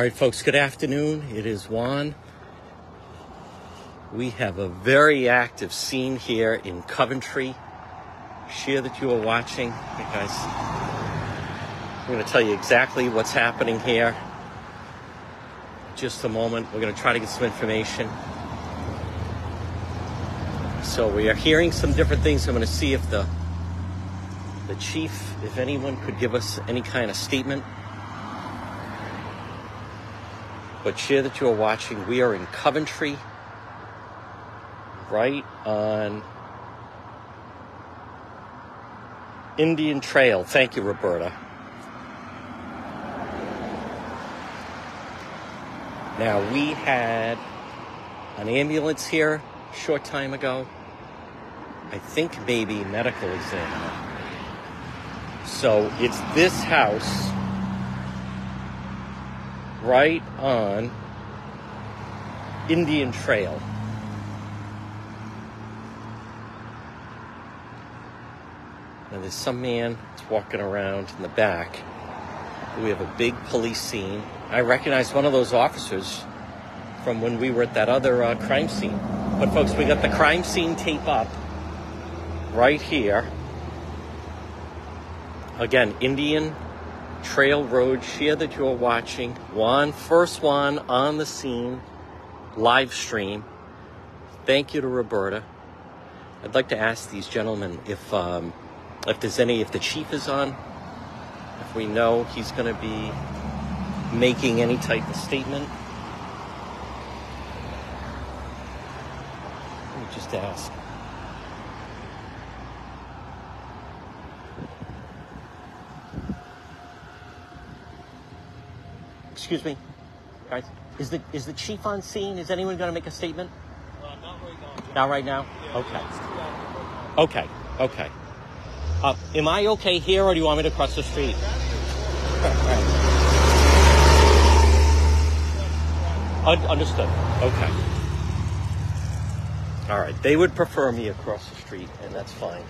All right, folks, good afternoon. It is Juan. We have a very active scene here in Coventry. Share that you are watching. Hey, guys, I'm going to tell you exactly what's happening here. Just a moment. We're going to try to get some information. So we are hearing some different things. I'm going to see if the the chief, if anyone could give us any kind of statement but share that you are watching. We are in Coventry, right on Indian Trail. Thank you, Roberta. Now, we had an ambulance here a short time ago. I think maybe medical examiner. So it's this house right on Indian Trail. Now there's some man that's walking around in the back. We have a big police scene. I recognize one of those officers from when we were at that other uh, crime scene. But folks, we got the crime scene tape up right here. Again, Indian Trail Road share that you're watching. One, first one on the scene, live stream. Thank you to Roberta. I'd like to ask these gentlemen if um, if there's any, if the chief is on, if we know he's going to be making any type of statement. Let me just ask. Excuse me, guys. Is the is the chief on scene? Is anyone going to make a statement? Uh, not right now. Not right now. Yeah, Okay. It's too active right Okay. Okay. Uh, am I okay here, or do you want me to cross the street? Un- understood. Okay. All right. They would prefer me across the street, and that's fine.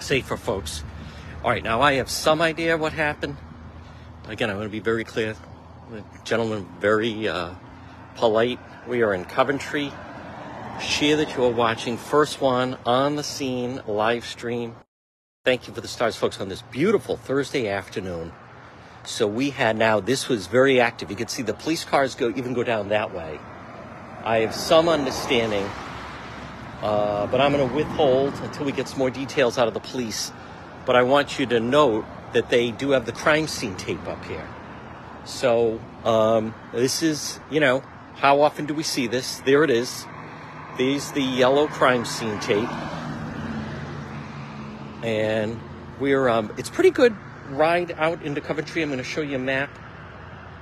Safer folks. All right. Now I have some idea what happened. Again, I want to be very clear. The gentleman, very uh, polite. We are in Coventry. Share that you are watching. First one on the scene, live stream. Thank you for the stars, folks, on this beautiful Thursday afternoon. So we had now, this was very active. You could see the police cars go even go down that way. I have some understanding, uh, but I'm going to withhold until we get some more details out of the police. But I want you to note that they do have the crime scene tape up here. So um, this is, you know, how often do we see this? There it is. There's the yellow crime scene tape. And we're, um, it's pretty good ride out into Coventry. I'm going to show you a map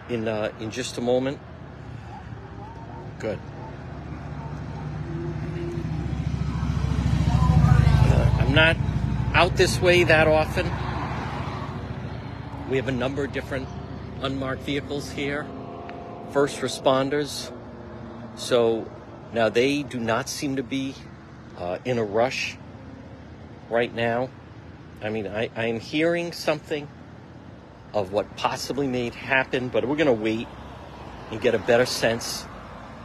in, uh, in just a moment. Good. Uh, I'm not out this way that often. We have a number of different unmarked vehicles here, first responders. So now they do not seem to be uh, in a rush right now. I mean, I, I'm hearing something of what possibly may happen, but we're going to wait and get a better sense,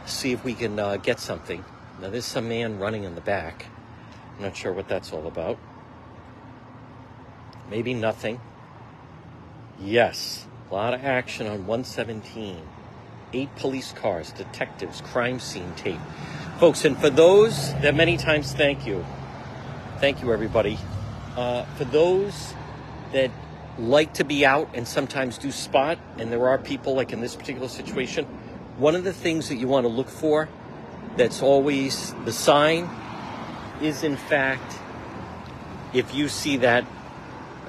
see if we can uh, get something. Now, there's some man running in the back. I'm not sure what that's all about. Maybe nothing. Yes, a lot of action on 117. Eight police cars, detectives, crime scene tape. Folks, and for those that many times thank you. Thank you, everybody. Uh, for those that like to be out and sometimes do spot, and there are people like in this particular situation, one of the things that you want to look for that's always the sign is, in fact, if you see that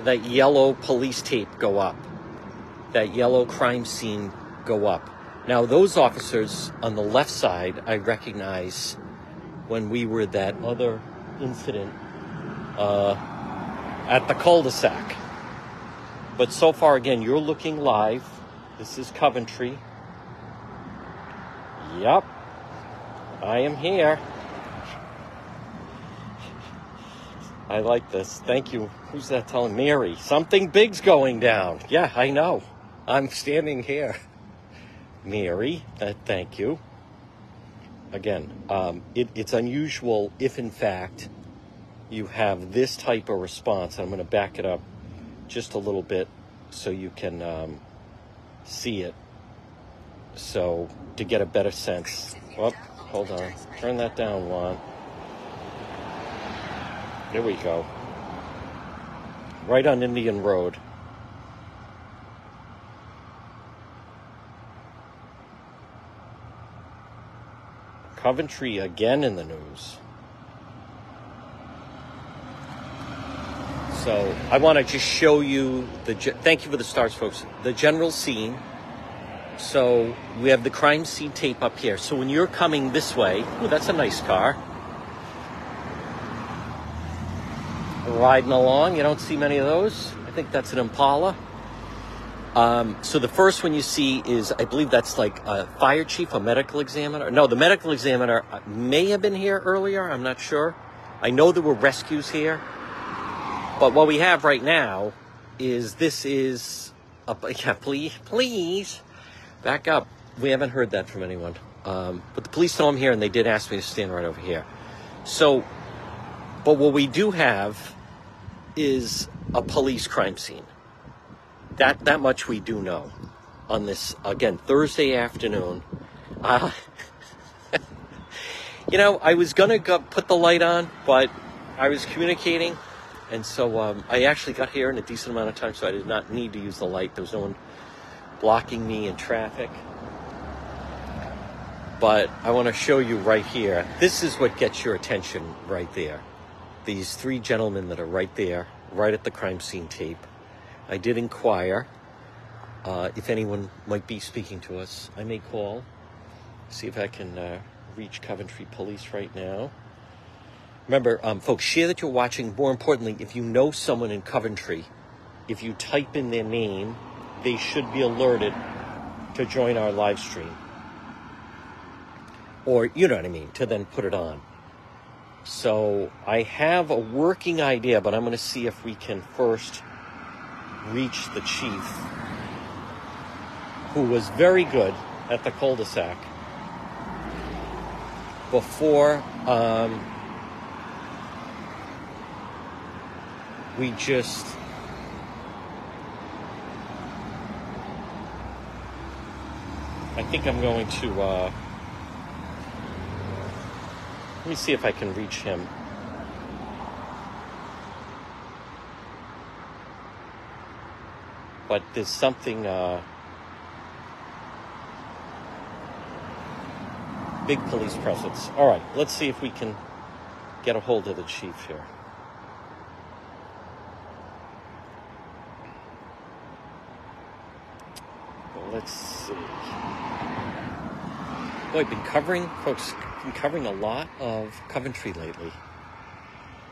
that yellow police tape go up, that yellow crime scene go up. Now, those officers on the left side, I recognize when we were that other incident uh, at the cul-de-sac. But so far, again, you're looking live. This is Coventry. Yep, I am here. I like this. Thank you. Who's that telling Mary? Something big's going down. Yeah, I know. I'm standing here. Mary, uh, thank you. Again, um, it, it's unusual if, in fact, you have this type of response. I'm going to back it up just a little bit so you can um, see it. So, to get a better sense. Oh, hold on. Turn that down, Juan. There we go. Right on Indian Road. Coventry again in the news. So I want to just show you the. Thank you for the stars, folks. The general scene. So we have the crime scene tape up here. So when you're coming this way, ooh, that's a nice car. Riding along, you don't see many of those. I think that's an Impala. Um, so the first one you see is, I believe that's like a fire chief, a medical examiner. No, the medical examiner uh, may have been here earlier. I'm not sure. I know there were rescues here. But what we have right now is this is, a, yeah, please, please, back up. We haven't heard that from anyone. Um, but the police know I'm here and they did ask me to stand right over here. So, but what we do have is a police crime scene. That, that much we do know on this, again, Thursday afternoon. Uh, you know, I was to go put the light on, but I was communicating and so um, I actually got here in a decent amount of time, so I did not need to use the light. There was no one blocking me in traffic. But I want to show you right here. This is what gets your attention right there. These three gentlemen that are right there, right at the crime scene tape. I did inquire uh, if anyone might be speaking to us. I may call, see if I can uh, reach Coventry Police right now. Remember, um, folks, share that you're watching. More importantly, if you know someone in Coventry, if you type in their name, they should be alerted to join our live stream. Or, you know what I mean, to then put it on. So I have a working idea, but I'm going to see if we can first reach the chief, who was very good at the cul-de-sac before. Um, we just I think I'm going to uh, let me see if I can reach him. But there's something uh, big police presence. All right, let's see if we can get a hold of the chief here. Let's see. Boy, I've been covering, folks, been covering a lot of Coventry lately.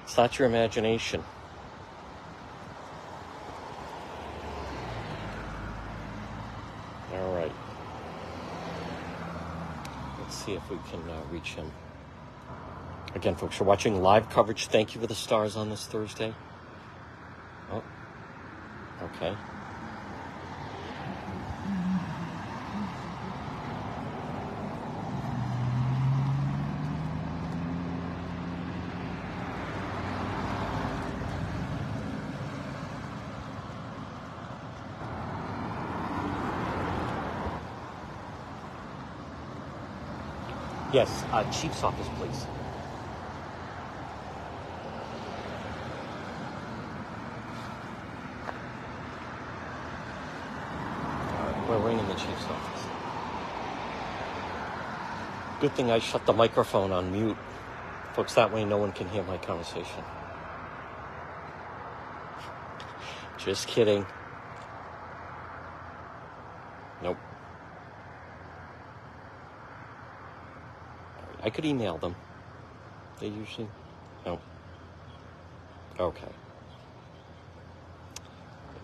It's not your imagination. All right. Let's see if we can uh, reach him. Again, folks, you're watching live coverage. Thank you for the stars on this Thursday. Oh, okay. Yes, uh, Chief's office, please. We're ringing the Chief's office. Good thing I shut the microphone on mute. Folks, that way no one can hear my conversation. Just kidding. I could email them. They usually. No. Okay.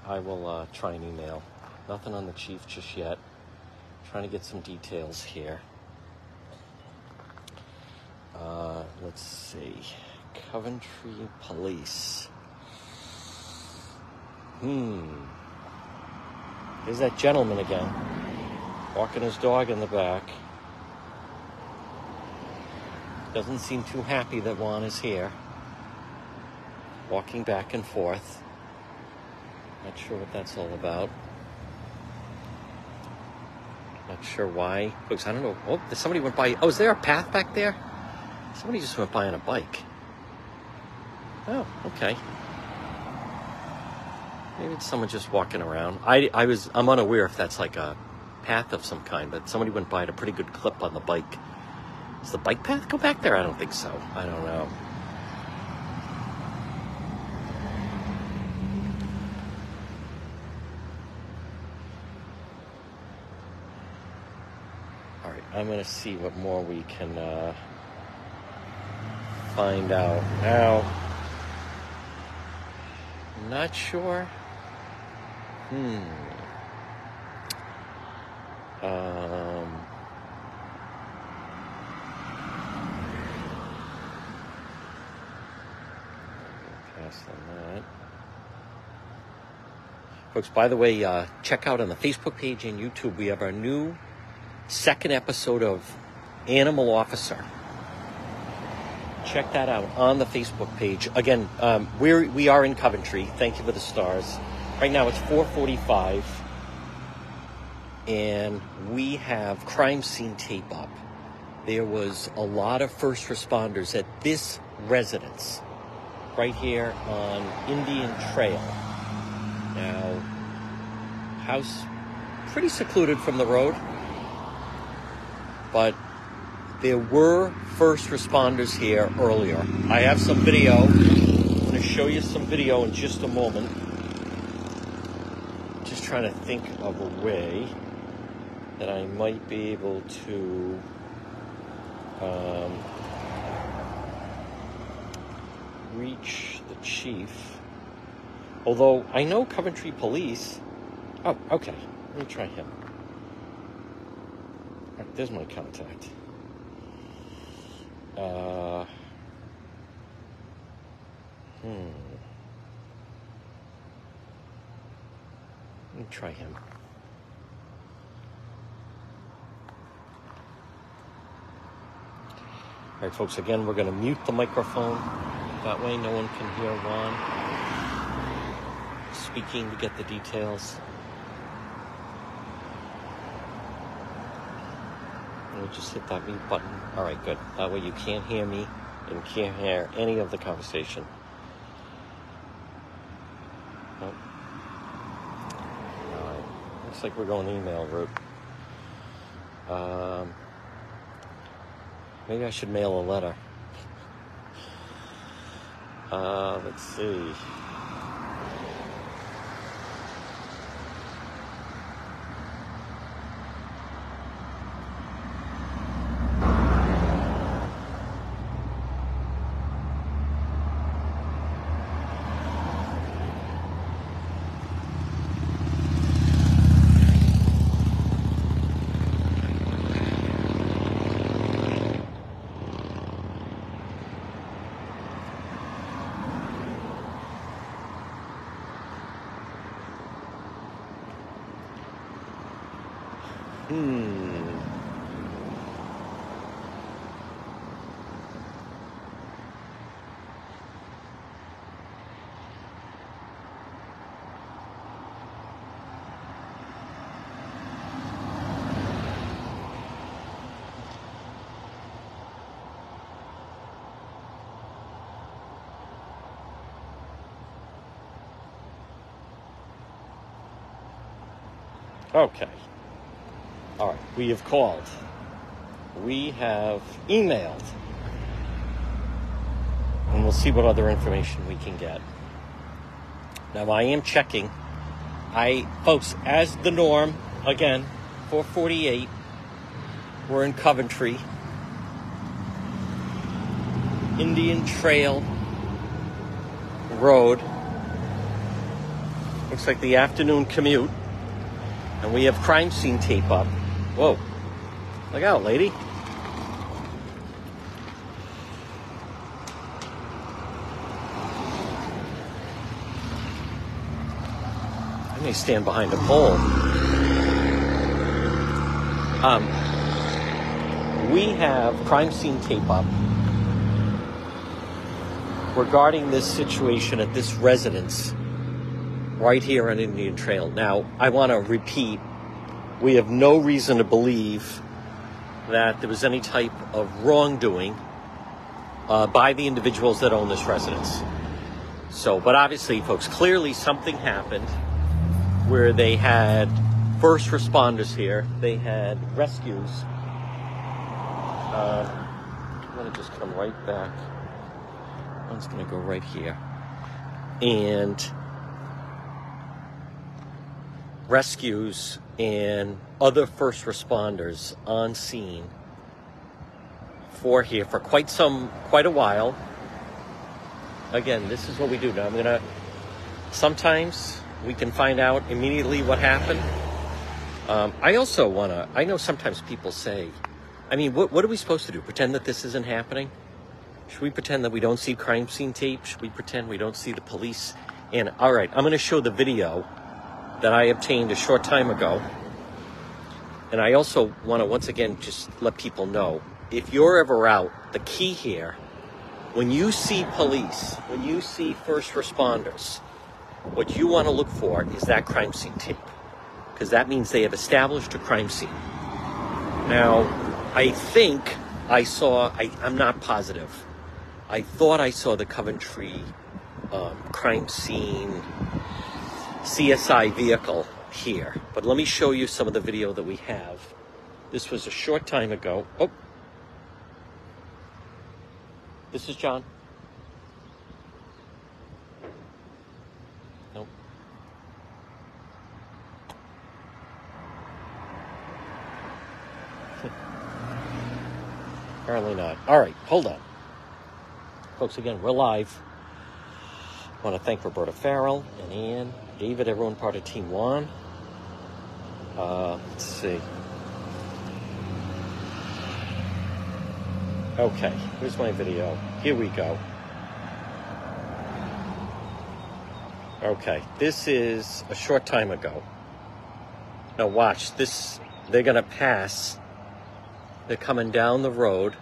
I will uh, try an email. Nothing on the chief just yet. Trying to get some details here. Uh, let's see. Coventry Police. Hmm. There's that gentleman again, walking his dog in the back. Doesn't seem too happy that Juan is here. Walking back and forth. Not sure what that's all about. Not sure why. Folks, I don't know. Oh, somebody went by. Oh, is there a path back there? Somebody just went by on a bike. Oh, okay. Maybe it's someone just walking around. I, I was I'm unaware if that's like a path of some kind, but somebody went by at a pretty good clip on the bike. Does the bike path go back there? I don't think so. I don't know. All right, I'm gonna see what more we can uh, find out now. Not sure. Hmm. Um. Pass on that. Folks, by the way, uh, check out on the Facebook page and YouTube, we have our new second episode of Animal Officer. Check that out on the Facebook page. Again, um, we're, we are in Coventry. Thank you for the stars. Right now it's 445 and we have crime scene tape up. There was a lot of first responders at this residence right here on Indian Trail. Now, house pretty secluded from the road, but there were first responders here earlier. I have some video. I'm going to show you some video in just a moment. Just trying to think of a way that I might be able to um, reach the chief. Although I know Coventry Police. Oh, okay. Let me try him. Right, there's my contact. Uh, hmm. Let me try him. All right, folks, again, we're going to mute the microphone. That way, no one can hear Juan speaking to get the details. Me just hit that mute button. All right, good. That way, you can't hear me and can't hear any of the conversation. Nope. All right. Looks like we're going email route. Um, maybe I should mail a letter. Uh, let's see. Okay. All right. We have called. We have emailed. And we'll see what other information we can get. Now, I am checking. I, folks, as the norm, again, 448, we're in Coventry. Indian Trail Road. Looks like the afternoon commute. And we have crime scene tape up. Whoa. Look out, lady. I may stand behind a pole. Um, we have crime scene tape up regarding this situation at this residence right here on Indian Trail. Now, I want to repeat we have no reason to believe that there was any type of wrongdoing uh, by the individuals that own this residence. So, but obviously, folks, clearly something happened where they had first responders here, they had rescues. Uh, I'm going to just come right back. One's going to go right here. And rescues and other first responders on scene for here for quite some quite a while. Again this is what we do. Now i'm gonna sometimes we can find out immediately what happened. Um, i also want to i know sometimes people say i mean what, what are we supposed to do? Pretend that this isn't happening? Should we pretend that we don't see crime scene tape? Should we pretend we don't see the police? And all right i'm to show the video that i obtained a short time ago and I also want to once again just let people know if you're ever out, the key here, when you see police, when you see first responders, what you want to look for is that crime scene tape. Because that means they have established a crime scene. Now, I think I saw, I, am not positive. I thought I saw the Coventry um, crime scene CSI vehicle here. But let me show you some of the video that we have. This was a short time ago. Oh, this is John. Nope. Apparently not. All right, hold on. Folks, again, we're live. I want to thank Roberta Farrell and Ian, David, everyone part of Team One. Uh, let's see. Okay, here's my video. Here we go. Okay, this is a short time ago. Now watch, this, they're gonna pass, they're coming down the road,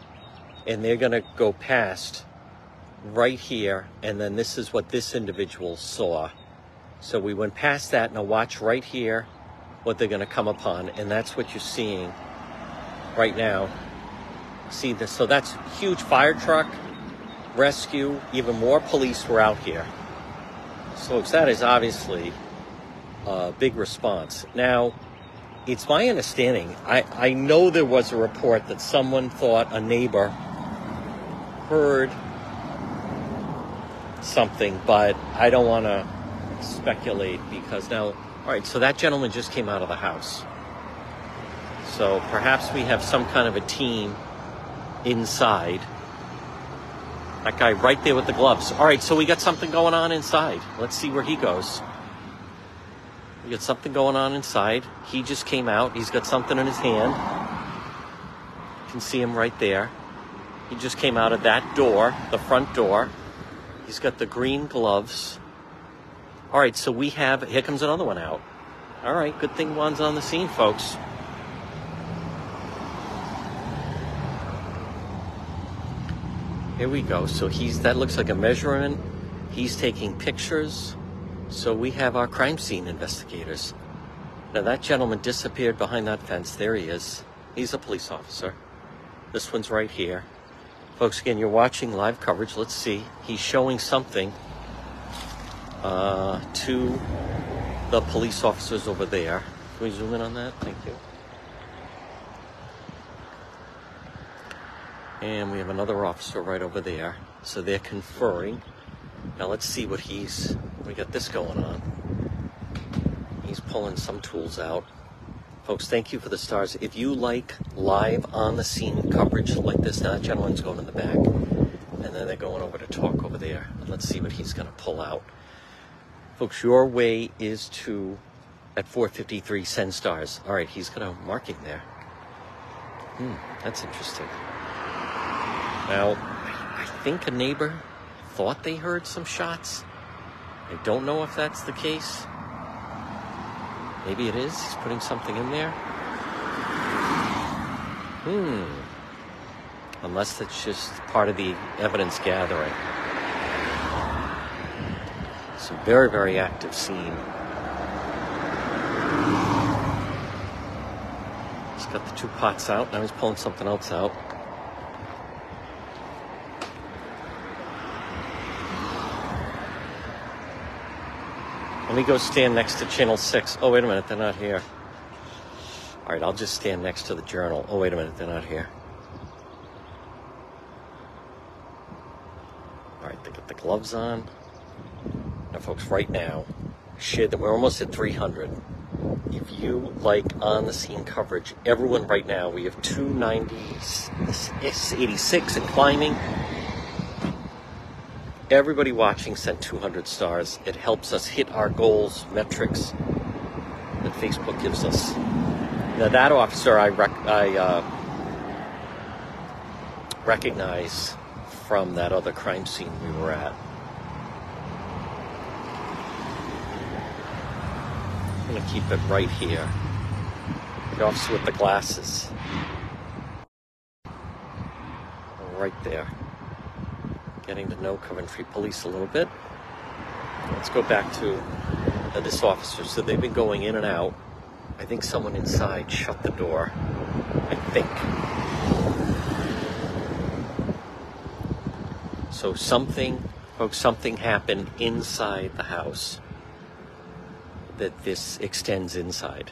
and they're gonna go past right here, and then this is what this individual saw. So we went past that, now watch right here, what they're going to come upon, and that's what you're seeing right now. See this? So that's huge fire truck, rescue, even more police were out here. So that is obviously a big response. Now, it's my understanding, I, I know there was a report that someone thought a neighbor heard something, but I don't want to speculate because now all right, so that gentleman just came out of the house. So perhaps we have some kind of a team inside. That guy right there with the gloves. All right, so we got something going on inside. Let's see where he goes. We got something going on inside. He just came out. He's got something in his hand. You can see him right there. He just came out of that door, the front door. He's got the green gloves. All right, so we have, here comes another one out. All right, good thing one's on the scene, folks. Here we go. So he's, that looks like a measurement. He's taking pictures. So we have our crime scene investigators. Now that gentleman disappeared behind that fence. There he is. He's a police officer. This one's right here. Folks, again, you're watching live coverage. Let's see. He's showing something uh, to the police officers over there. Can we zoom in on that? Thank you. And we have another officer right over there. So they're conferring. Now let's see what he's. We got this going on. He's pulling some tools out. Folks, thank you for the stars. If you like live on the scene coverage like this, now that gentleman's going in the back. And then they're going over to talk over there. Let's see what he's going to pull out. Folks, your way is to, at 453, send stars. All right, he's got a marking there. Hmm, that's interesting. Now, I think a neighbor thought they heard some shots. I don't know if that's the case. Maybe it is. He's putting something in there. Hmm. Unless that's just part of the evidence gathering. It's a very, very active scene. He's got the two pots out. Now he's pulling something else out. Let me go stand next to channel six. Oh, wait a minute, they're not here. All right, I'll just stand next to the journal. Oh, wait a minute, they're not here. All right, they got the gloves on. Now, folks, right now, shit, we're almost at 300. If you like on the scene coverage, everyone right now, we have 286 and climbing. Everybody watching sent 200 stars. It helps us hit our goals, metrics that Facebook gives us. Now, that officer I, rec- I uh, recognize from that other crime scene we were at. I'm going to keep it right here. The officer with the glasses. Right there getting to know Coventry Police a little bit. Let's go back to this officer. So they've been going in and out. I think someone inside shut the door. I think. So something, folks, something happened inside the house that this extends inside.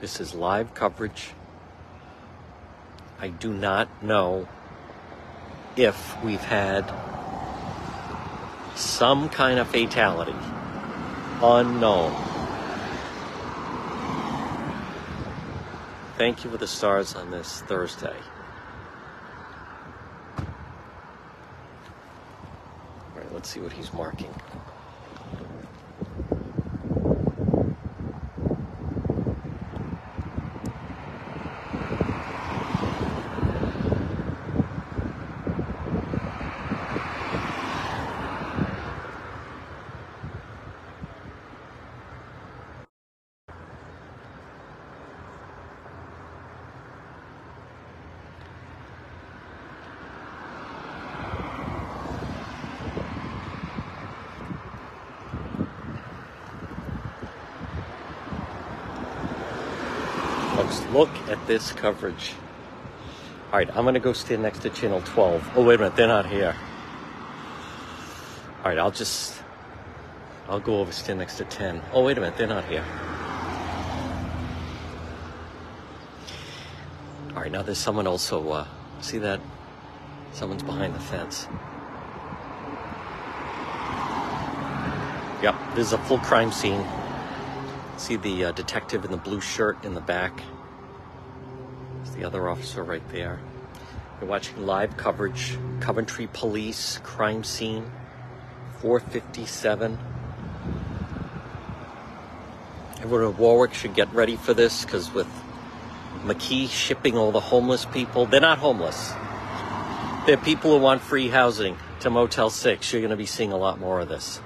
This is live coverage I do not know if we've had some kind of fatality. Unknown. Thank you for the stars on this Thursday. All right, let's see what he's marking. Folks, look at this coverage. All right, I'm to go stand next to channel 12. Oh, wait a minute, they're not here. All right, I'll just, I'll go over stand next to 10. Oh, wait a minute, they're not here. All right, now there's someone also, uh, see that? Someone's behind the fence. Yep, this is a full crime scene. See the uh, detective in the blue shirt in the back. The other officer right there. You're watching live coverage, Coventry Police crime scene, 457. Everyone in Warwick should get ready for this because with McKee shipping all the homeless people, they're not homeless. They're people who want free housing to Motel 6. You're going to be seeing a lot more of this.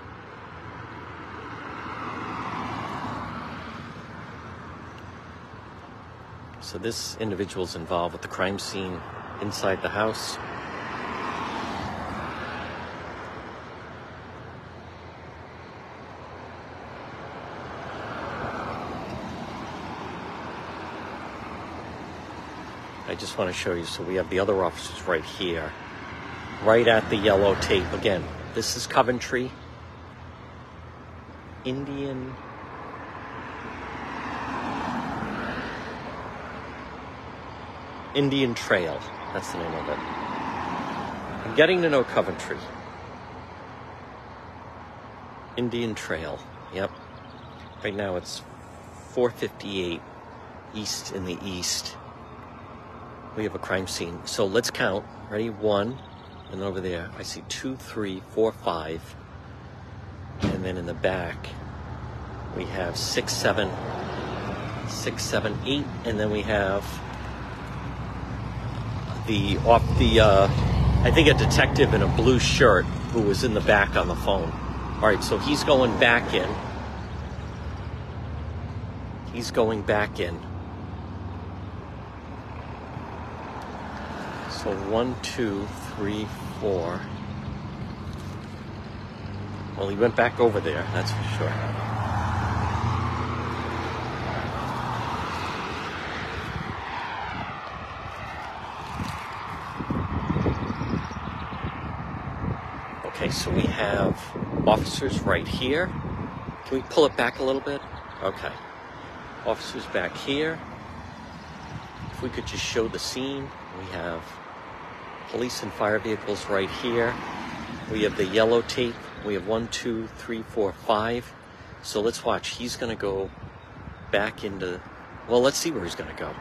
So this individual's involved with the crime scene inside the house. I just want to show you. So we have the other officers right here, right at the yellow tape. Again, this is Coventry. Indian Indian Trail. That's the name of it. I'm getting to know Coventry. Indian Trail. Yep. Right now it's 458 east in the east. We have a crime scene. So let's count. Ready? One. And over there, I see two, three, four, five. And then in the back, we have six, seven, six, seven, eight. And then we have the off the uh, I think a detective in a blue shirt who was in the back on the phone. All right, so he's going back in. He's going back in. So one, two, three, four. Well, he went back over there, that's for sure. Okay, so we have officers right here. Can we pull it back a little bit? Okay. Officers back here. If we could just show the scene, we have police and fire vehicles right here. We have the yellow tape. We have one, two, three, four, five. So let's watch. He's going to go back into. Well, let's see where he's going to go.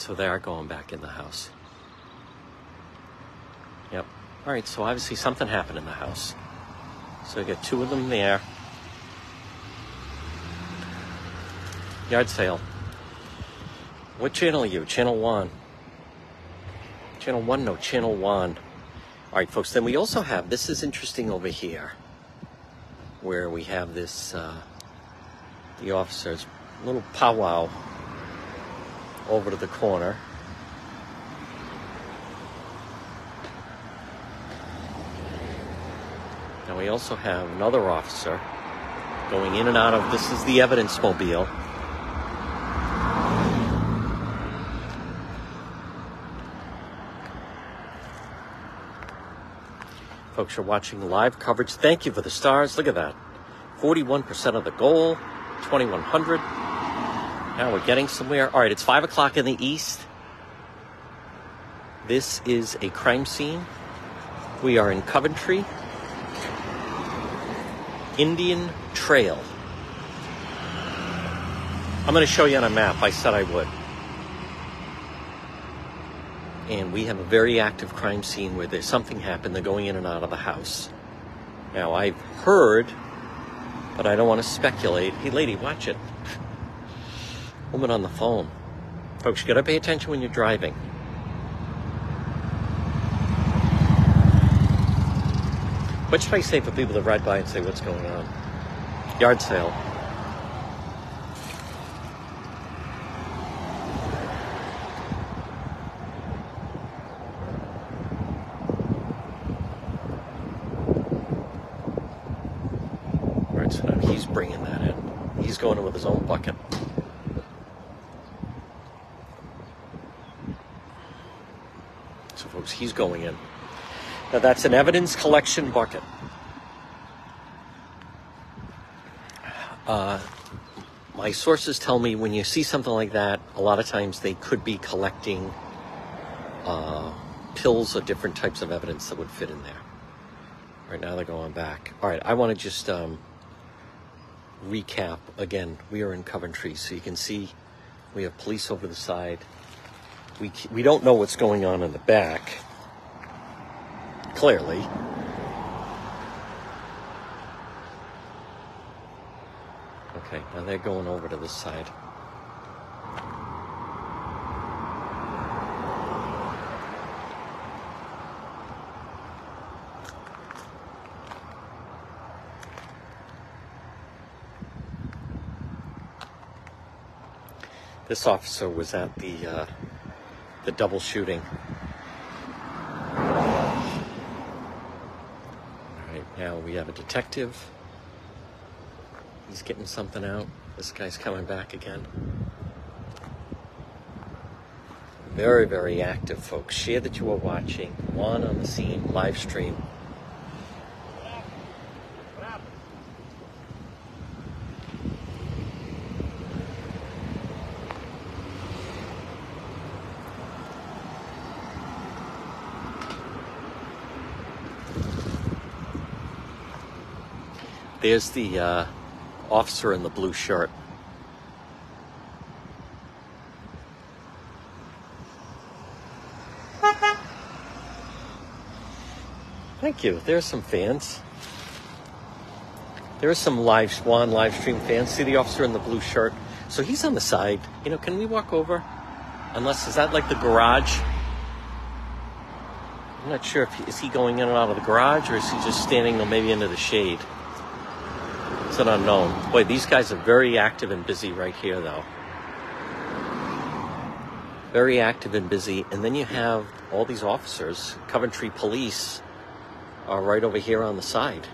So they are going back in the house. Yep. All right, so obviously something happened in the house. So we got two of them there. Yard sale. What channel are you? Channel one. Channel one? No, channel one. All right, folks. Then we also have this is interesting over here, where we have this uh, the officers little powwow over to the corner. And we also have another officer going in and out of this is the evidence mobile. Folks are watching live coverage. Thank you for the stars. Look at that. 41% of the goal, 2100. Now we're getting somewhere. All right, it's 5 o'clock in the east. This is a crime scene. We are in Coventry. Indian Trail. I'm going to show you on a map. I said I would. And we have a very active crime scene where there's something happened. They're going in and out of the house. Now, I've heard, but I don't want to speculate. Hey, lady, watch it. Woman on the phone. Folks, you got to pay attention when you're driving. What should I say for people that ride by and say what's going on? Yard sale. All right, so now he's bringing that in. He's going in with his own bucket. So, folks, he's going in. Now, that's an evidence collection bucket. Uh, my sources tell me when you see something like that, a lot of times they could be collecting uh, pills or different types of evidence that would fit in there. Right now they're going back. All right, I want to just um, recap again. We are in Coventry, so you can see we have police over the side. We we don't know what's going on in the back. Clearly. Okay, now they're going over to this side. This officer was at the uh, the double shooting. All right, now we have a detective. He's getting something out. This guy's coming back again. Very, very active, folks. Share that you are watching. One on the scene, live stream. There's the uh, officer in the blue shirt. Thank you. There's some fans. There are some live Swan live stream fans. See the officer in the blue shirt? So he's on the side. You know, can we walk over? Unless is that like the garage? I'm not sure if he, is he going in and out of the garage or is he just standing maybe into the shade. It's an unknown. Boy, these guys are very active and busy right here, though. Very active and busy, and then you have all these officers. Coventry Police are right over here on the side.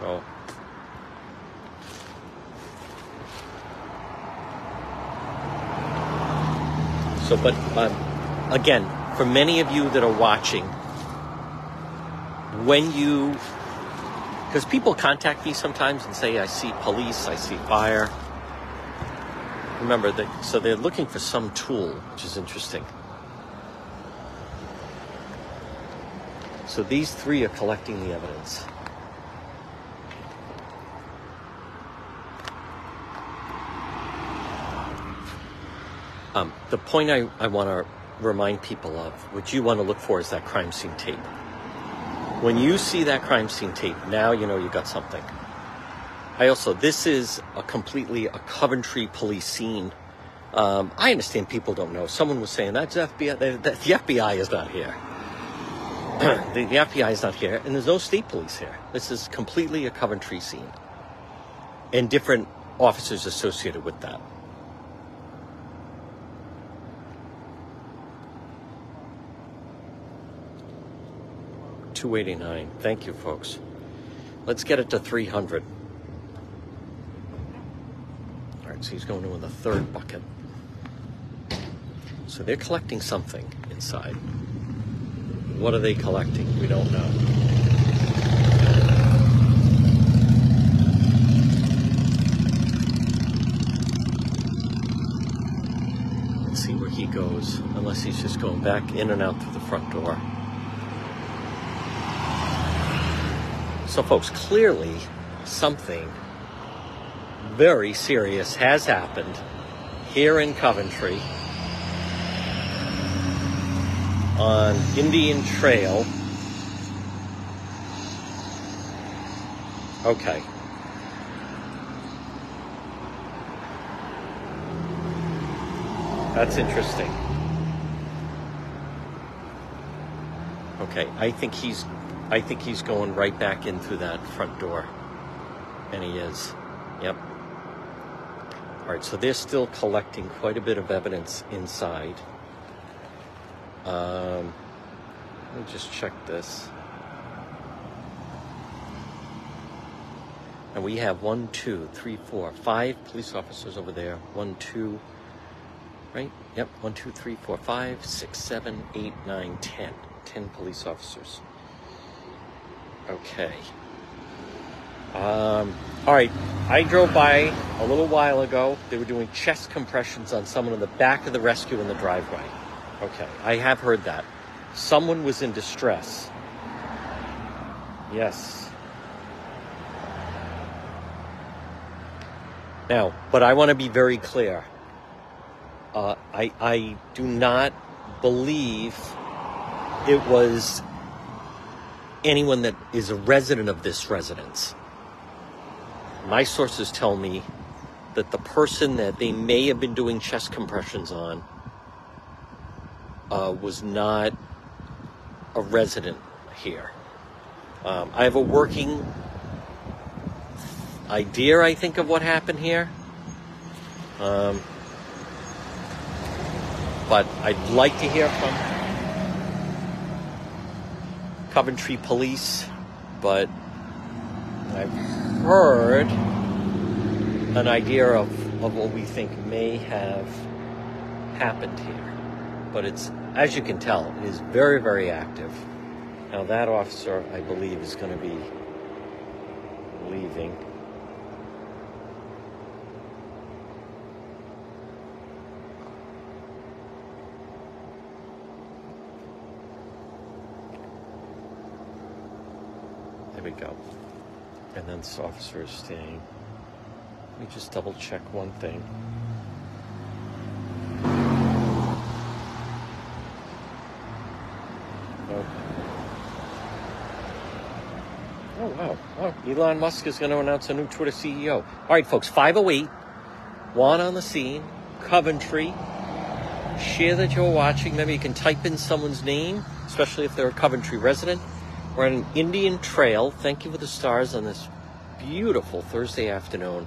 So. So, but um, again, for many of you that are watching, when you, because people contact me sometimes and say, I see police, I see fire. Remember that, so they're looking for some tool, which is interesting. So these three are collecting the evidence. Um, the point I, I want to remind people of, what you want to look for is that crime scene tape. When you see that crime scene tape, now you know you got something. I also, this is a completely a Coventry police scene. Um, I understand people don't know. Someone was saying that's FBI. The, the, the FBI is not here. the, the FBI is not here, and there's no state police here. This is completely a Coventry scene, and different officers associated with that. 289. Thank you, folks. Let's get it to 300. All right, so he's going in with a third bucket. So they're collecting something inside. What are they collecting? We don't know. Let's see where he goes, unless he's just going back in and out through the front door. So, folks, clearly something very serious has happened here in Coventry on Indian Trail. Okay. That's interesting. Okay, I think he's I think he's going right back in through that front door. And he is. Yep. All right, so they're still collecting quite a bit of evidence inside. Um, let me just check this. And we have one, two, three, four, five police officers over there. One, two, right? Yep. One, two, three, four, five, six, seven, eight, nine, ten. Ten police officers. Okay. Um, all right. I drove by a little while ago. They were doing chest compressions on someone in the back of the rescue in the driveway. Okay. I have heard that. Someone was in distress. Yes. Now, but I want to be very clear. Uh, I, I do not believe it was anyone that is a resident of this residence. My sources tell me that the person that they may have been doing chest compressions on uh, was not a resident here. Um, I have a working idea, I think, of what happened here. Um, but I'd like to hear from Coventry Police, but I've heard an idea of, of what we think may have happened here. But it's, as you can tell, it is very, very active. Now, that officer, I believe, is going to be leaving. We go. And then this officer is staying. Let me just double check one thing. Nope. Oh, wow. Oh, Elon Musk is going to announce a new Twitter CEO. All right, folks, 508, Juan on the scene, Coventry. Share that you're watching. Maybe you can type in someone's name, especially if they're a Coventry resident. We're on an Indian Trail. Thank you for the stars on this beautiful Thursday afternoon.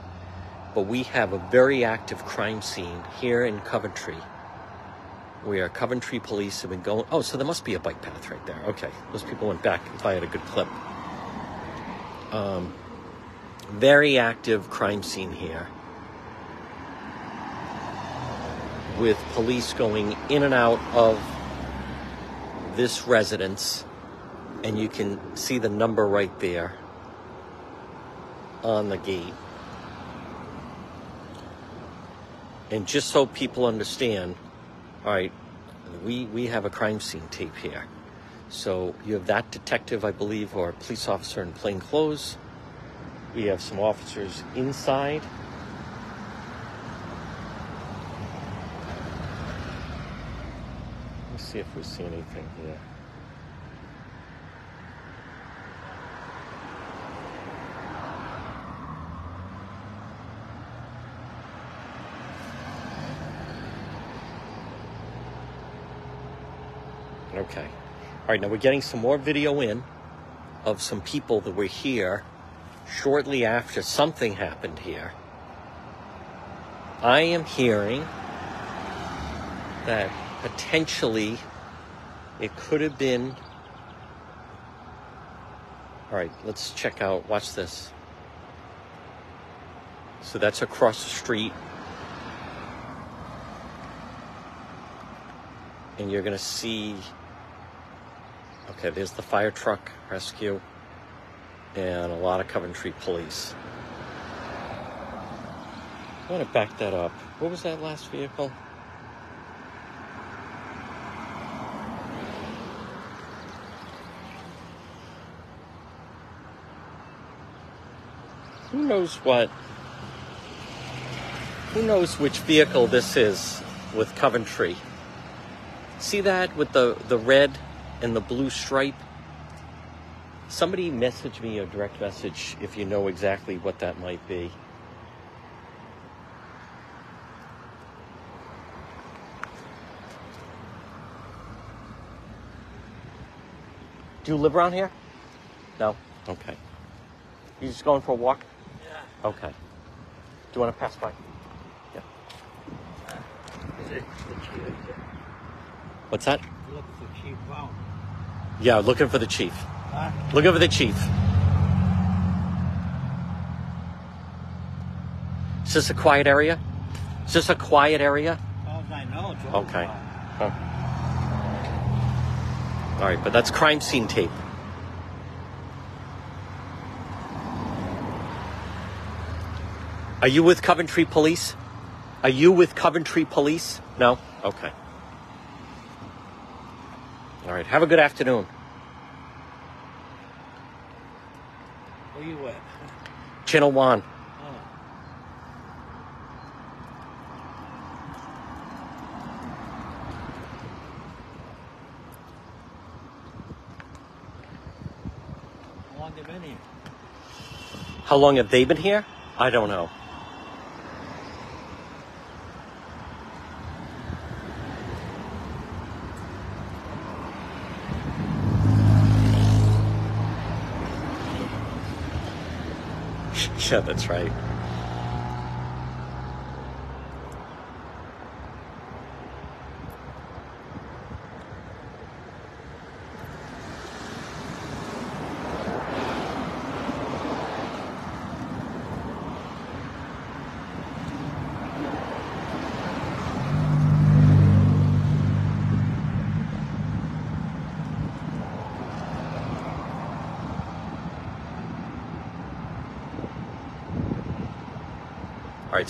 But we have a very active crime scene here in Coventry. We are Coventry police have been going. Oh, so there must be a bike path right there. Okay, those people went back if I had a good clip. Um, very active crime scene here. With police going in and out of this residence, and you can see the number right there on the gate. And just so people understand, all right, we, we have a crime scene tape here. So you have that detective, I believe, or police officer in plain clothes. We have some officers inside. Let's see if we see anything here. Okay. All right, now we're getting some more video in of some people that were here shortly after something happened here. I am hearing that potentially it could have been. All right, let's check out. Watch this. So that's across the street. And you're going to see Okay, there's the fire truck rescue and a lot of Coventry police. I want to back that up. What was that last vehicle? Who knows what? Who knows which vehicle this is with Coventry? See that with the, the red and the blue stripe. Somebody message me a direct message if you know exactly what that might be. Do you live around here? No? Okay. You just going for a walk? Yeah. Okay. Do you want to pass by? Yeah. Is it the chief? What's that? Look for Brown. Yeah, looking for the chief. Huh? Looking for the chief. Is this a quiet area? Is this a quiet area? As far as I know, it's Okay. Oh. All right, but that's crime scene tape. Are you with Coventry Police? Are you with Coventry Police? No? Okay. All right, have a good afternoon. Where you at? Channel One. How long they been here? How long have they been here? I don't know. Yeah, that's right.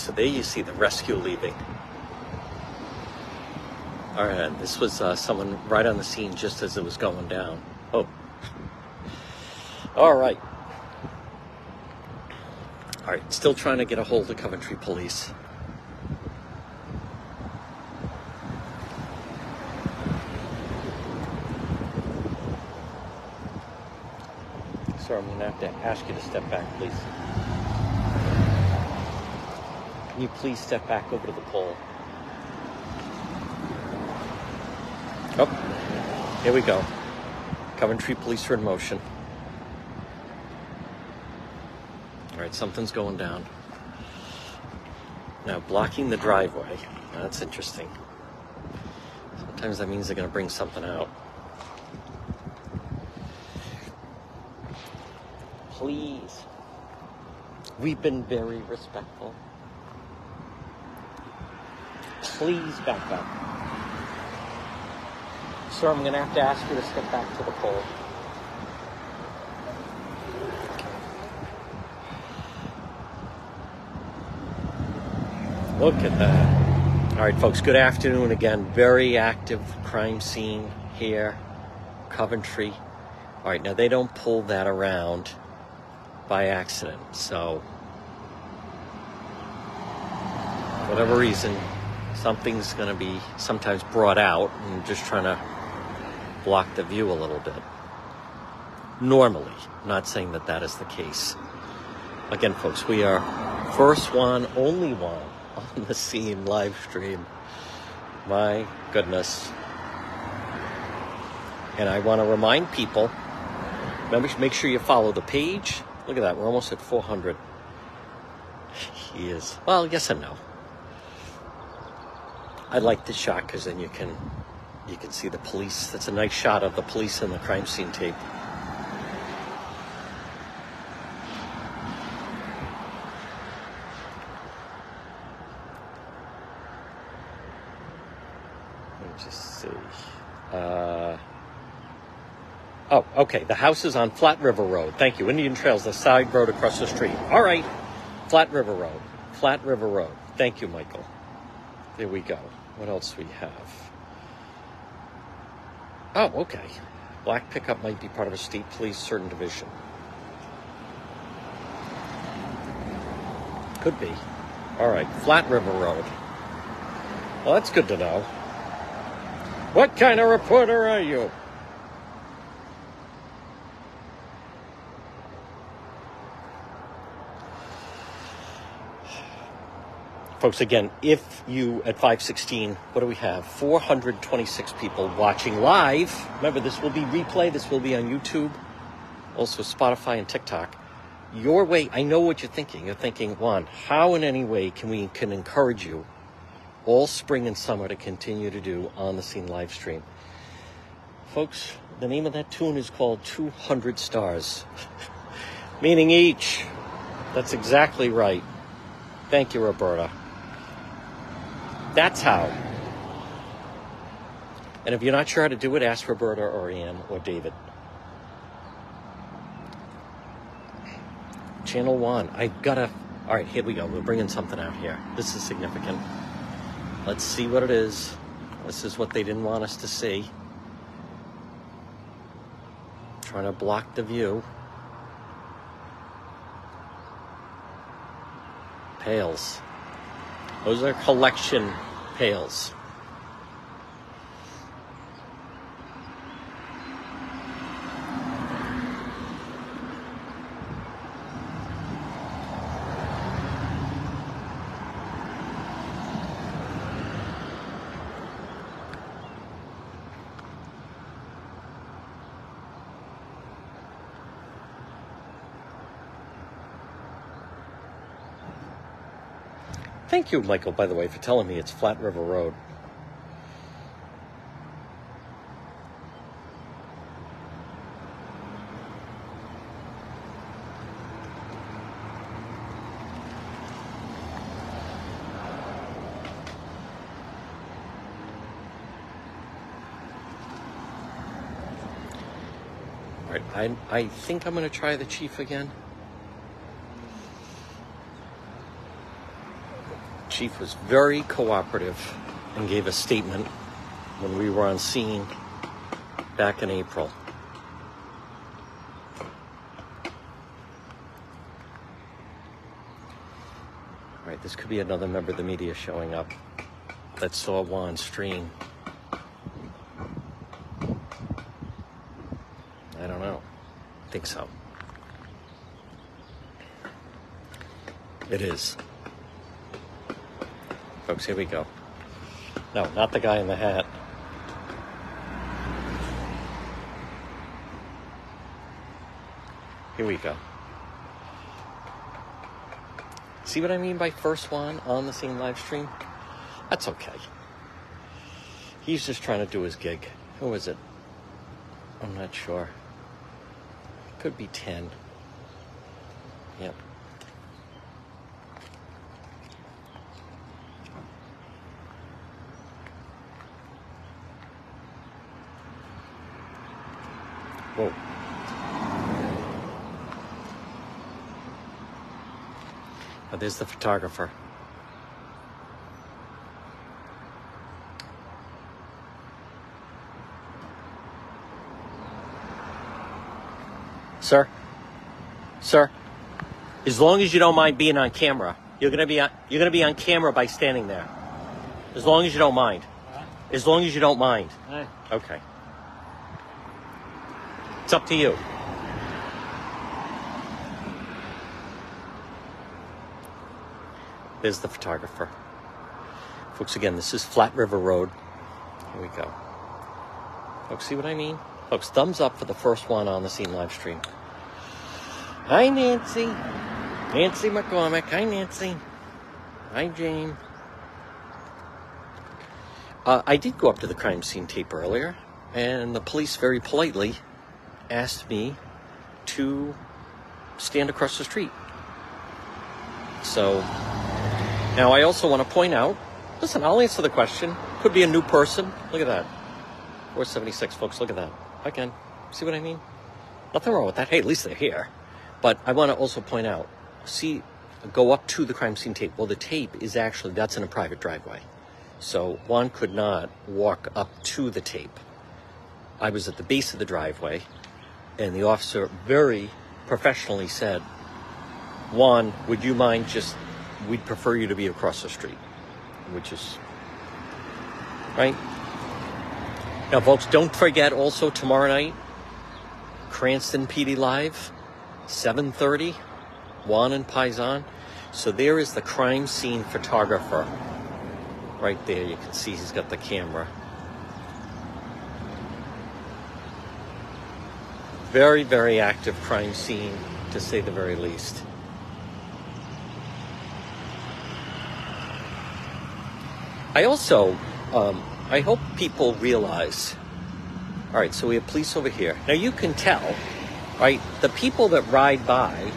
So there you see the rescue leaving. All right, this was uh, someone right on the scene just as it was going down. Oh. All right. All right, still trying to get a hold of Coventry Police. Sorry, I'm going to have to ask you to step back, please. Can you please step back over to the pole? Oh, here we go. Coventry police are in motion. All right, something's going down. Now, blocking the driveway. That's interesting. Sometimes that means they're going to bring something out. Please. We've been very respectful. Please back up. Sir, I'm going to have to ask you to step back to the pole. Look at that. All right, folks, good afternoon again. Very active crime scene here, Coventry. All right, now they don't pull that around by accident, so whatever reason, something's going to be sometimes brought out and just trying to block the view a little bit. Normally, not saying that that is the case. Again, folks, we are first one, only one on the scene live stream. My goodness. And I want to remind people remember, make sure you follow the page. Look at that, we're almost at 400. He is. Well, yes and no. I like this shot because then you can you can see the police. That's a nice shot of the police and the crime scene tape. Let me just see. Uh, oh, okay. The house is on Flat River Road. Thank you. Indian Trails, the side road across the street. All right. Flat River Road. Flat River Road. Thank you, Michael. There we go. What else we have? Oh, okay. Black pickup might be part of a state police certain division. Could be. All right. Flat River Road. Well, that's good to know. What kind of reporter are you? Folks, again, if you at 516, what do we have? 426 people watching live. Remember, this will be replay, this will be on YouTube, also Spotify and TikTok. Your way, I know what you're thinking. You're thinking, Juan, how in any way can we can encourage you all spring and summer to continue to do on the scene live stream? Folks, the name of that tune is called 200 Stars, meaning each. That's exactly right. Thank you, Roberta. That's how. And if you're not sure how to do it, ask Roberta or Ann or David. Channel one. I gotta. All right, here we go. We're bringing something out here. This is significant. Let's see what it is. This is what they didn't want us to see. Trying to block the view. Pails. Those are collection pails. Thank you, Michael, by the way, for telling me it's Flat River Road. All right, I, I think I'm going to try the chief again. chief was very cooperative and gave a statement when we were on scene back in April. All right, this could be another member of the media showing up that saw Juan stream. I don't know. I think so. It is. Folks, here we go. No, not the guy in the hat. Here we go. See what I mean by first one on the scene live stream? That's okay. He's just trying to do his gig. Who is it? I'm not sure. Could be 10. Yep. Whoa. There's the photographer. Sir? Sir? As long as you don't mind being on camera, you're gonna be on, you're gonna be on camera by standing there. As long as you don't mind. As long as you don't mind. Okay. It's up to you. There's the photographer. Folks, again, this is Flat River Road. Here we go. Folks, see what I mean? Folks, thumbs up for the first one on the scene live stream. Hi, Nancy. Nancy McCormick. Hi, Nancy. Hi, Jane. Uh, I did go up to the crime scene tape earlier, and the police very politely asked me to stand across the street. So, now I also want to point out listen, I'll answer the question. Could be a new person. Look at that. 476, folks, look at that. Again, see what I mean? Nothing wrong with that. Hey, at least they're here. But I want to also point out see, go up to the crime scene tape. Well, the tape is actually, that's in a private driveway. So Juan could not walk up to the tape. I was at the base of the driveway, and the officer very professionally said, Juan, would you mind just, we'd prefer you to be across the street, which is, right? Now, folks, don't forget also tomorrow night, Cranston PD Live, 7.30, Juan and Paisan. So there is the crime scene photographer. Right there, you can see he's got the camera. Very, very active crime scene, to say the very least. I also, um, I hope people realize. All right, so we have police over here. Now you can tell, right? The people that ride by,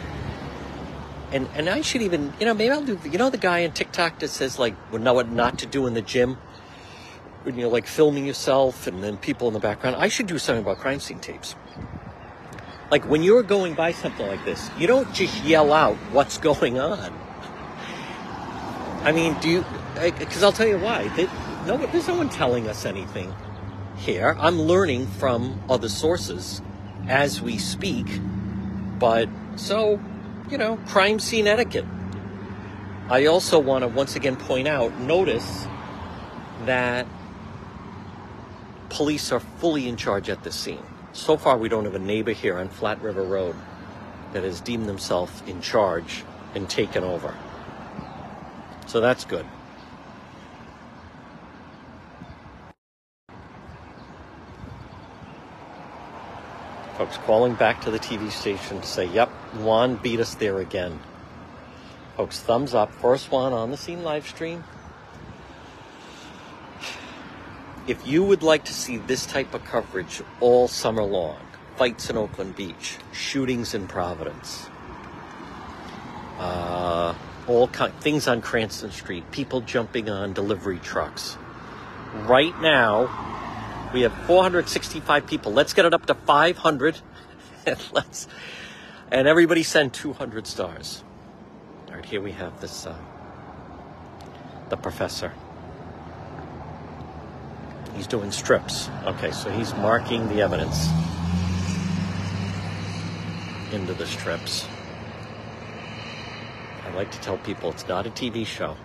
and and I should even, you know, maybe I'll do. You know, the guy on TikTok that says like, "Well, know what not to do in the gym." When you're like filming yourself, and then people in the background. I should do something about crime scene tapes. Like when you're going by something like this, you don't just yell out what's going on. I mean, do you? Because I'll tell you why. They, no, there's no one telling us anything here. I'm learning from other sources as we speak. But so, you know, crime scene etiquette. I also want to once again point out notice that police are fully in charge at this scene. So far, we don't have a neighbor here on Flat River Road that has deemed themselves in charge and taken over. So that's good. Folks calling back to the TV station to say, yep, Juan beat us there again. Folks, thumbs up. First one on the scene live stream. If you would like to see this type of coverage all summer long, fights in Oakland Beach, shootings in Providence, uh, all kind, things on Cranston Street, people jumping on delivery trucks. Right now, we have 465 people. Let's get it up to 500, and let's and everybody send 200 stars. All right, here we have this uh, the professor. He's doing strips. Okay, so he's marking the evidence into the strips. I like to tell people it's not a TV show.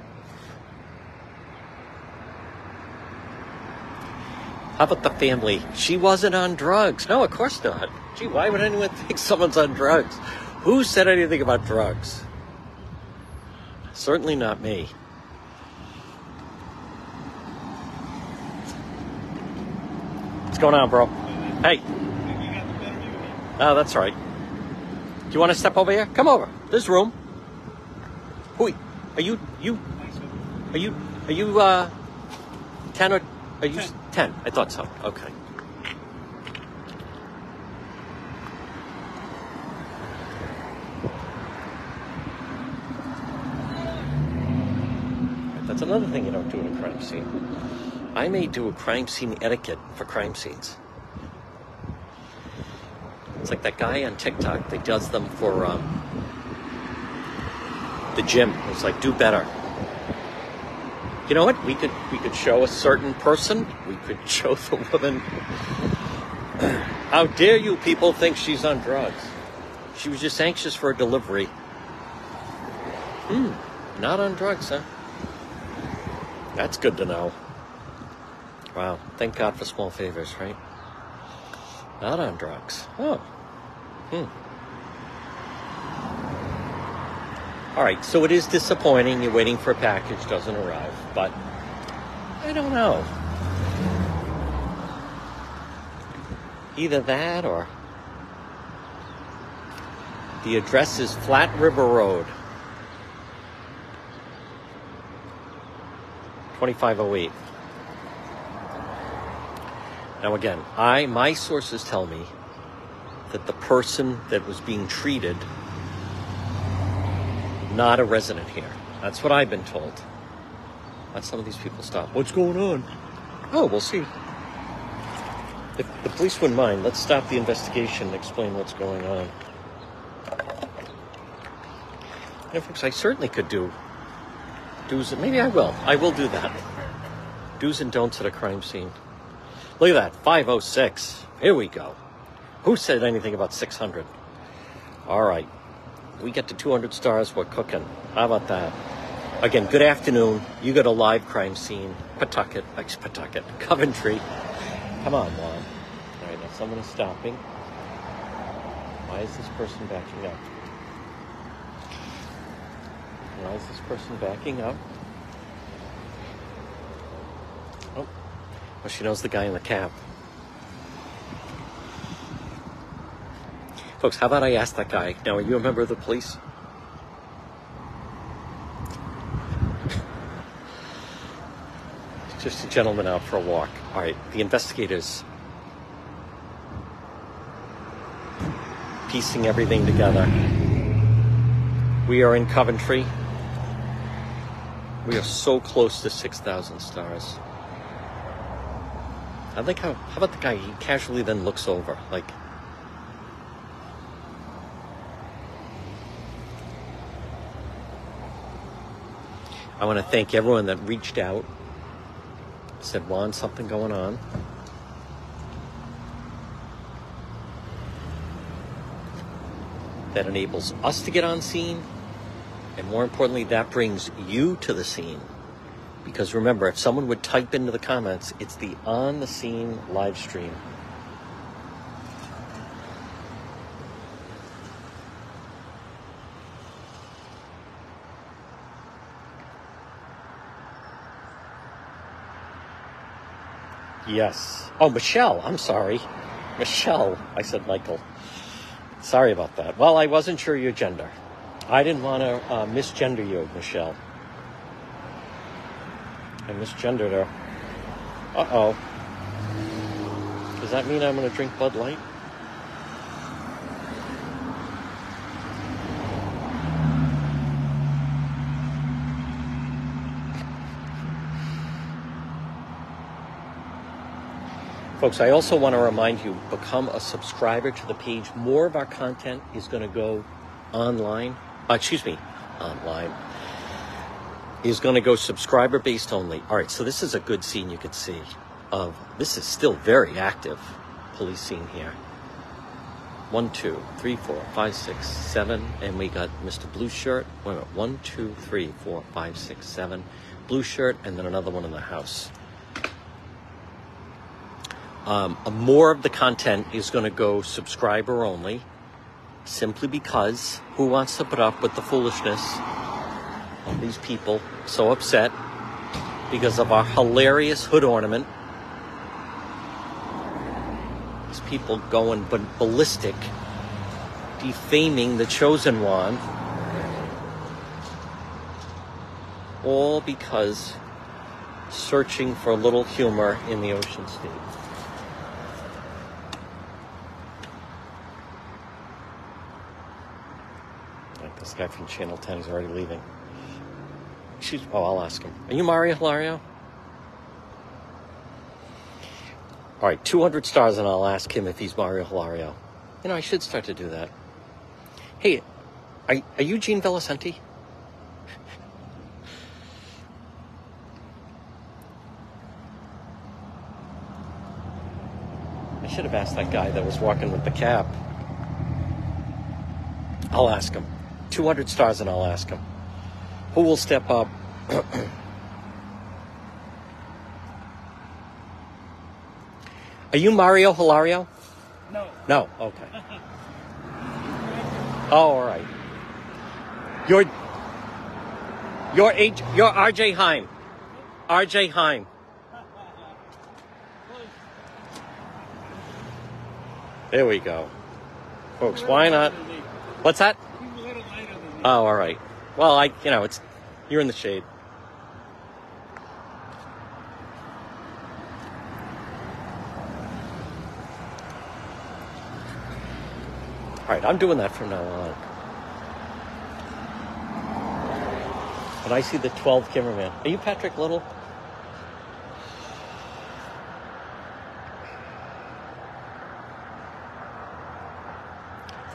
How about the family? She wasn't on drugs. No, of course not. Gee, why would anyone think someone's on drugs? Who said anything about drugs? Certainly not me. What's going on, bro? Hey. Oh, that's right. Do you want to step over here? Come over. There's room. Who? Are you? You? Are you? Are you? Uh, ten or? Are you Ten. ten? I thought so. Okay. That's another thing you don't do in a crime scene. I may do a crime scene etiquette for crime scenes. It's like that guy on TikTok that does them for um, the gym. It's like do better. You know what? We could we could show a certain person. We could show the woman. How dare you people think she's on drugs? She was just anxious for a delivery. Hmm, not on drugs, huh? That's good to know. Wow, thank God for small favors, right? Not on drugs. Oh. Hmm. All right, so it is disappointing. You're waiting for a package, doesn't arrive, but I don't know. Either that or the address is Flat River Road, 2508. Now again, I my sources tell me that the person that was being treated not a resident here. That's what I've been told. Let some of these people stop. What's going on? Oh, we'll see. If the police wouldn't mind, let's stop the investigation and explain what's going on. Know, folks, I certainly could do do's and maybe I will. I will do that. Do's and don'ts at a crime scene. Look at that, 506. Here we go. Who said anything about 600? All right. We get to 200 stars, we're cooking. How about that? Again, good afternoon. You got a live crime scene. Pawtucket, ex Pawtucket, Coventry. Come on, Juan. All right, now someone is stopping. Why is this person backing up? Why is this person backing up? Oh, well, she knows the guy in the cap. Folks, how about I ask that guy? Now, are you a member of the police? Just a gentleman out for a walk. All right, the investigators piecing everything together. We are in Coventry. We are so close to 6,000 stars. I like how, how about the guy? He casually then looks over, like, I want to thank everyone that reached out, said, Juan, something going on. That enables us to get on scene, and more importantly, that brings you to the scene. Because remember, if someone would type into the comments, it's the on the scene live stream. Yes. Oh, Michelle. I'm sorry. Michelle. I said Michael. Sorry about that. Well, I wasn't sure your gender. I didn't want to uh, misgender you, Michelle. I misgendered her. Uh oh. Does that mean I'm going to drink Bud Light? Folks, I also want to remind you become a subscriber to the page. More of our content is going to go online. Uh, excuse me, online. Is going to go subscriber based only. All right, so this is a good scene you could see of this is still very active police scene here. One, two, three, four, five, six, seven, and we got Mr. Blue Shirt. Wait a minute. One, two, three, four, five, six, seven. Blue shirt, and then another one in the house. Um, more of the content is going to go subscriber only, simply because who wants to put up with the foolishness of these people so upset because of our hilarious hood ornament. These people going ballistic, defaming the chosen one. All because searching for a little humor in the ocean state. Like this guy from Channel 10 is already leaving. She's, oh, I'll ask him. Are you Mario Hilario? All right, 200 stars, and I'll ask him if he's Mario Hilario. You know, I should start to do that. Hey, are, are you Gene Valicenti? I should have asked that guy that was walking with the cap. I'll ask him. 200 stars, and I'll ask him. Who will step up? Are you Mario Hilario? No. No. Okay. Oh, all right. You're you're H, you're R.J. Heim. R.J. Heim. There we go, folks. Why not? What's that? He's a little lighter than me. Oh, all right. Well, I you know it's you're in the shade. All right, I'm doing that from now on. When I see the 12 cameraman, are you Patrick Little?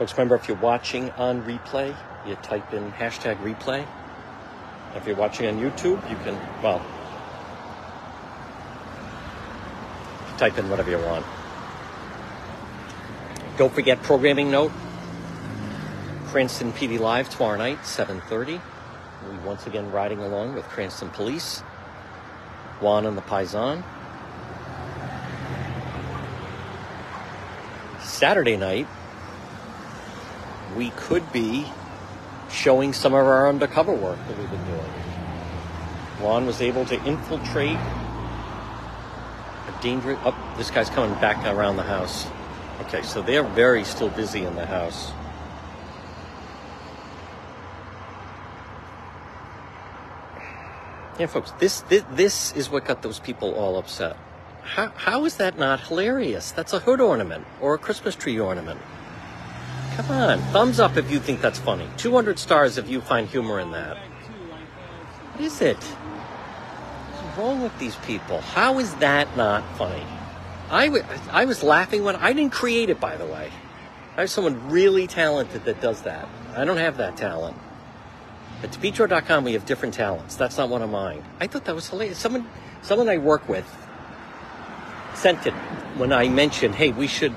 Folks, remember if you're watching on replay, you type in hashtag replay. If you're watching on YouTube, you can, well, type in whatever you want. Don't forget programming note. Cranston PD Live tomorrow night, 7.30. We once again riding along with Cranston Police. Juan and the Paisan. Saturday night, we could be showing some of our undercover work that we've been doing. Juan was able to infiltrate a dangerous. Oh, this guy's coming back around the house. Okay, so they're very still busy in the house. Yeah, folks, this, this this is what got those people all upset. How how is that not hilarious? That's a hood ornament or a Christmas tree ornament. Come on, thumbs up if you think that's funny. 200 stars if you find humor in that. What is it? What's wrong with these people? How is that not funny? I, w- I was laughing when I didn't create it, by the way. I have someone really talented that does that. I don't have that talent. At DePetro.com, we have different talents. That's not one of mine. I thought that was hilarious. Someone, someone I work with sent it when I mentioned, hey, we should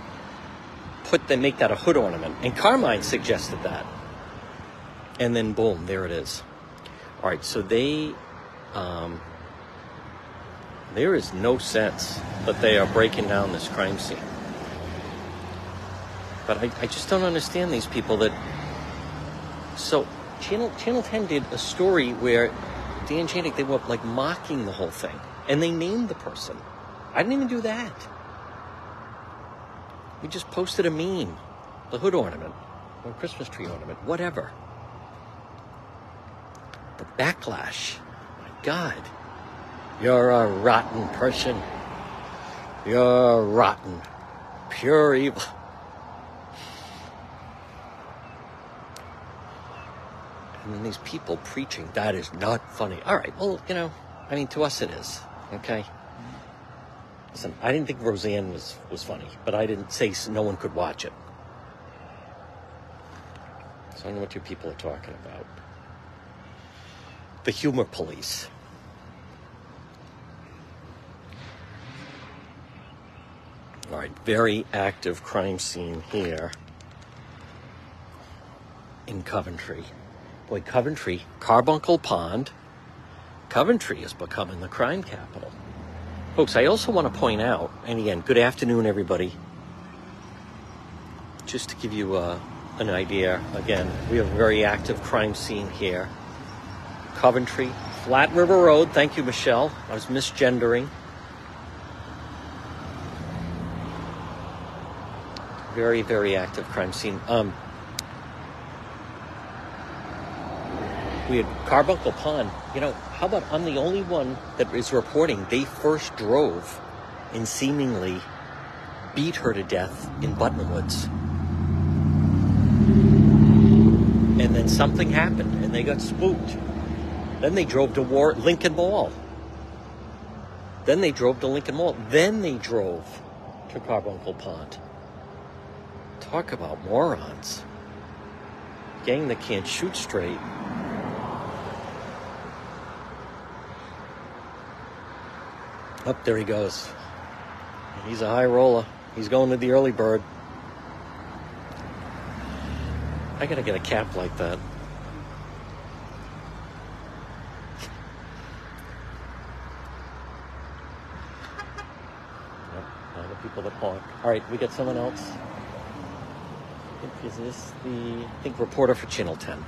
put the, make that a hood ornament. And Carmine suggested that. And then boom, there it is. All right, so they, um, there is no sense that they are breaking down this crime scene. But I, I just don't understand these people that. So, Channel Channel 10 did a story where Dan Janik, they were like mocking the whole thing. And they named the person. I didn't even do that. We just posted a meme, the hood ornament, or Christmas tree ornament, whatever. The backlash. My God. You're a rotten person. You're rotten. Pure evil. And then these people preaching, that is not funny. All right, well, you know, I mean, to us it is, okay? Listen, I didn't think Roseanne was, was funny, but I didn't say no one could watch it. So I don't know what you people are talking about. The humor police. All right, very active crime scene here in Coventry. Boy, Coventry, Carbuncle Pond, Coventry is becoming the crime capital. Folks, I also want to point out, and again, good afternoon, everybody. Just to give you uh, an idea, again, we have a very active crime scene here. Coventry, Flat River Road. Thank you, Michelle. I was misgendering. Very, very active crime scene. Um, we had Carbuncle Pond. You know, how about I'm the only one that is reporting they first drove and seemingly beat her to death in Buttonwoods. And then something happened and they got spooked. Then they drove to War Lincoln Mall. Then they drove to Lincoln Mall. Then they drove to Carbuncle Pond. Talk about morons. Gang that can't shoot straight. Up there he goes. He's a high roller. He's going to the early bird. I gotta get a cap like that. The people that honk. All right, we got someone else. Think, is this the I think reporter for Channel 10?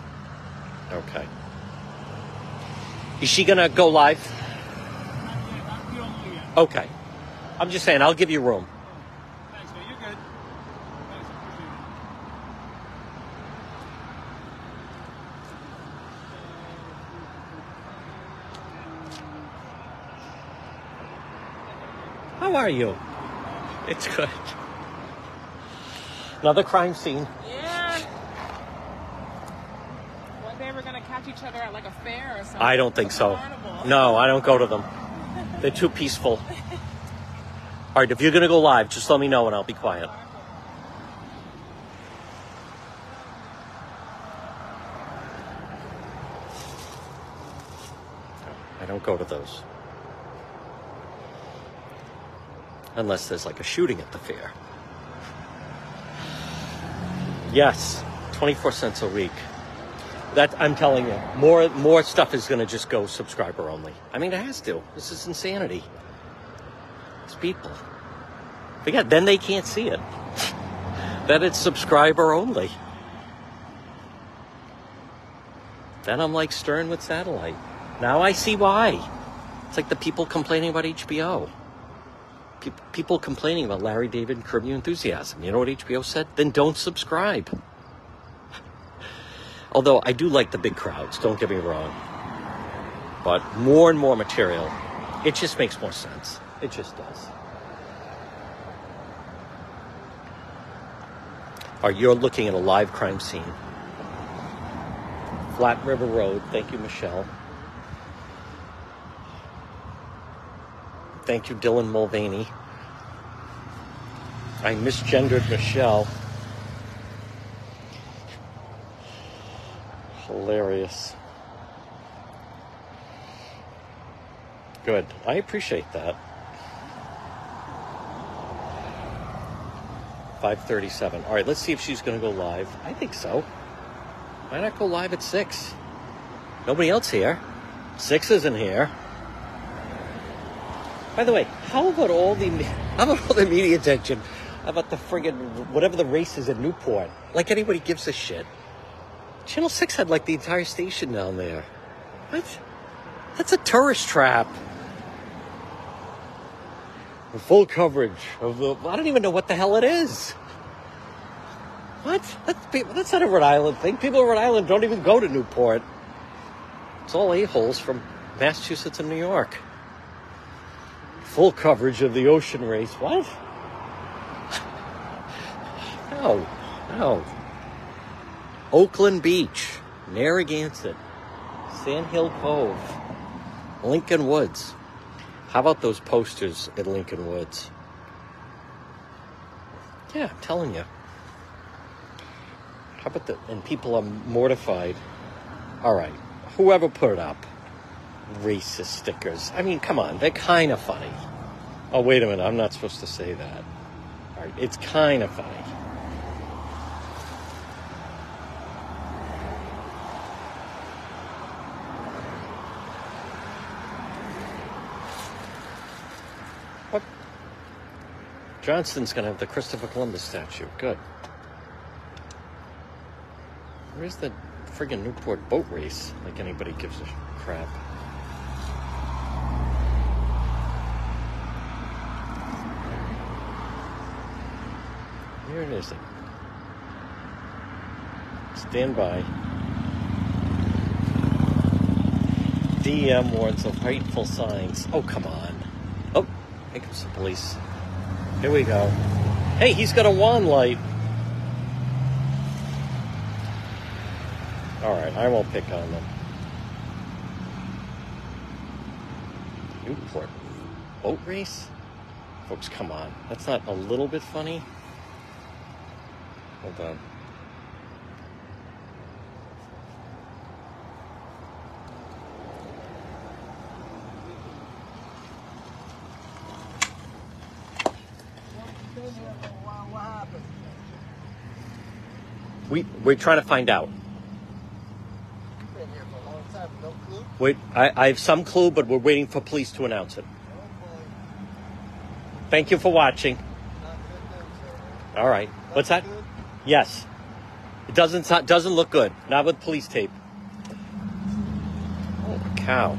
Okay. Is she gonna go live? Not yet. Not filming yet. Okay. I'm just saying, I'll give you room. Thanks, man. You're good. Thanks. Appreciate it. How are you? It's good. Another crime scene. Yeah. One day we're gonna catch each other at like a fair or something. I don't think so. carnival. No, I don't go to them. They're too peaceful. All right, if you're going to go live, just let me know and I'll be quiet. I don't go to those. Unless there's like a shooting at the fair. Yes, 24 cents a week. That I'm telling you, more more stuff is going to just go subscriber only. I mean, it has to. This is insanity. It's people. Forget, then they can't see it. then it's subscriber only. Then I'm like Stern with satellite. Now I see why. It's like the people complaining about HBO. Pe- people complaining about Larry David and Curb Your Enthusiasm. You know what HBO said? Then don't subscribe. Although I do like the big crowds, don't get me wrong. But more and more material, it just makes more sense. It just does. Or you're looking at a live crime scene. Flat River Road. Thank you, Michelle. Thank you, Dylan Mulvaney. I misgendered Michelle. Hilarious. Good. I appreciate that. 537. All right, let's see if she's going to go live. I think so. Why not go live at 6? Nobody else here. 6 isn't here. By the way, how about all the how about all the media attention How about the friggin' whatever the race is in Newport? Like anybody gives a shit. Channel 6 had like the entire station down there. What? That's a tourist trap. The full coverage of the. I don't even know what the hell it is. What? That's, that's not a Rhode Island thing. People in Rhode Island don't even go to Newport. It's all a-holes from Massachusetts and New York. Full coverage of the ocean race. What? No. No. Oakland Beach, Narragansett, Sand Hill Cove, Lincoln Woods. How about those posters at Lincoln Woods? Yeah, I'm telling you. How about the and people are mortified. All right, whoever put it up, racist stickers. I mean, come on, they're kind of funny. Oh, wait a minute, I'm not supposed to say that. All right, it's kind of funny. Johnston's gonna have the Christopher Columbus statue. Good. Where's the friggin' Newport boat race. Like anybody gives a crap. Here it is. Stand by. DM warns of hateful signs. Oh, come on. Oh, here comes the police. Here we go. Hey, he's got a wand light. All right, I won't pick on them. Newport boat race? Folks, come on. That's not a little bit funny? Hold on. We, we're trying to find out. Wait, I, I have some clue, but we're waiting for police to announce it. Oh. Thank you for watching. All right. What's that? Yes. It doesn't doesn't look good. Not with police tape. Holy cow.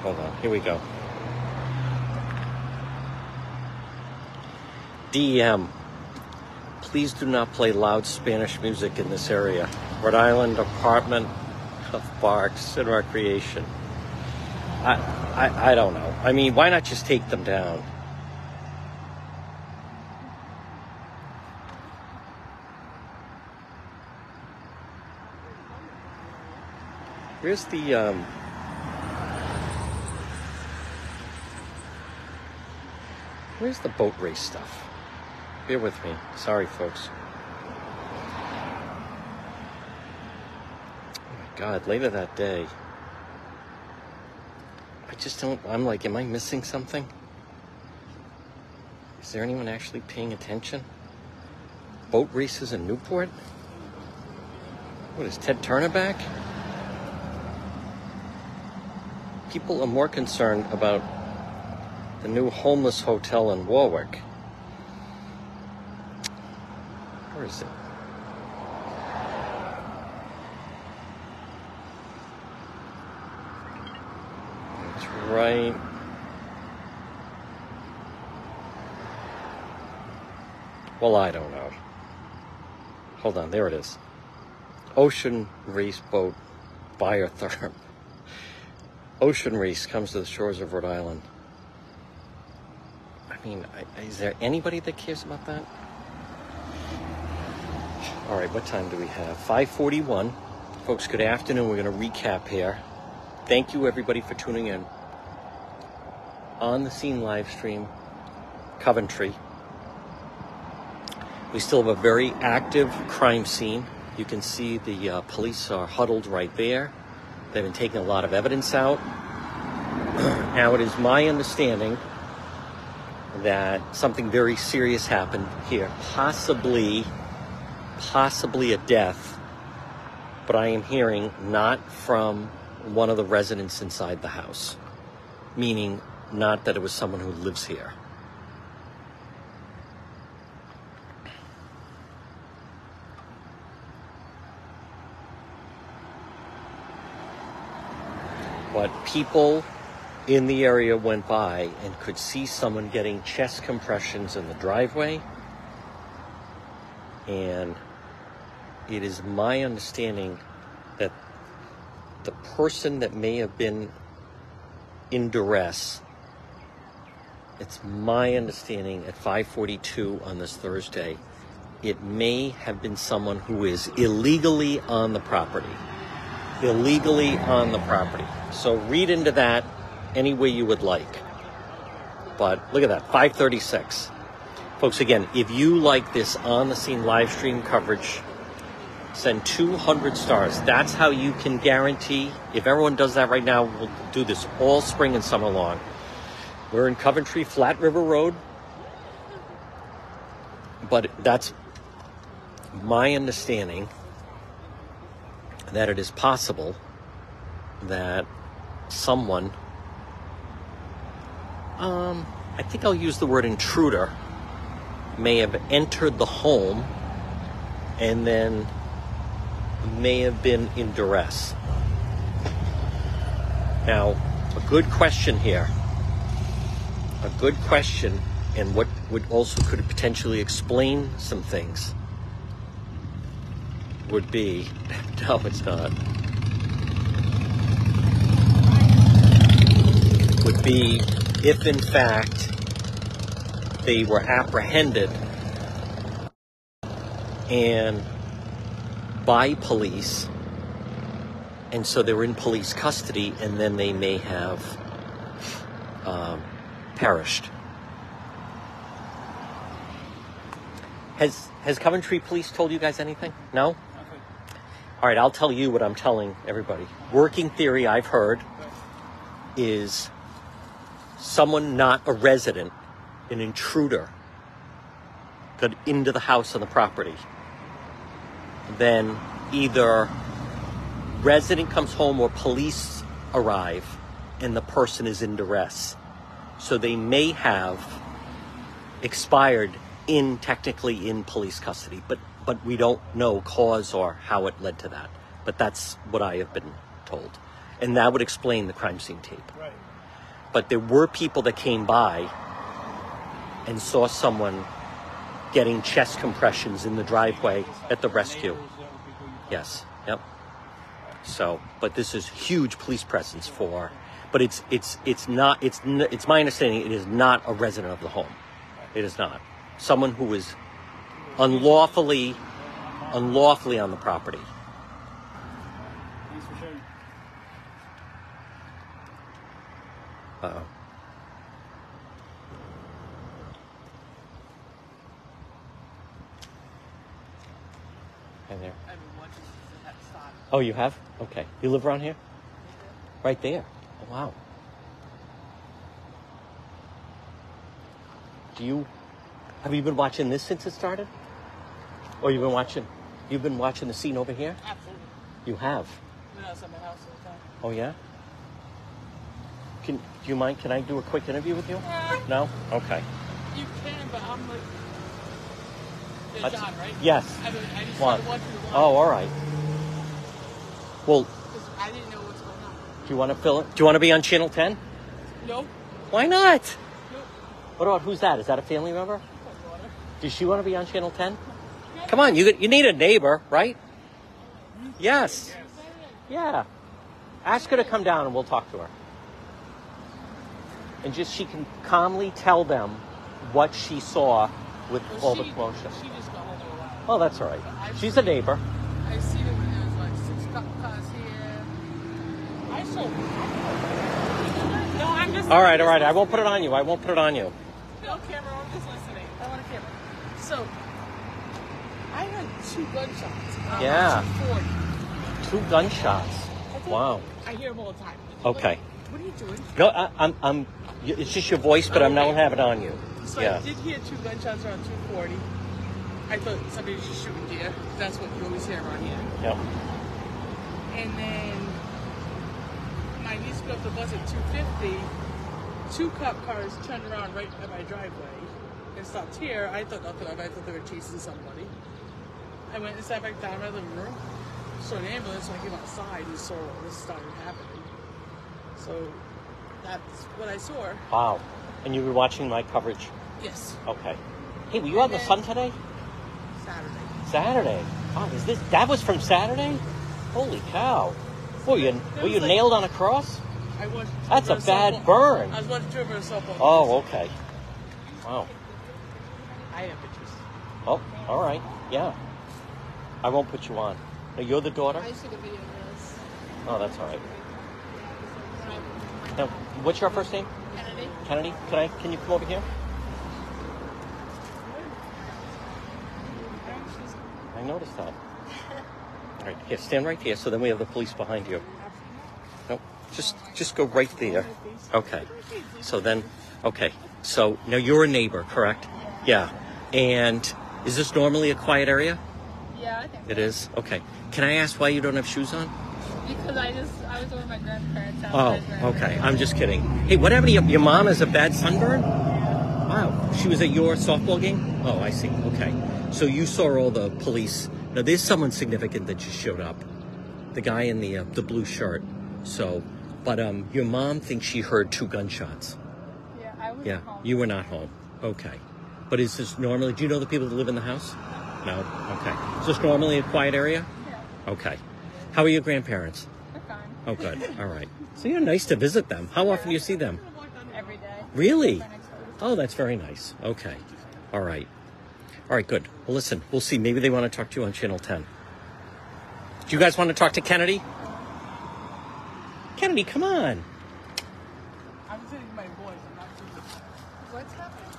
Hold on. Here we go. DEM. Please do not play loud Spanish music in this area. Rhode Island Department of Parks and Recreation. I, I, I don't know. I mean, why not just take them down? Where's the um? Where's the boat race stuff? Bear with me. Sorry, folks. Oh my God! Later that day. I just don't. I'm like, am I missing something? Is there anyone actually paying attention? Boat races in Newport? What is Ted Turner back? People are more concerned about the new homeless hotel in Warwick. It's right. Well, I don't know. Hold on, there it is. Ocean Race Boat Biotherm. Ocean Race comes to the shores of Rhode Island. I mean, is there anybody that cares about that? All right, what time do we have? 541. Folks, good afternoon. We're going to recap here. Thank you, everybody, for tuning in. On the scene live stream, Coventry. We still have a very active crime scene. You can see the uh, police are huddled right there. They've been taking a lot of evidence out. now, it is my understanding that something very serious happened here, possibly, possibly a death. But I am hearing not from one of the residents inside the house, meaning not that it was someone who lives here. But people in the area went by and could see someone getting chest compressions in the driveway. And it is my understanding that the person that may have been in duress it's my understanding at 542 on this thursday it may have been someone who is illegally on the property. Illegally on the property. So read into that any way you would like. But look at that 536 folks again if you like this on the scene live stream coverage send 200 stars. That's how you can guarantee. If everyone does that right now, we'll do this all spring and summer long. We're in Coventry, Flat River Road. But that's my understanding that it is possible that someone, um, I think I'll use the word intruder, may have entered the home and then may have been in duress. Now, a good question here. A good question, and what would also could potentially explain some things would be no, it's not. Would be if in fact they were apprehended and by police and so they were in police custody and then they may have um, perished. Has has coventry police told you guys anything? No? Okay. all right i'll tell you what i'm telling everybody. Working theory i've heard is someone not a resident an intruder got into the house on the property then either resident comes home or police arrive and the person is in duress. So they may have expired in technically in police custody but but we don't know cause or how it led to that. But that's what i have been told. And that would explain the crime scene tape. Right. but there were people that came by and saw someone getting chest compressions in the driveway at the rescue. Yes. Yep. So, but this is huge police presence for, but it's it's it's not it's it's my understanding it is not a resident of the home. It is not someone who is unlawfully unlawfully on the property. Thanks for sharing. Uh, Hi there. I've been watching since that started. Oh, you have? Okay. You live around here? Right there. Oh, wow. Do you have you been watching this since it started? Or you've been watching you've been watching the scene over here? Absolutely. You have. Been outside my house all the time. Oh yeah? Can do you mind can I do a quick interview with you? Yeah. No? Okay. You can, but I'm like. That's- John, right? yes. I, mean, I just What? started watching the Oh, all right. Well, I didn't know what's going on. do you want to fill it? Do you want to be on channel 10? No. Why not? Nope. What about who's that? Is that a family member? Does she want to be on Channel 10? Come on, you you need a neighbor, right? Yes. Yeah. Ask her to come down and we'll talk to her. And just she can calmly tell them what she saw with Well, all the she- commotion. She just got home a while. Oh, that's all right. She's a neighbor. I see that when there's like six cop cars here. I saw. No, I'm just. All right, all right. I won't put it on you. I won't put it on you. No camera. I'm just listening. I want a camera. So, I heard two gunshots. Um, Yeah. Two gunshots. I Wow. I hear them all the time. Okay. What are you doing? No, I, I'm, I'm. It's just your voice, but I'm not Okay. have it on you. So Yeah. I did hear two gunshots around 240. I thought somebody was just shooting deer. That's what you always hear around here. Yep. And then my niece got off the bus at 250. Two cop cars turned around right at my driveway and stopped here. I thought nothing of it. I thought they were chasing somebody. I went and sat back down in my living room. Saw an ambulance. So I came outside and saw this started happening. So that's what I saw. Wow. And you were watching my coverage. Yes, Okay. Hey, were you on the sun today? Saturday. Saturday. Wow, is this that was from Saturday? Holy cow! Were you were you like- nailed on a cross? I watched. That's a bad softball- burn. I was watching Trevor softball. Oh, okay. Wow. I have pictures. Oh, all right. Yeah. I won't put you on. Now, you're the daughter. I took a video of this. Oh, that's all right. Now, what's your first name? Kennedy. Kennedy. Can I? Can you come over here? I noticed that. All right, here, stand right here. So then we have the police behind you. No, just just go right there. Okay. So then, okay. So now you're a neighbor, correct? Yeah. And is this normally a quiet area? Yeah, I think It is. Okay. Can I ask why you don't have shoes on? because I just I was over my grandparents' house. Oh, I was driving okay. I'm just kidding. Hey, what happened to your, your mom? Has a bad sunburn? Wow. She was at your softball game? Oh, I see. Okay. So you saw all the police. Now there's someone significant that just showed up. The guy in the uh, the blue shirt. So, but um, your mom thinks she heard two gunshots. Yeah, I was Yeah, home. you were not home. Okay. But is this normally, do you know the people that live in the house? No? Okay. Is this normally a quiet area? Yeah, Okay. How are your grandparents? they're fine. Oh, good. All right. So you're nice to visit them. How often do you see them? Every day. Really? They're next door. Oh, that's very nice. Okay. All right. All right, good. Well, listen, we'll see. Maybe they want to talk to you on Channel 10. Do you guys want to talk to Kennedy? Kennedy, come on. I'm sitting my voice. I'm not sitting. What's happening?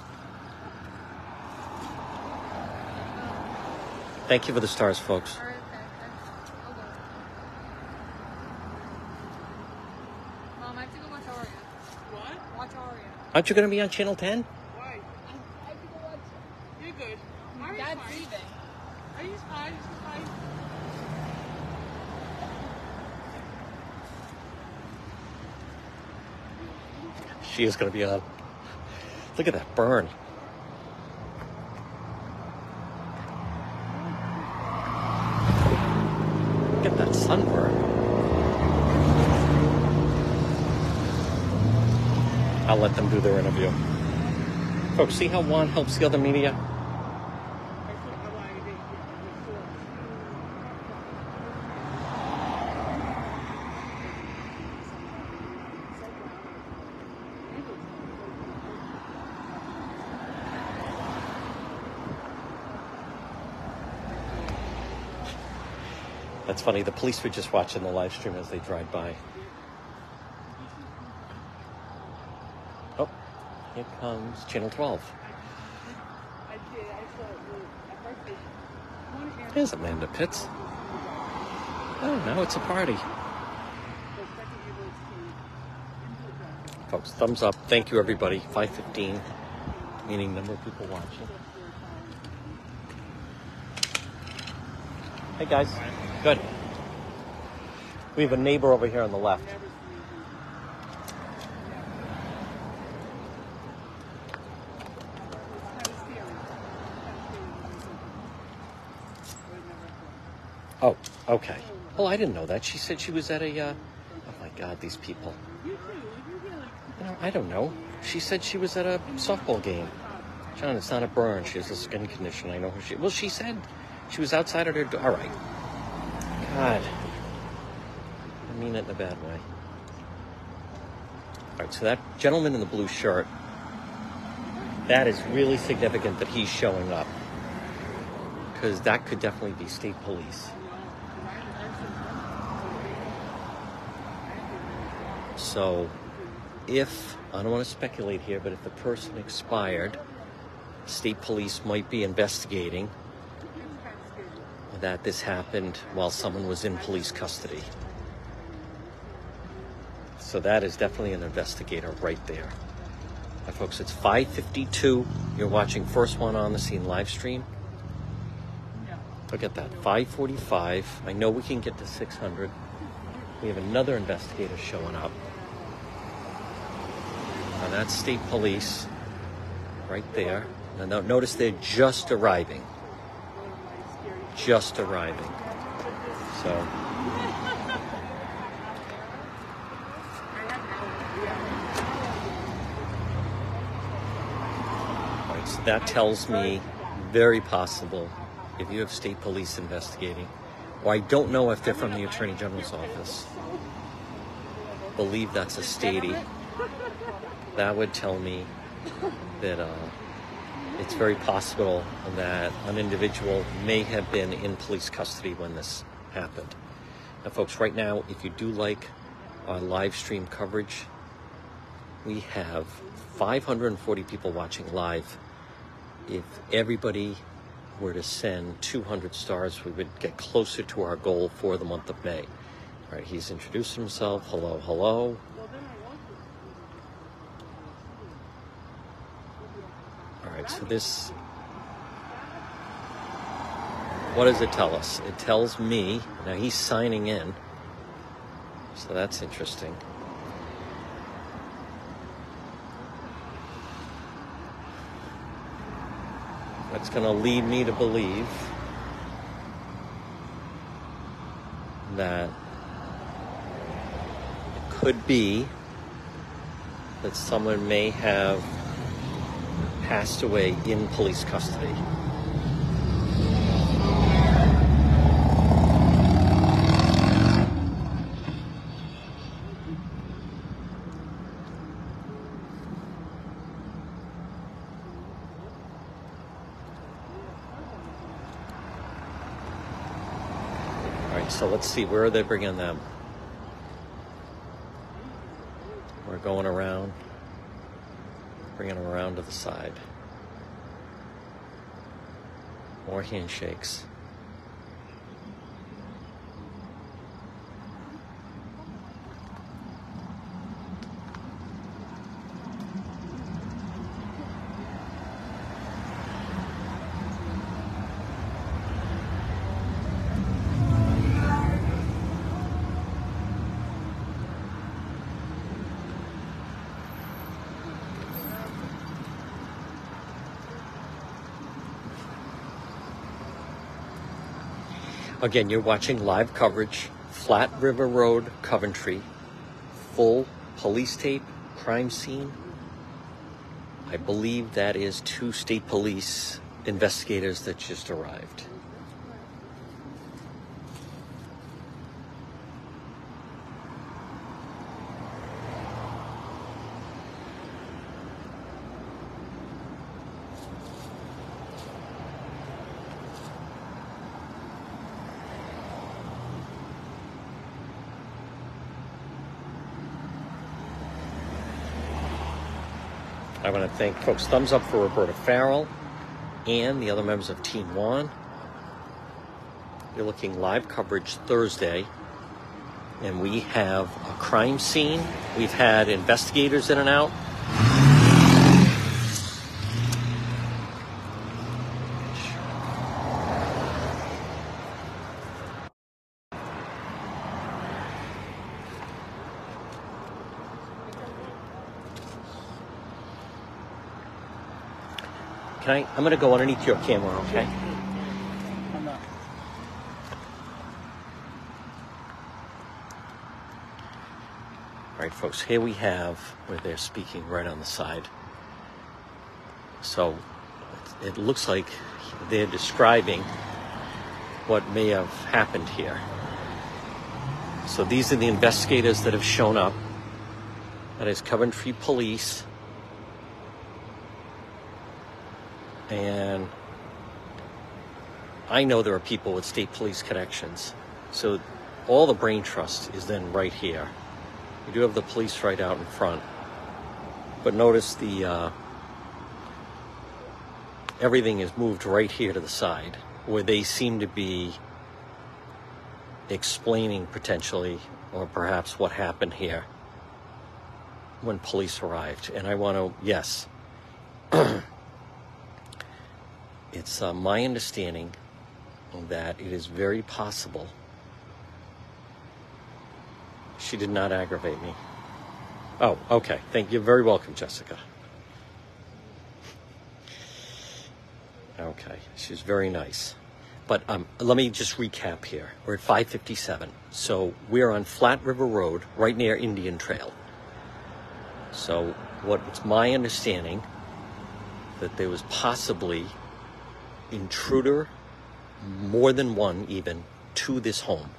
Thank you for the stars, folks. Alright, okay. I'll go. Mom, I have to go watch Aria. What? Watch Aria. Aren't you going to be on Channel 10? Why? I, I have to go watch You're good. Ari's Dad's fine. leaving. Ari's fine. She's fine. She is going to be on. Look at that burn. Look at that sunburn. I'll let them do their interview. Folks, see how Juan helps the other media? I thought I wanted to get before. That's funny. The police were just watching the live stream as they drive by. Oh, here comes Channel 12. I did. I saw it. At first, they There's Amanda Pitts. Oh, now it's a party. Folks, thumbs up. Thank you, everybody. 515, meaning number of people watching. Hey, guys. Good. We have a neighbor over here on the left. Oh, okay. Well, I didn't know that. She said she was at a. Uh... Oh my God, these people. You know, I don't know. She said she was at a softball game. John, it's not a burn. She has a skin condition. I know who she. Well, she said she was outside of her. Do- All right. God. It in a bad way. All right. So that gentleman in the blue shirt. That is really significant that he's showing up. Because that could definitely be state police. So, if, I don't want to speculate here, but if the person expired, state police might be investigating that this happened while someone was in police custody. So that is definitely an investigator right there. Now, folks, it's 5:52. You're watching First One on the Scene live stream. Look at that, 5:45. I know we can get to 600. We have another investigator showing up. Now that's state police, right there. Now no- notice they're just arriving. Just arriving. So. All right, so that tells me very possible if you have state police investigating, or I don't know if they're from the Attorney General's office. Believe that's a statey. That would tell me that uh, it's very possible that an individual may have been in police custody when this happened. Now, folks, right now, if you do like our live stream coverage, we have 540 people watching live. If everybody were to send 200 stars, we would get closer to our goal for the month of May. All right, he's introduced himself. Hello, hello. All right, so this. What does it tell us? It tells me. Now he's signing in. So that's interesting. That's going to lead me to believe that it could be that someone may have passed away in police custody. All right, so let's see, where are they bringing them? We're going around, bringing them around to the side. More handshakes. Again, you're watching live coverage, Flat River Road, Coventry, full police tape, crime scene. I believe that is two state police investigators that just arrived. Want to thank folks. Thumbs up for Roberta Farrell and the other members of Team One. You're looking live coverage Thursday, and we have a crime scene. We've had investigators in and out. I'm to go underneath your camera, okay? All right, folks, here we have where they're speaking right on the side. So it looks like they're describing what may have happened here. So these are the investigators that have shown up. That is Coventry Police. And I know there are people with state police connections. So all the brain trust is then right here. We do have the police right out in front. But notice the uh, everything is moved right here to the side where they seem to be explaining potentially or perhaps what happened here when police arrived. And I want to, yes, it's uh, my understanding that it is very possible she did not aggravate me. Oh, okay. Thank you. Very welcome, Jessica. Okay, she's very nice. But um, let me just recap here. We're at 557. So we're on Flat River Road, right near Indian Trail. So what it's my understanding that there was possibly intruder, more than one even, to this home.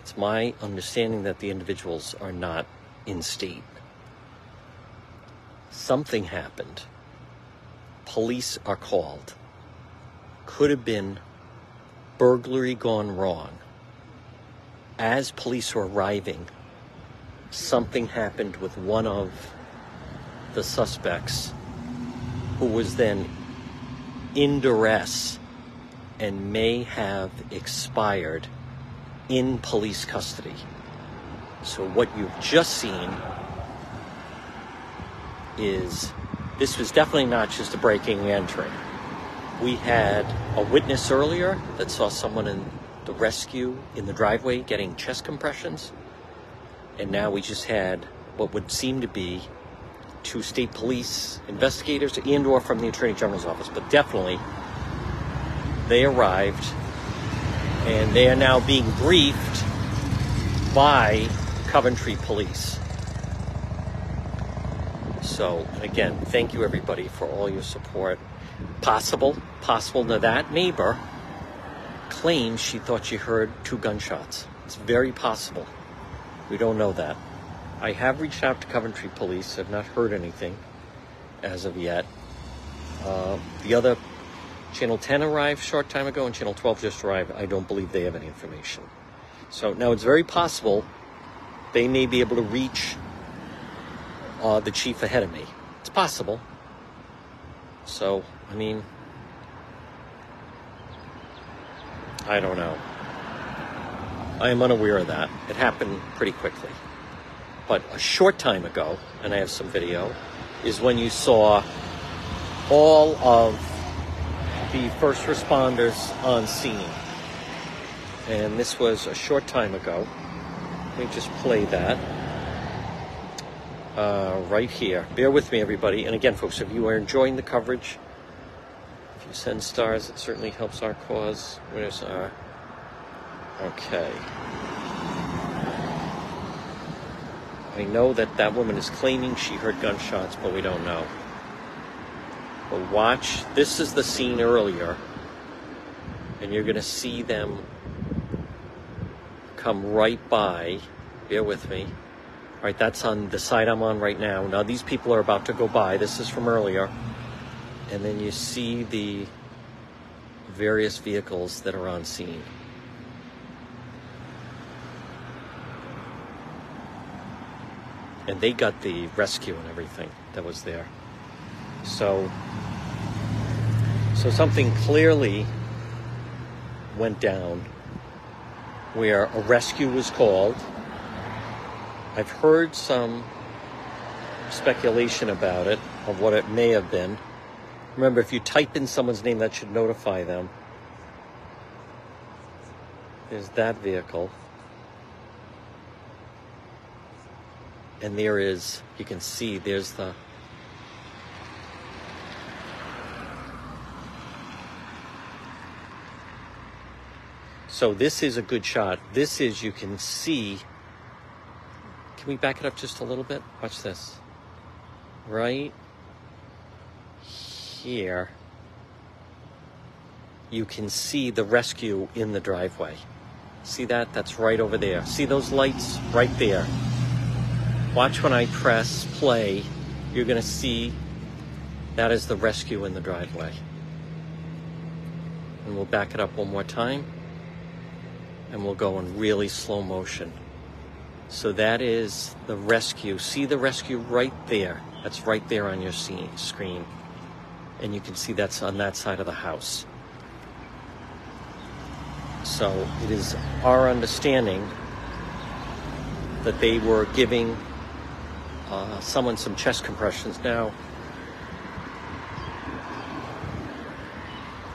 It's my understanding that the individuals are not in state. Something happened. Police are called. Could have been burglary gone wrong. As police were arriving, something happened with one of the suspects who was then in duress and may have expired in police custody. So, what you've just seen is this was definitely not just a breaking and entering. We had a witness earlier that saw someone in the rescue in the driveway getting chest compressions. And now we just had what would seem to be two state police investigators and or from the attorney general's office but definitely they arrived and they are now being briefed by coventry police. So again thank you everybody for all your support. Possible possible that that neighbor claims she thought she heard two gunshots. It's very possible. We don't know that. I have reached out to Coventry Police. Have not heard anything as of yet. Uh, the other Channel 10 arrived short time ago, and Channel 12 just arrived. I don't believe they have any information. So now it's very possible they may be able to reach uh, the chief ahead of me. It's possible. So I mean, I don't know. I am unaware of that. It happened pretty quickly. But a short time ago, and I have some video, is when you saw all of the first responders on scene. And this was a short time ago. Let me just play that. Uh, right here. Bear with me, everybody. And again, folks, if you are enjoying the coverage, if you send stars, it certainly helps our cause. Where's our. Okay. I know that that woman is claiming she heard gunshots, but we don't know. But watch, this is the scene earlier, and you're going to see them come right by. Bear with me. All right, that's on the side I'm on right now. Now, these people are about to go by. This is from earlier. And then you see the various vehicles that are on scene. and they got the rescue and everything that was there. So, so something clearly went down where a rescue was called. I've heard some speculation about it of what it may have been. Remember, if you type in someone's name, that should notify them. There's that vehicle. and there is you can see there's the so this is a good shot. This is you can see. Can we back it up just a little bit? Watch this. Right here you can see the rescue in the driveway. See that? That's right over there. See those lights? Right there. Watch when I press play, you're going to see that is the rescue in the driveway. And we'll back it up one more time. And we'll go in really slow motion. So that is the rescue. See the rescue right there. That's right there on your screen. And you can see that's on that side of the house. So it is our understanding that they were giving uh, someone some chest compressions. Now,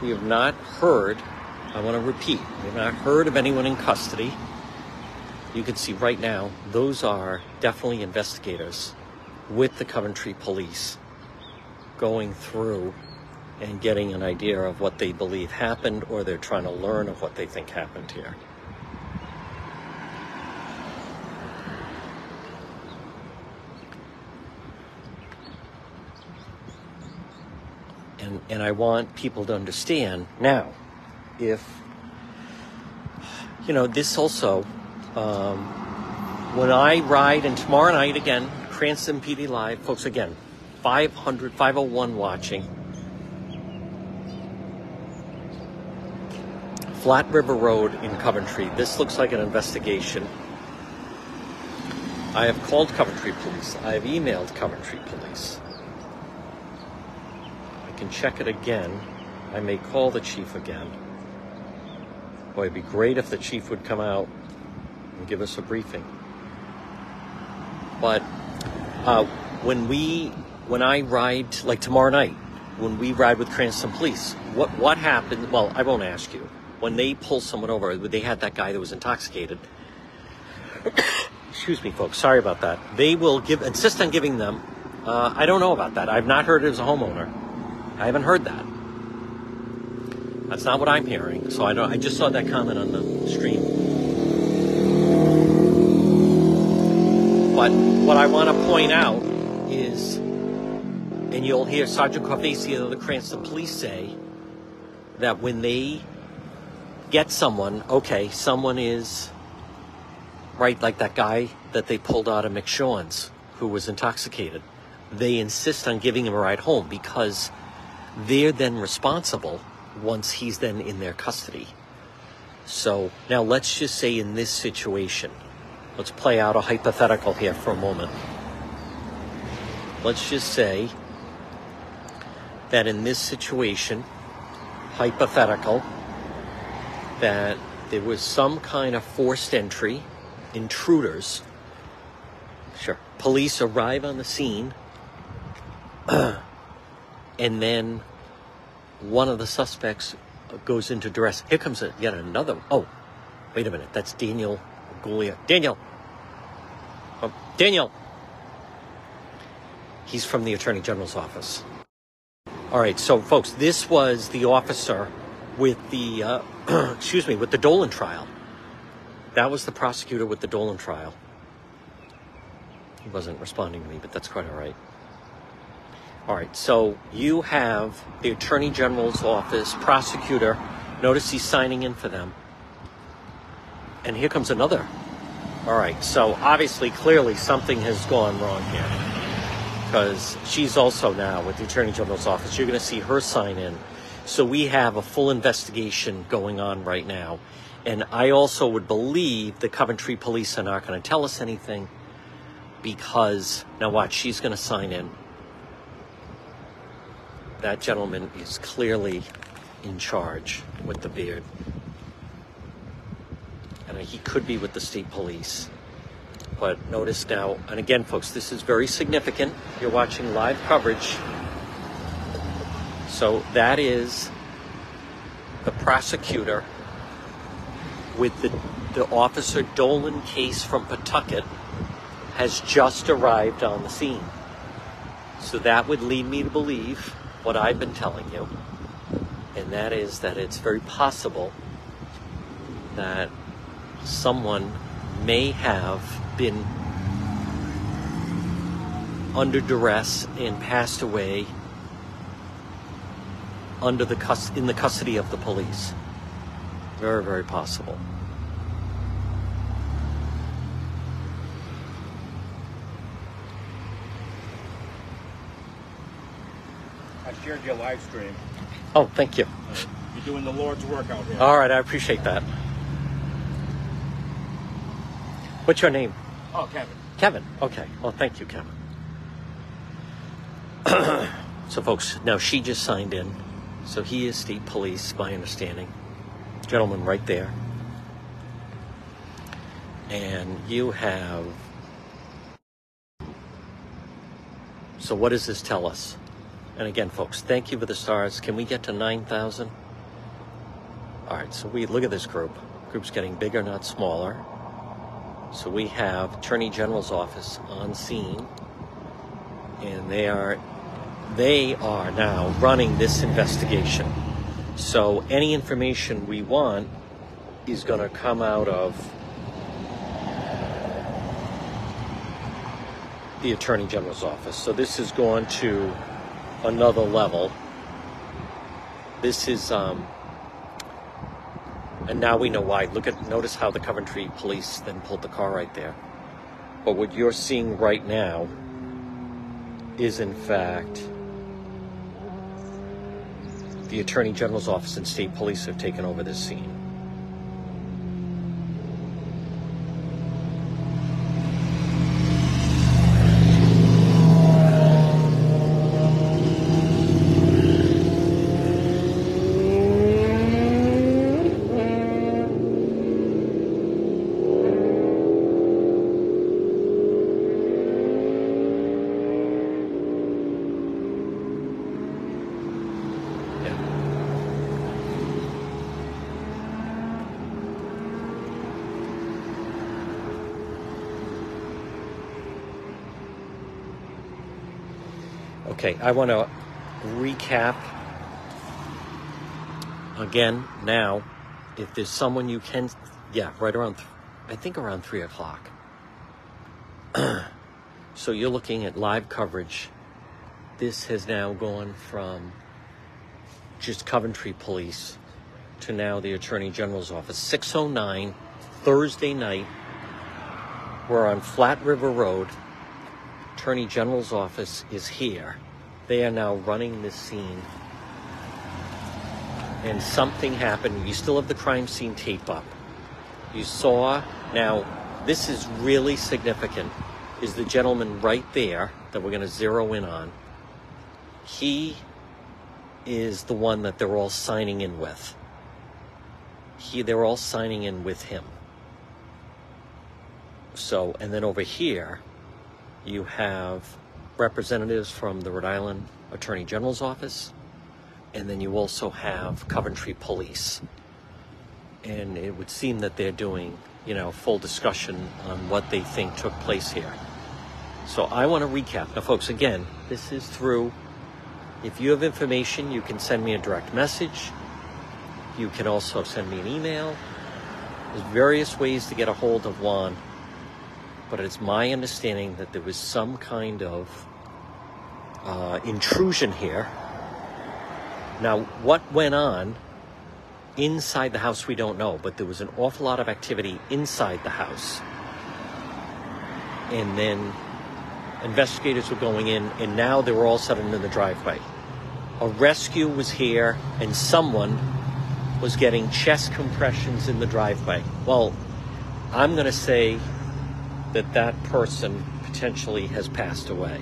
we have not heard, I want to repeat, we have not heard of anyone in custody. You can see right now, those are definitely investigators with the Coventry police going through and getting an idea of what they believe happened or they're trying to learn of what they think happened here. and and I want people to understand now if you know this also um, when I ride and tomorrow night again Cranston PD Live folks again 500 501 watching. Flat River Road in Coventry. This looks like an investigation. I have called Coventry Police. I have emailed Coventry Police. I can check it again. I may call the chief again. Boy, it'd be great if the chief would come out and give us a briefing. But uh, when we, when I ride, like tomorrow night, when we ride with Cranston Police, what what happens? Well, I won't ask you. When they pull someone over, they had that guy that was intoxicated. Excuse me, folks. Sorry about that. They will give insist on giving them Uh, I don't know about that. I've not heard it as a homeowner. I haven't heard that. That's not what I'm hearing. So I don't. I just saw that comment on the stream. But what I want to point out is, and you'll hear Sergeant Carvacia of the Cranston Police say that when they get someone, okay, someone is right, like that guy that they pulled out of McShawn's who was intoxicated. They insist on giving him a ride home because they're then responsible once he's then in their custody. So now let's just say in this situation, let's play out a hypothetical here for a moment. Let's just say that in this situation, hypothetical, that there was some kind of forced entry, intruders. Sure. Police arrive on the scene, and then one of the suspects goes into duress. Here comes yet another. Oh, wait a minute. That's Daniel Gulia. Daniel. Oh, Daniel. He's from the Attorney General's office. All right, so folks, this was the officer with the, uh, excuse me, with the Dolan trial. That was the prosecutor with the Dolan trial. He wasn't responding to me, but that's quite all right. All right, so you have the Attorney General's office prosecutor. Notice he's signing in for them. And here comes another. All right, so obviously, clearly, something has gone wrong here. Because she's also now with the Attorney General's office. You're going to see her sign in. So we have a full investigation going on right now. And I also would believe the Coventry police are not going to tell us anything because, now watch, she's going to sign in that gentleman is clearly in charge with the beard. And he could be with the state police. But notice now, and again, folks, this is very significant. You're watching live coverage. So that is the prosecutor with the, the Officer Dolan case from Pawtucket has just arrived on the scene. So that would lead me to believe what I've been telling you, and that is that it's very possible that someone may have been under duress and passed away under the cus- in the custody of the police. Very, very possible. Shared your live stream. Oh, thank you. You're doing the Lord's work out here. All right, I appreciate that. What's your name? Oh, Kevin. Kevin. Okay. Well, thank you, Kevin. so, folks, now she just signed in. So he is state police, my understanding. Gentleman right there. And you have. So, what does this tell us? And again, folks, thank you for the stars. Can we get to 9,000? All right, so we look at this group. Group's getting bigger, not smaller. So we have Attorney General's office on scene, and they are they are now running this investigation. So any information we want is going to come out of the Attorney General's office. So this is going to another level. This is um, and now we know why. Look at notice how the Coventry police then pulled the car right there. But what you're seeing right now is in fact the Attorney General's office and state police have taken over this scene. Okay, I want to recap again now. If there's someone you can, yeah, right around, th- I think around three o'clock. so you're looking at live coverage. This has now gone from just Coventry Police to now the Attorney General's office. 609 Thursday night. We're on Flat River Road. Attorney General's office is here. They are now running this scene. And something happened. You still have the crime scene tape up. You saw, now, this is really significant, is the gentleman right there that we're going to zero in on. He is the one that they're all signing in with. He, they're all signing in with him. So, and then over here, you have representatives from the Rhode Island Attorney General's office, and then you also have Coventry Police. And it would seem that they're doing, you know, full discussion on what they think took place here. So I want to recap. Now, folks, again, this is through. If you have information, you can send me a direct message. You can also send me an email. There's various ways to get a hold of Juan but it's my understanding that there was some kind of uh, intrusion here. Now, what went on inside the house, we don't know, but there was an awful lot of activity inside the house. And then investigators were going in, and now they were all sudden in the driveway. A rescue was here, and someone was getting chest compressions in the driveway. Well, I'm going to say that that person potentially has passed away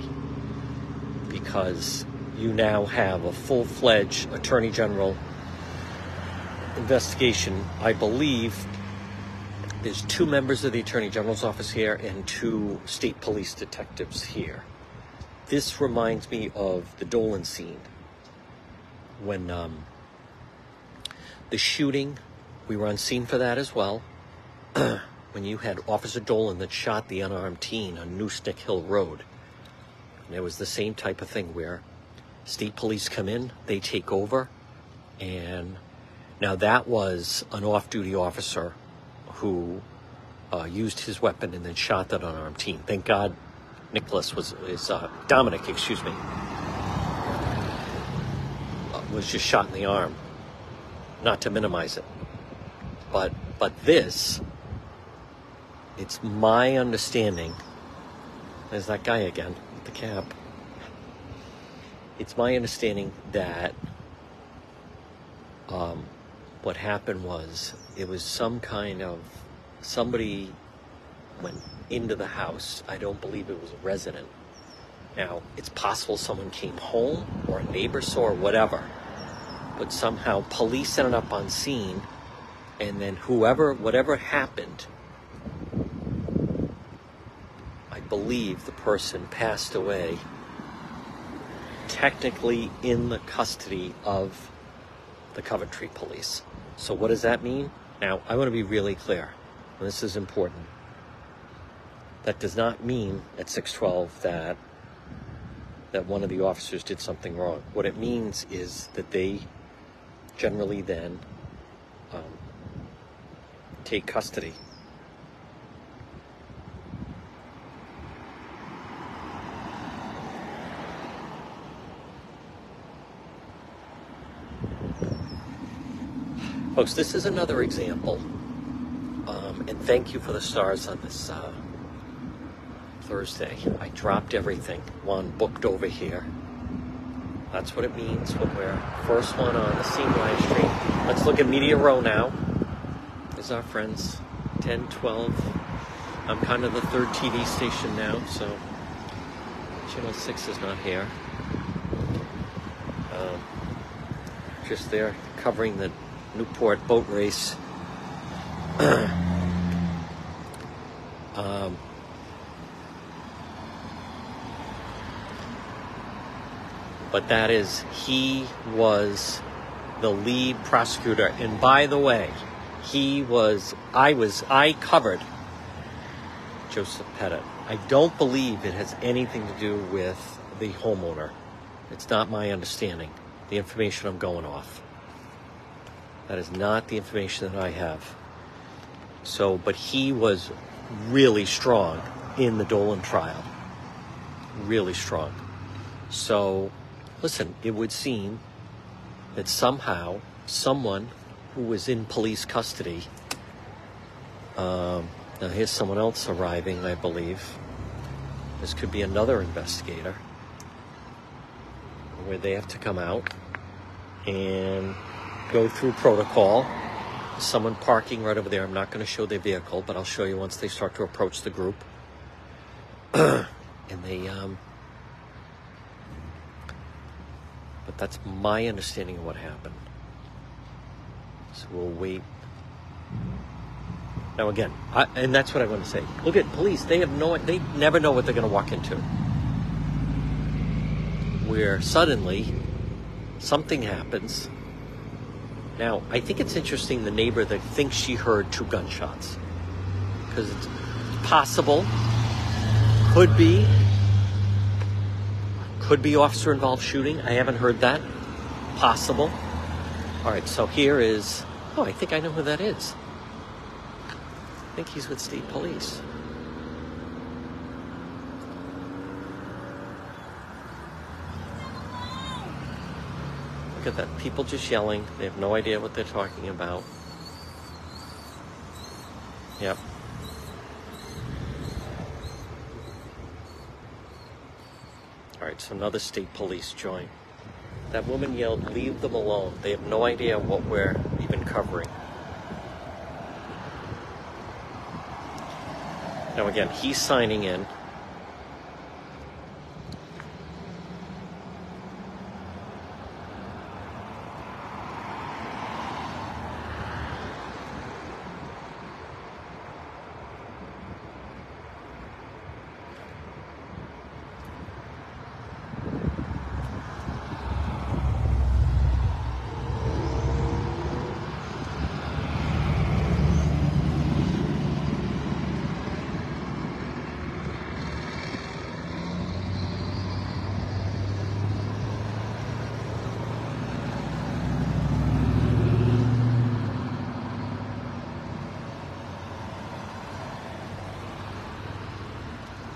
because you now have a full-fledged attorney general investigation. I believe there's two members of the attorney general's office here and two state police detectives here. This reminds me of the dolan scene when um, the shooting we were on scene for that as well when you had Officer Dolan that shot the unarmed teen on New Stick Hill Road. And it was the same type of thing where state police come in, they take over, and now that was an off duty officer who uh, used his weapon and then shot that unarmed teen. Thank God Nicholas was, is, uh, Dominic, excuse me, uh, was just shot in the arm. Not to minimize it. But, but this, it's my understanding. There's that guy again with the cap. It's my understanding that um, what happened was it was some kind of somebody went into the house. I don't believe it was a resident. Now, it's possible someone came home or a neighbor saw or whatever, but somehow police ended up on scene, and then whoever, whatever happened, believe the person passed away technically in the custody of the Coventry police. So, what does that mean? Now, I want to be really clear, and this is important. That does not mean at 612 that that one of the officers did something wrong. What it means is that they generally then um, take custody Folks, this is another example. Um, and thank you for the stars on this uh, Thursday. I dropped everything. One booked over here. That's what it means when we're first one on the scene live stream. Let's look at Media Row now. There's our friends. 10, 12. I'm kind of the third TV station now, so Channel 6 is not here. Um, just there covering the Newport boat race. um, but that is, he was the lead prosecutor. And by the way, he was, I was, I covered Joseph Pettit. I don't believe it has anything to do with the homeowner. It's not my understanding. The information I'm going off. That is not the information that I have. So, but he was really strong in the Dolan trial. Really strong. So, listen, it would seem that somehow someone who was in police custody, um, now here's someone else arriving, I believe. This could be another investigator where they have to come out and go through protocol. Someone parking right over there. I'm not going to show their vehicle, but I'll show you once they start to approach the group. and they, um, but that's my understanding of what happened. So we'll wait. Now again, I, and that's what I want to say. Look at police; they have no, they never know what they're going to walk into. Where suddenly something happens. Now, I think it's interesting the neighbor that thinks she heard two gunshots because it's possible, could be, could be officer involved shooting. I haven't heard that. Possible. All right, so here is. Oh, I think I know who that is. I think he's with state police. Look at that. People just yelling. They have no idea what they're talking about. Yep. All right, so another state police join. That woman yelled, Leave them alone. They have no idea what we're even covering. Now, again, he's signing in.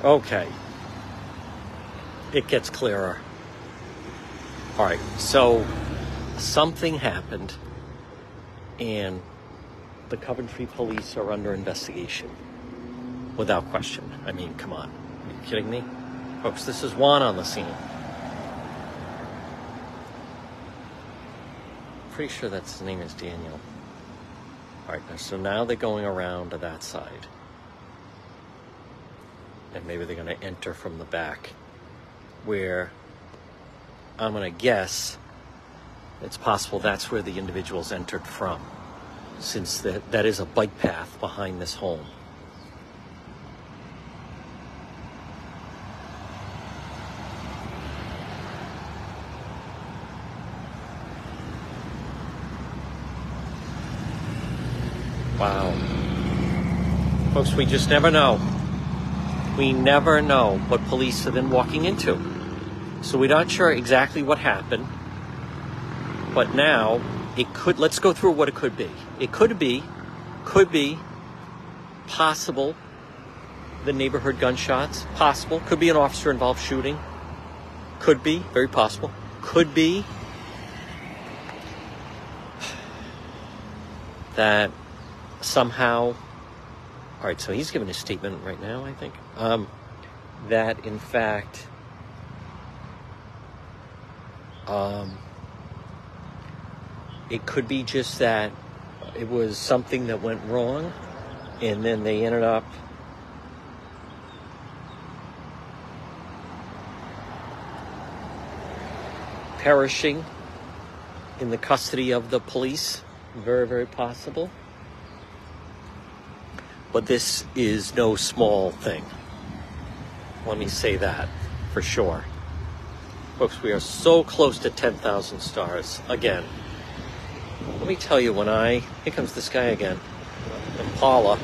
Okay. It gets clearer. All right. So something happened, and the Coventry police are under investigation. Without question. I mean, come on. Are you kidding me? Folks, this is Juan on the scene. Pretty sure that's his name is Daniel. All right, so now they're going around to that side and maybe they're going to enter from the back where I'm going to guess it's possible that's where the individuals entered from since that, that is a bike path behind this home. Wow. Folks, we just never know. We never know what police are then walking into. So we're not sure exactly what happened. But now it could let's go through what it could be. It could be could be possible the neighborhood gunshots, possible, could be an officer involved shooting. Could be, very possible. Could be that somehow all right, so he's giving a statement right now, I think, um, that in fact, um, it could be just that it was something that went wrong, and then they ended up perishing in the custody of the police. Very, very possible. But this is no small thing. Let me say that for sure. Folks, we are so close to 10,000 stars. Again, let me tell you, when I. Here comes this guy again. Impala.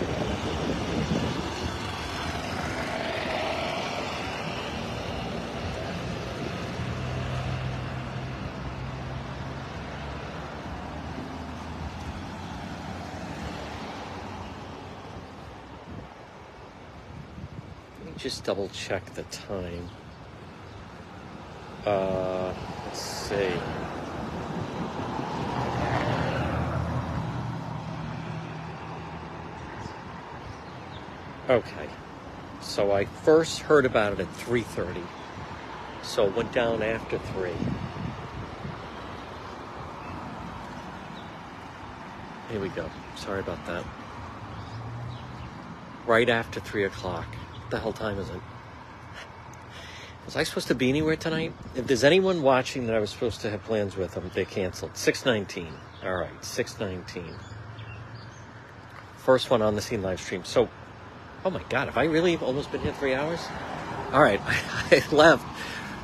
just double check the time. Uh, let's see. Okay. So I first heard about it at 3:30. So it went down after 3. Here we go. Sorry about that. Right after 3 o'clock. The hell time is it? Was I supposed to be anywhere tonight? If there's anyone watching that I was supposed to have plans with them, they canceled. 619. All right, 619. First one on the scene live stream. So, oh my God, have I really almost been here three hours? All right, I left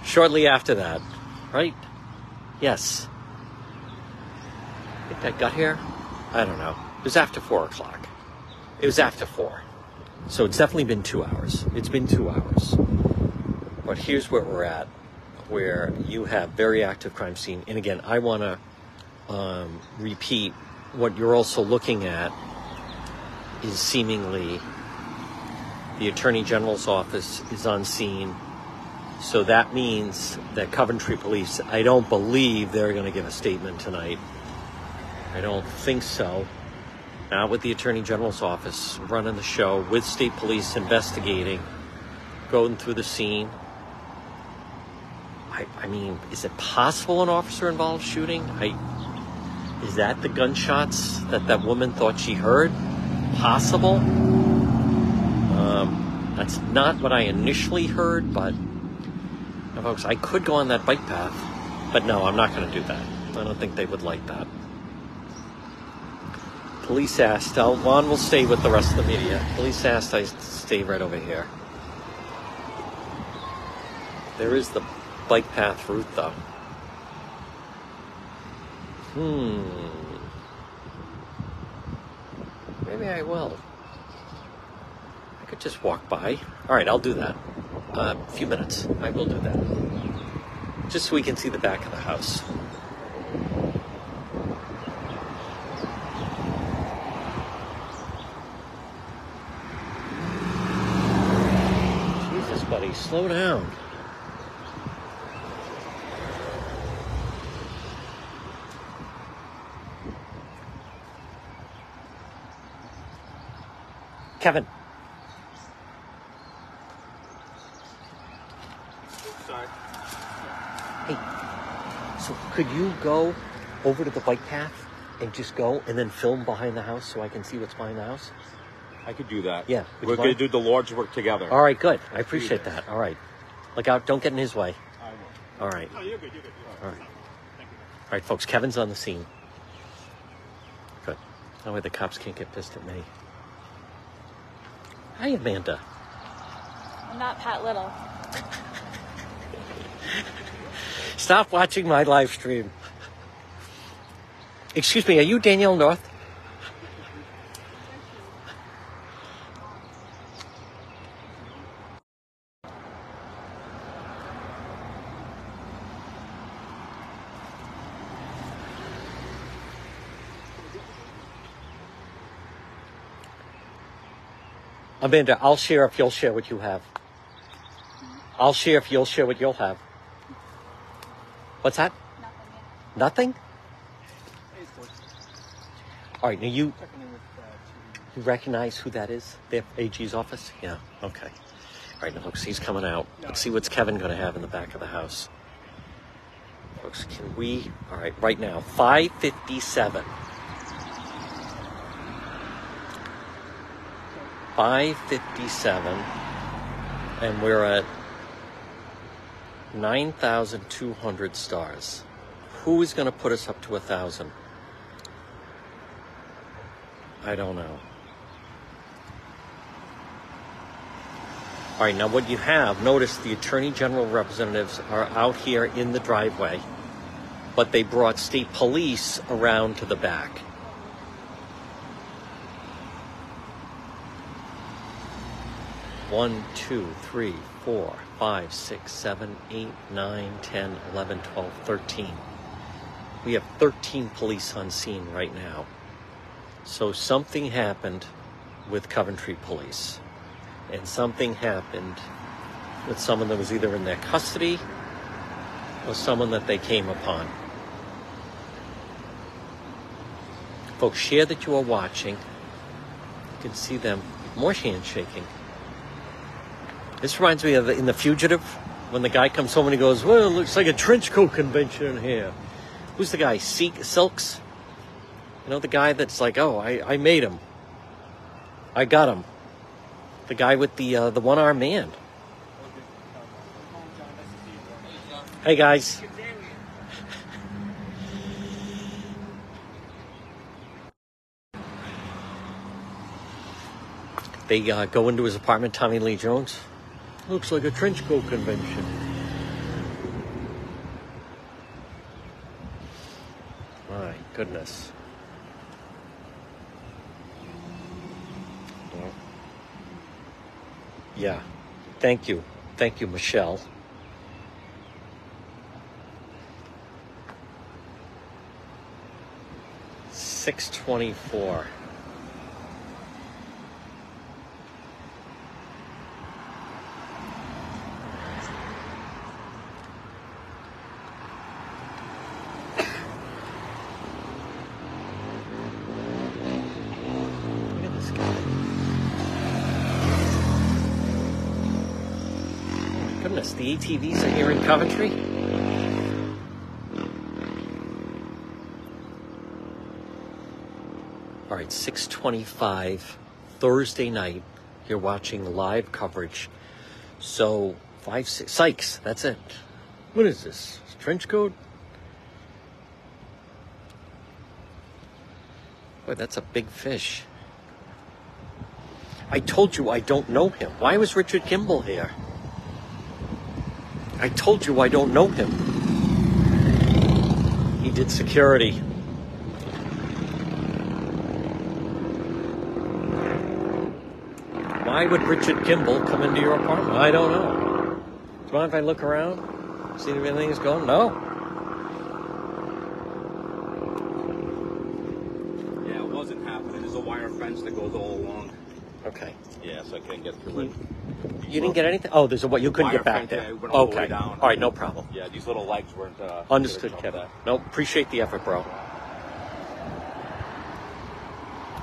shortly after that, right? Yes. I think I got here. I don't know. It was after four o'clock. It was after four. So it's definitely been two hours. It's been two hours. But here's where we're at, where you have very active crime scene. And again, I want to um, repeat what you're also looking at is seemingly the Attorney General's office is on scene. So that means that Coventry Police, I don't believe they're going to give a statement tonight. I don't think so. Not with the Attorney General's office running the show, with state police investigating, going through the scene. I, I mean, is it possible an officer involved shooting? I, is that the gunshots that that woman thought she heard? Possible? Um, that's not what I initially heard, but folks, I could go on that bike path, but no, I'm not going to do that. I don't think they would like that. Police asked, I'll, Juan will stay with the rest of the media. Police asked I stay right over here. There is the bike path route, though. Hmm. Maybe I will. I could just walk by. All right, I'll do that. Uh, a few minutes. I will do that. Just so we can see the back of the house. Slow down. Kevin, Sorry. hey, so could you go over to the bike path and just go and then film behind the house so I can see what's behind the house? I could do that. Yeah, would We're going to do the Lord's work together. All right, good. I Let's do appreciate that. All right. Look out, don't get in his way. I will. All right. No, you're good. You're good. You're All right. Thank you. All right, folks, Kevin's on the scene. Good. That way the cops can't get pissed at me. Hi, Amanda. I'm not Pat Little. Stop watching my live stream. Excuse me, are you Danielle North? Amanda, I'll share if you'll share what you have. I'll share if you'll share what you'll have. What's that? Nothing. Nothing? All right, now you you recognize who that is? The AG's office? Yeah, okay. All right, now folks, he's coming out. Let's see what's Kevin going to have in the back of the house. Folks, can we? All right, right now, 557. 557. And we're at 9,200 stars. Who is going to put us up to a 1,000? I don't know. All right, now what you have, notice the Attorney General representatives are out here in the driveway, but they brought state police around to the back. One, two, three, four, five, six, seven, eight, nine, ten, eleven, twelve, thirteen. We have 13 police on scene right now. So something happened with Coventry Police. and something happened with someone that was either in their custody or someone that they came upon. Folks, share that you are watching. You can see them more handshaking. This reminds me of in The Fugitive when the guy comes home and he goes, Well, it looks like a trench coat convention in here. Who's the guy? Seek Silks? You know, the guy that's like, Oh, I, I made him. I got him. The guy with the uh, the one armed man. Hey guys. They uh, go into his apartment, Tommy Lee Jones. Looks like a trench coat convention. My goodness. Yeah. Thank you. Thank you, Michelle. Six twenty-four. 25, Thursday night. You're watching live coverage. So, five, six, Sykes, that's it. What is this? Trench coat? Boy, that's a big fish. I told you I don't know him. Why was Richard Kimble here? I told you I don't know him. He did security. Why would Richard Kimble come into your apartment? I don't know. Do you mind if I look around? See if anything's going? No. Yeah, it wasn't happening. There's a wire fence that goes all along. Okay. Yeah, so I can't get through it. You didn't get anything? Oh, there's a what? You couldn't get back there. went all the Okay. All right, no problem. Yeah, these little legs weren't. Uh, Understood, Kevin. No, appreciate the effort, bro.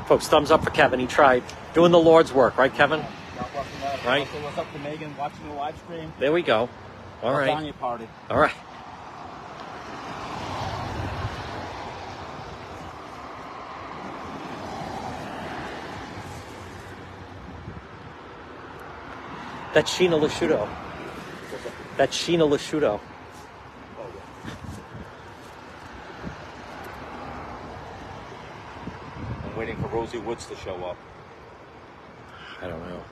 Folks, thumbs up for Kevin. He tried doing the Lord's work, right, Kevin? that. God bless America. Right. Also, what's up to Megan watching the live stream? There we go. All right. Lasagna party. All right. That's Sheena Lasciuto. That's Sheena Lasciuto. I'm waiting for Rosie Woods to show up. I don't know.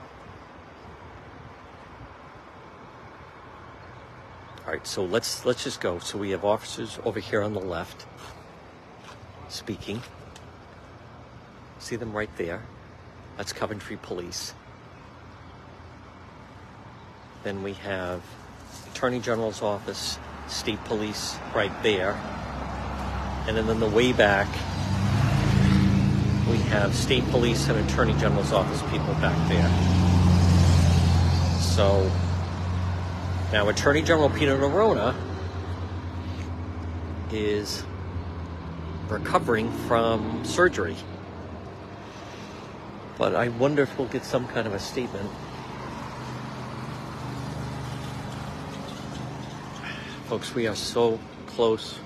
All right, so let's let's just go. So we have officers over here on the left speaking. See them right there. That's Coventry Police. Then we have Attorney General's office, State Police right there. And then in the way back, we have state police and attorney general's office people back there. So now attorney general Peter Neronha is recovering from surgery. But I wonder if we'll get some kind of a statement. Folks, we are so close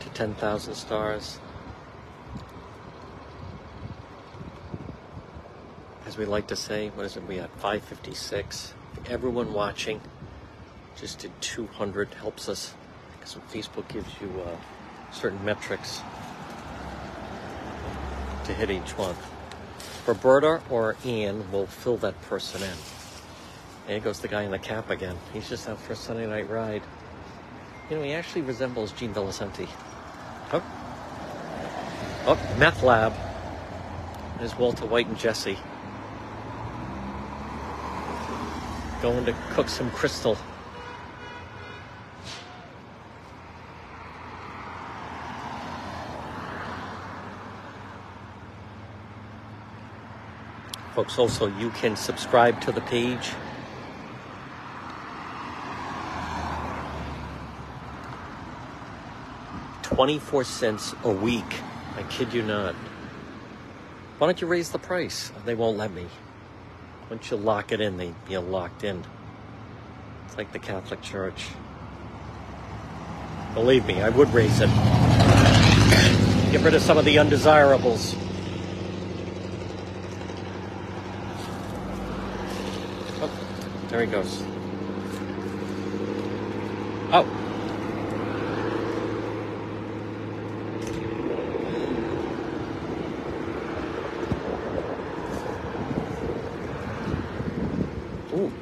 to 10,000 stars. As we like to say, what is it? We at 556. Everyone watching just did 200 helps us because Facebook gives you uh, certain metrics to hit each one. Roberta or Ian will fill that person in. And here goes the guy in the cap again. He's just out for a Sunday night ride. You know, he actually resembles Gene Valicenti. Oh, oh, meth lab. There's Walter White and Jesse. Going to cook some crystal. Folks, also, you can subscribe to the page. Twenty-four cents a week. I kid you not. Why don't you raise the price? They won't let me. Once you lock it in, they you're locked in. It's like the Catholic Church. Believe me, I would raise it. Get rid of some of the undesirables. Oh, there he goes. Oh. Ooh.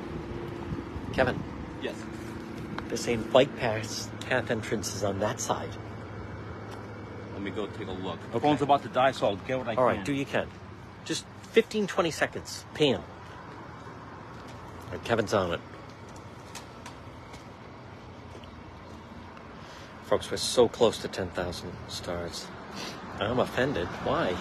Kevin, Yes. the same bike path, path entrance is on that side. Let me go take a look. Okay. Phone's about to die, so I'll get what I All can. right, do you can. Just 15, 20 seconds. Pam. All right, Kevin's on it. Folks, we're so close to 10,000 stars. I'm offended. Why?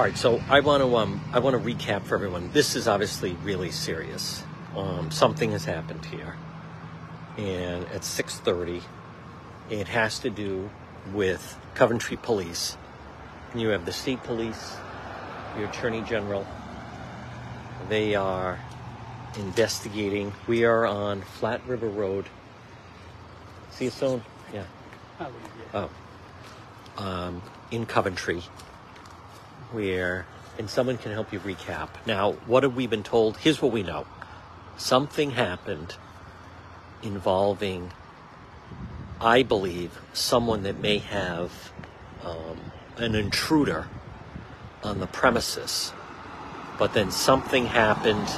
All right, so I want to um, I want to recap for everyone. This is obviously really serious. Um, something has happened here, and at 6:30, it has to do with Coventry Police. And you have the state police, your attorney general. They are investigating. We are on Flat River Road. See you soon. Yeah. Oh. Um, in Coventry, where, and someone can help you recap. Now, what have we been told? Here's what we know something happened involving, I believe, someone that may have um, an intruder on the premises. But then something happened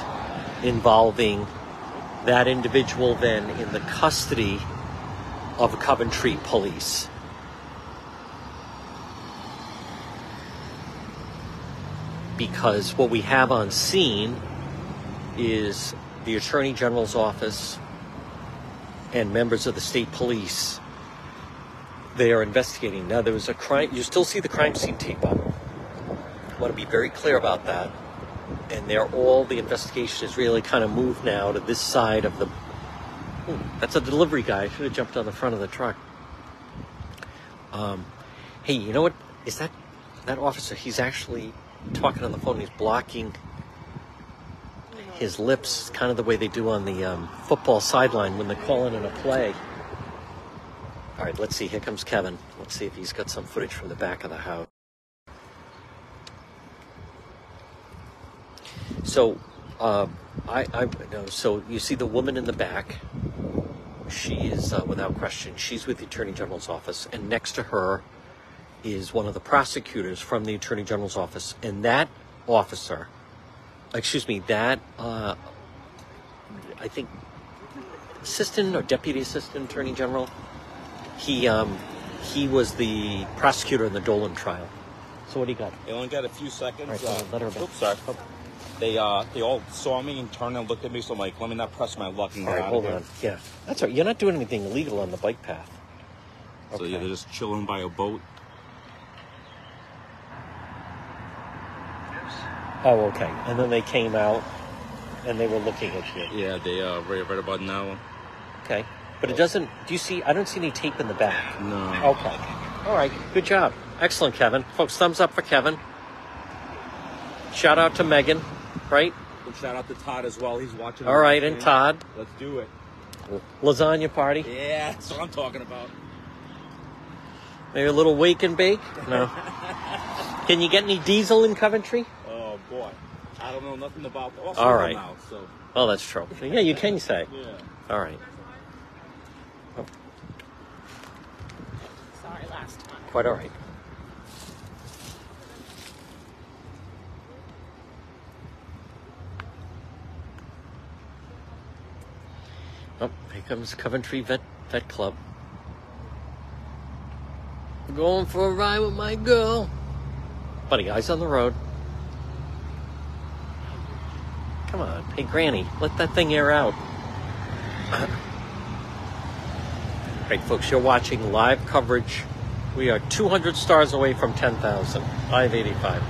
involving that individual then in the custody of Coventry police. Because what we have on scene is the Attorney General's office and members of the state police. They are investigating. Now, there was a crime, you still see the crime scene tape up. I want to be very clear about that. And they're all, the investigation is really kind of moved now to this side of the. Ooh, that's a delivery guy. I should have jumped on the front of the truck. Um, hey, you know what? Is that that officer? He's actually talking on the phone. He's blocking his lips, kind of the way they do on the um, football sideline when they're calling in a play. All right, let's see. Here comes Kevin. Let's see if he's got some footage from the back of the house. So, uh, I, I no, so you see the woman in the back. She is, uh, without question, she's with the Attorney General's office, and next to her is one of the prosecutors from the Attorney General's office, and that officer, excuse me, that uh, I think assistant or deputy assistant attorney general, he um, he was the prosecutor in the Dolan trial. So what do you got? They only got a few seconds. All right, on, let her back. Oops, sorry. They uh, they all saw me and turned and looked at me. So I'm like, let me not press my luck and All get right, out hold of here. on. Yeah, that's all right. You're not doing anything illegal on the bike path. So yeah, they're just chilling by a boat. Oh, okay. And then they came out, and they were looking at you. Yeah, they uh, right, right about now. Okay, but it doesn't. Do you see? I don't see any tape in the back. No. Okay. All right. Good job. Excellent, Kevin. Folks, thumbs up for Kevin. Shout out to Megan, right? And shout out to Todd as well. He's watching. All right, and Todd. Let's do it. Lasagna party. Yeah, that's what I'm talking about. Maybe a little wake and bake. No. Can you get any diesel in Coventry? Boy, I don't know nothing about. Also All right. Now, so Oh, that's true. Yeah, you can say. yeah. All right. Sorry, last one. Quite all right. Oh, here comes Coventry Vet Vet Club. Going for a ride with my girl. Buddy, eyes on the road. Come on. Hey, Granny, let that thing air out. All right, folks, you're watching live coverage We are 200 stars away from 10,000. 585.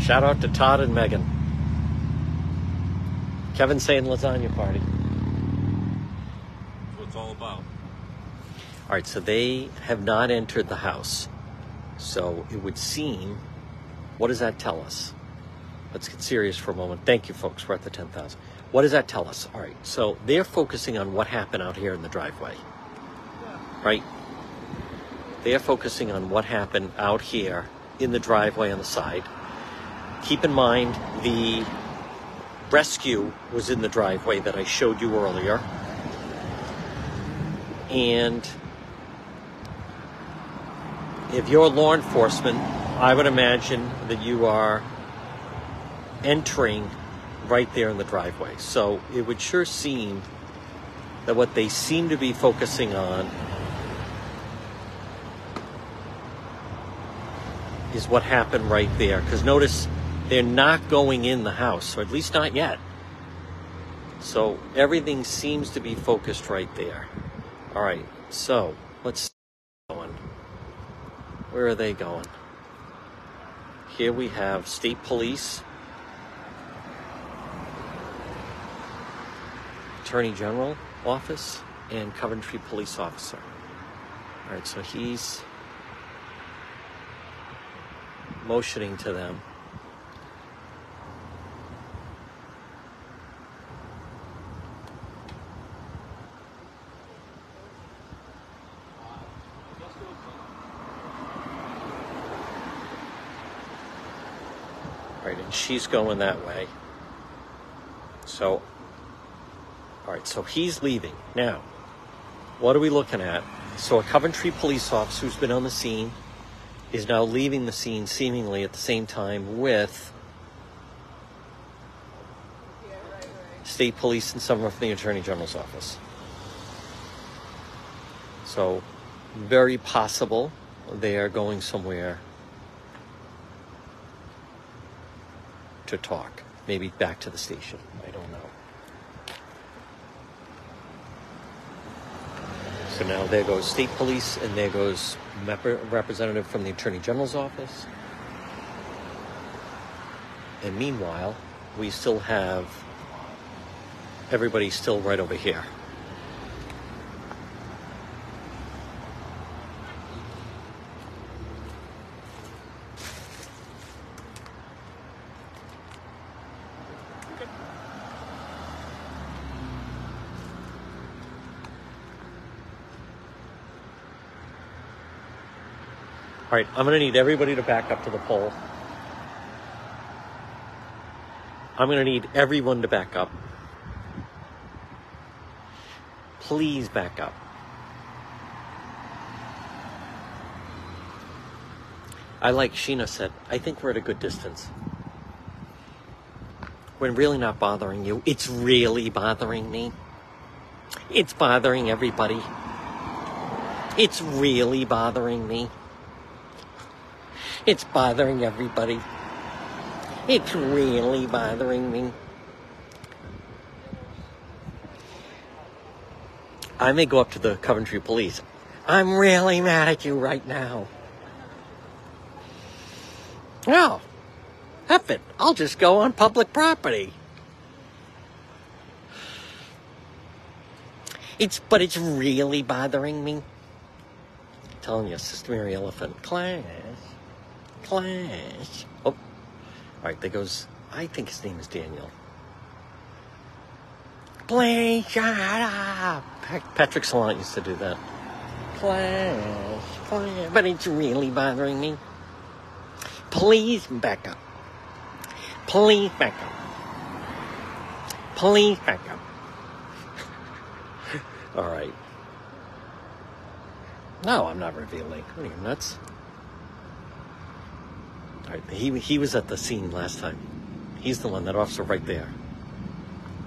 Shout out to Todd and Megan. Kevin saying lasagna party. That's what it's all about. All right, so they have not entered the house. So it would seem, what does that tell us? Let's get serious for a moment. Thank you, folks. We're at the 10,000. What does that tell us? All right, so they're focusing on what happened out here in the driveway, right? They're focusing on what happened out here in the driveway on the side. Keep in mind the rescue was in the driveway that I showed you earlier. And if you're law enforcement, I would imagine that you are entering right there in the driveway. So it would sure seem that what they seem to be focusing on is what happened right there. Because notice they're not going in the house, or at least not yet. So everything seems to be focused right there. All right, so let's. Where are they going? Here we have state police, attorney general office, and Coventry police officer. All right, so he's motioning to them. And she's going that way. So, all right, so he's leaving. Now, what are we looking at? So, a Coventry police officer who's been on the scene is now leaving the scene seemingly at the same time with state police and someone from the attorney general's office. So, very possible they are going somewhere to talk. Maybe back to the station. I don't know. So now there goes state police, and there goes rep- representative from the attorney general's office. And meanwhile, we still have everybody still right over here. All right, I'm going to need everybody to back up to the pole. I'm going to need everyone to back up. Please back up. I like Sheena said, I think we're at a good distance. We're really not bothering you, it's really bothering me. It's bothering everybody. It's really bothering me. It's bothering everybody. It's really bothering me. I may go up to the Coventry police. I'm really mad at you right now. No. F it. I'll just go on public property. It's, but it's really bothering me. I'm telling you, Sister Mary Elephant. Class. Class. Oh. All right, there goes, I think his name is Daniel. Please shut up. Patrick Salant used to do that. Class. Class. But it's really bothering me. Please back up. Please back up. Please back up. All right. No, I'm not revealing. What are you nuts? Right, he he was at the scene last time. He's the one, that officer right there,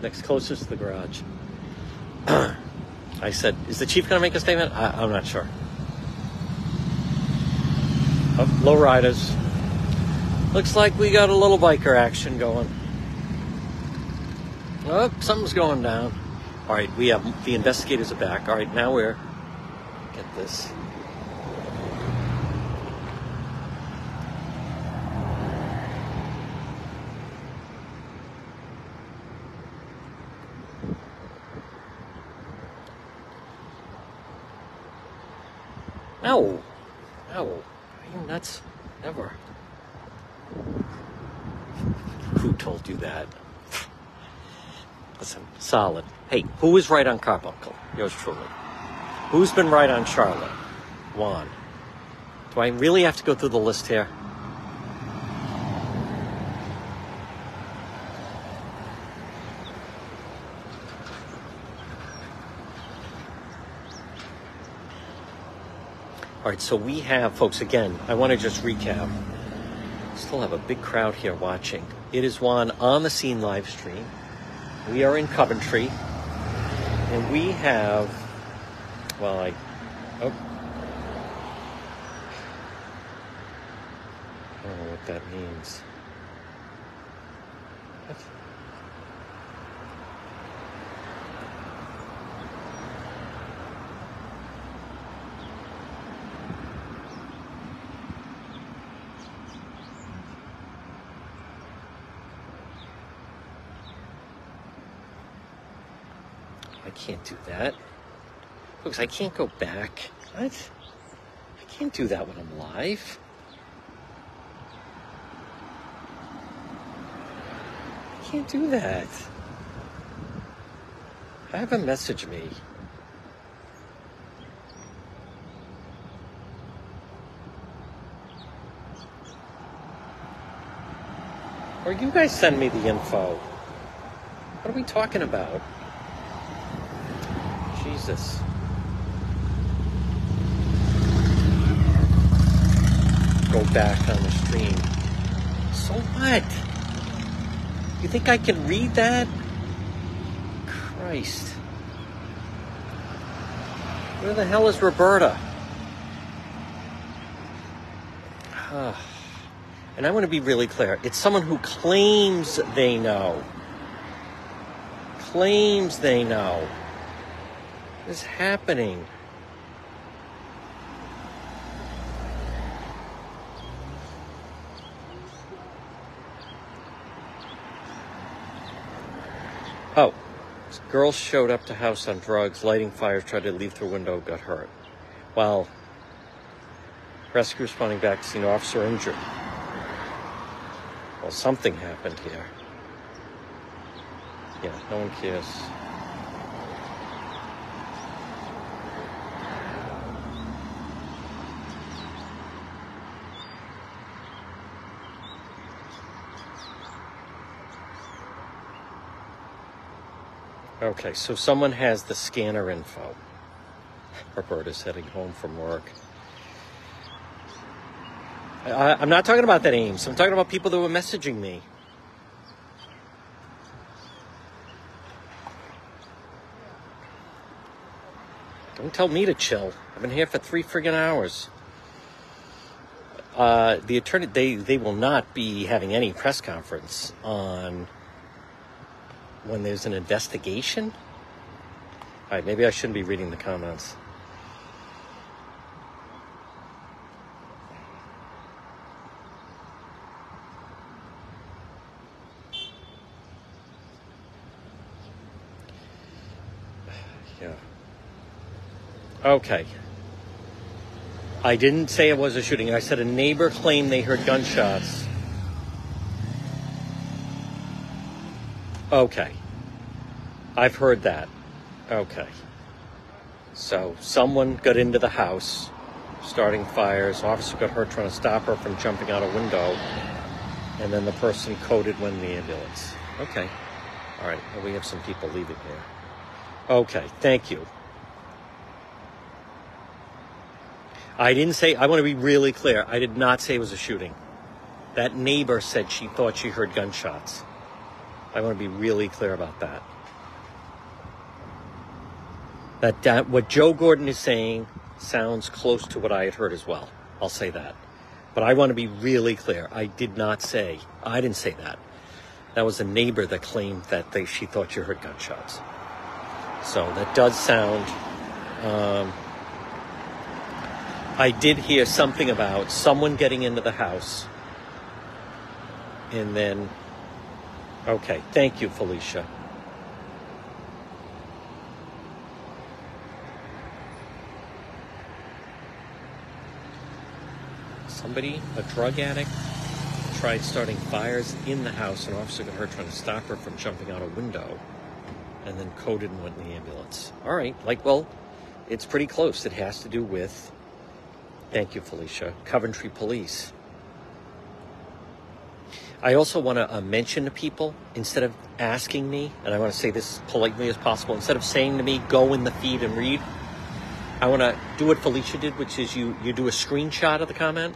next closest to the garage. I said, "Is the chief going to make a statement?" I, I'm not sure. Oh, low riders. Looks like we got a little biker action going. Oh, something's going down. All right, we have the investigators are back. All right, now we're get this. No, no, are you nuts? Never. Who told you that? Listen, solid. Hey, who was right on Carbuncle? Yours truly. Who's been right on Charlotte? Juan. Do I really have to go through the list here? All right, so we have, folks, again, I want to just recap. Still have a big crowd here watching. It is Juan on the scene live stream. We are in Coventry. And we have, well, I, oh. I don't know what that means. Can't do that. Folks, I can't go back. What? I can't do that when I'm live. I can't do that. Have a message me. Or you guys send me the info. What are we talking about? Jesus. Go back on the stream. So what? You think I can read that? Christ. Where the hell is Roberta? Ah. And I want to be really clear. It's someone who claims they know. Claims they know. Is happening? Oh, this girl showed up to house on drugs, lighting fires, tried to leave through window, got hurt. While rescue responding back to an officer injured. Well, something happened here. Yeah, no one cares. Okay, so someone has the scanner info. Roberta's heading home from work. I, I'm not talking about that Ames. I'm talking about people that were messaging me. Don't tell me to chill. I've been here for three friggin' hours. Uh, the attorney, they, they will not be having any press conference on when there's an investigation. All right, maybe I shouldn't be reading the comments. Yeah. Okay. I didn't say it was a shooting. I said a neighbor claimed they heard gunshots. Okay. I've heard that. Okay. So someone got into the house, starting fires. Officer got hurt trying to stop her from jumping out a window. And then the person coded when the ambulance. Okay. All right. Well, we have some people leaving here. Okay. Thank you. I didn't say, I want to be really clear. I did not say it was a shooting. That neighbor said she thought she heard gunshots. I want to be really clear about that. That, that what Joe Gordon is saying sounds close to what I had heard as well. I'll say that. But I want to be really clear. I did not say, I didn't say that. That was a neighbor that claimed that they, she thought she heard gunshots. So that does sound. Um, I did hear something about someone getting into the house. And then. Okay, thank you, Felicia. Somebody, a drug addict, tried starting fires in the house. An officer got hurt trying to stop her from jumping out a window and then coded and went in the ambulance. All right, like, well, it's pretty close. It has to do with, thank you, Felicia, Coventry Police. I also want to uh, mention to people, instead of asking me, and I want to say this as politely as possible, instead of saying to me, go in the feed and read, I want to do what Felicia did, which is you, you do a screenshot of the comment,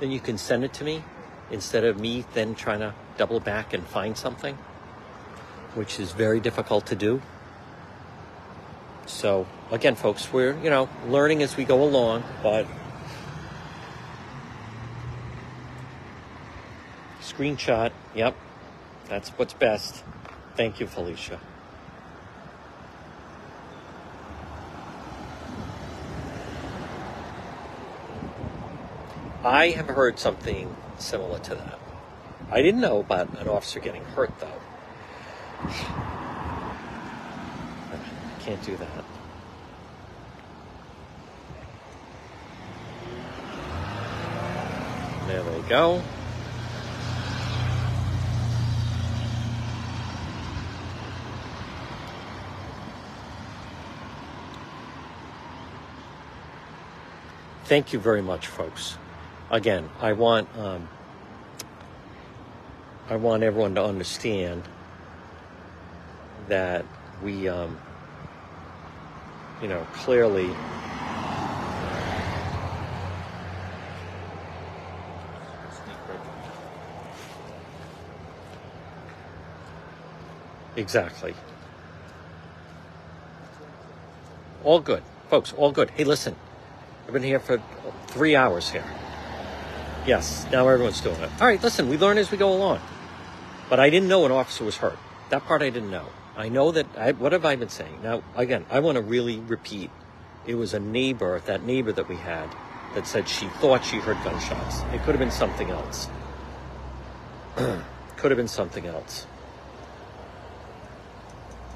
then you can send it to me instead of me then trying to double back and find something, which is very difficult to do. So, again, folks, we're, you know, learning as we go along, but screenshot, yep, that's what's best. Thank you, Felicia. I have heard something similar to that. I didn't know about an officer getting hurt, though. I Can't do that. There they go. Thank you very much, folks. Again, I want um, I want everyone to understand that we, um, you know, clearly Exactly. All good. Folks, all good. Hey, listen, I've been here for three hours here. Yes, now everyone's doing it. All right, listen, we learn as we go along. But I didn't know an officer was hurt. That part I didn't know. I know that, I, what have I been saying? Now, again, I want to really repeat. It was a neighbor, that neighbor that we had, that said she thought she heard gunshots. It could have been something else. could have been something else.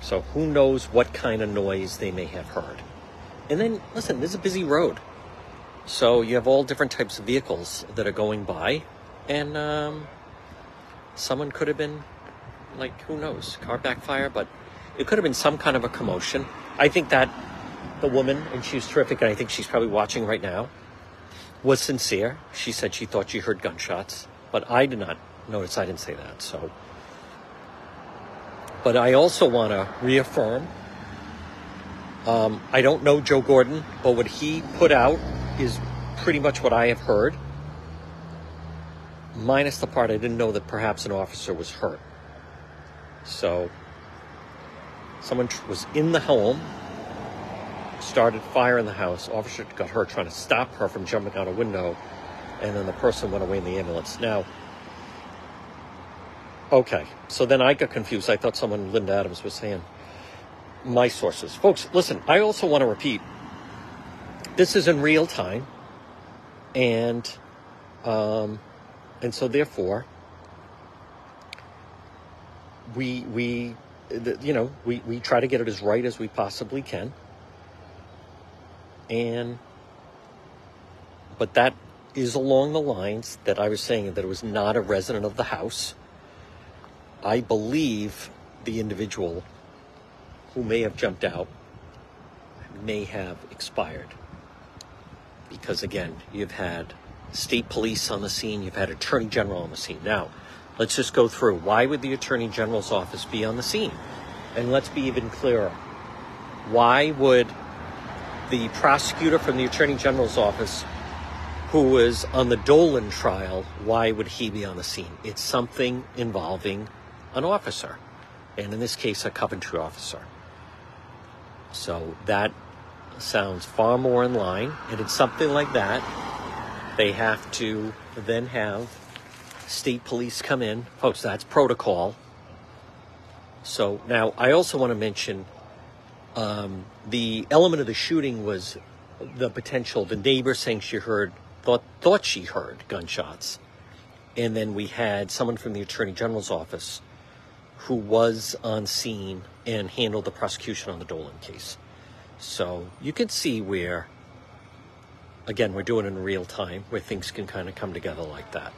So who knows what kind of noise they may have heard. And then, listen, this is a busy road. So you have all different types of vehicles that are going by. And um, someone could have been, like, who knows, car backfire, but it could have been some kind of a commotion. I think that the woman, and she was terrific, and I think she's probably watching right now, was sincere. She said she thought she heard gunshots, but I did not notice. I didn't say that. So, but I also want to reaffirm. Um, I don't know Joe Gordon, but what he put out is pretty much what I have heard, minus the part I didn't know that perhaps an officer was hurt. So, someone was in the home, started fire in the house. Officer got hurt trying to stop her from jumping out a window, and then the person went away in the ambulance. Now, okay, so then I got confused. I thought someone, Linda Adams, was saying my sources. Folks, listen, I also want to repeat this is in real time, and um, and so therefore we we you know we we try to get it as right as we possibly can, and but that is along the lines that I was saying that it was not a resident of the house. I believe the individual who may have jumped out may have expired. Because again, you've had state police on the scene, you've had attorney general on the scene. Now, let's just go through. Why would the attorney general's office be on the scene? And let's be even clearer. Why would the prosecutor from the attorney general's office who was on the Dolan trial, why would he be on the scene? It's something involving an officer, and in this case, a Coventry officer. So that sounds far more in line, and it's something like that. They have to then have state police come in. Folks, that's protocol. So now I also want to mention Um, the element of the shooting was the potential. The neighbor saying she heard thought thought she heard gunshots, and then we had someone from the attorney general's office who was on scene and handled the prosecution on the Dolan case. So you can see where, again, we're doing it in real time, where things can kind of come together like that.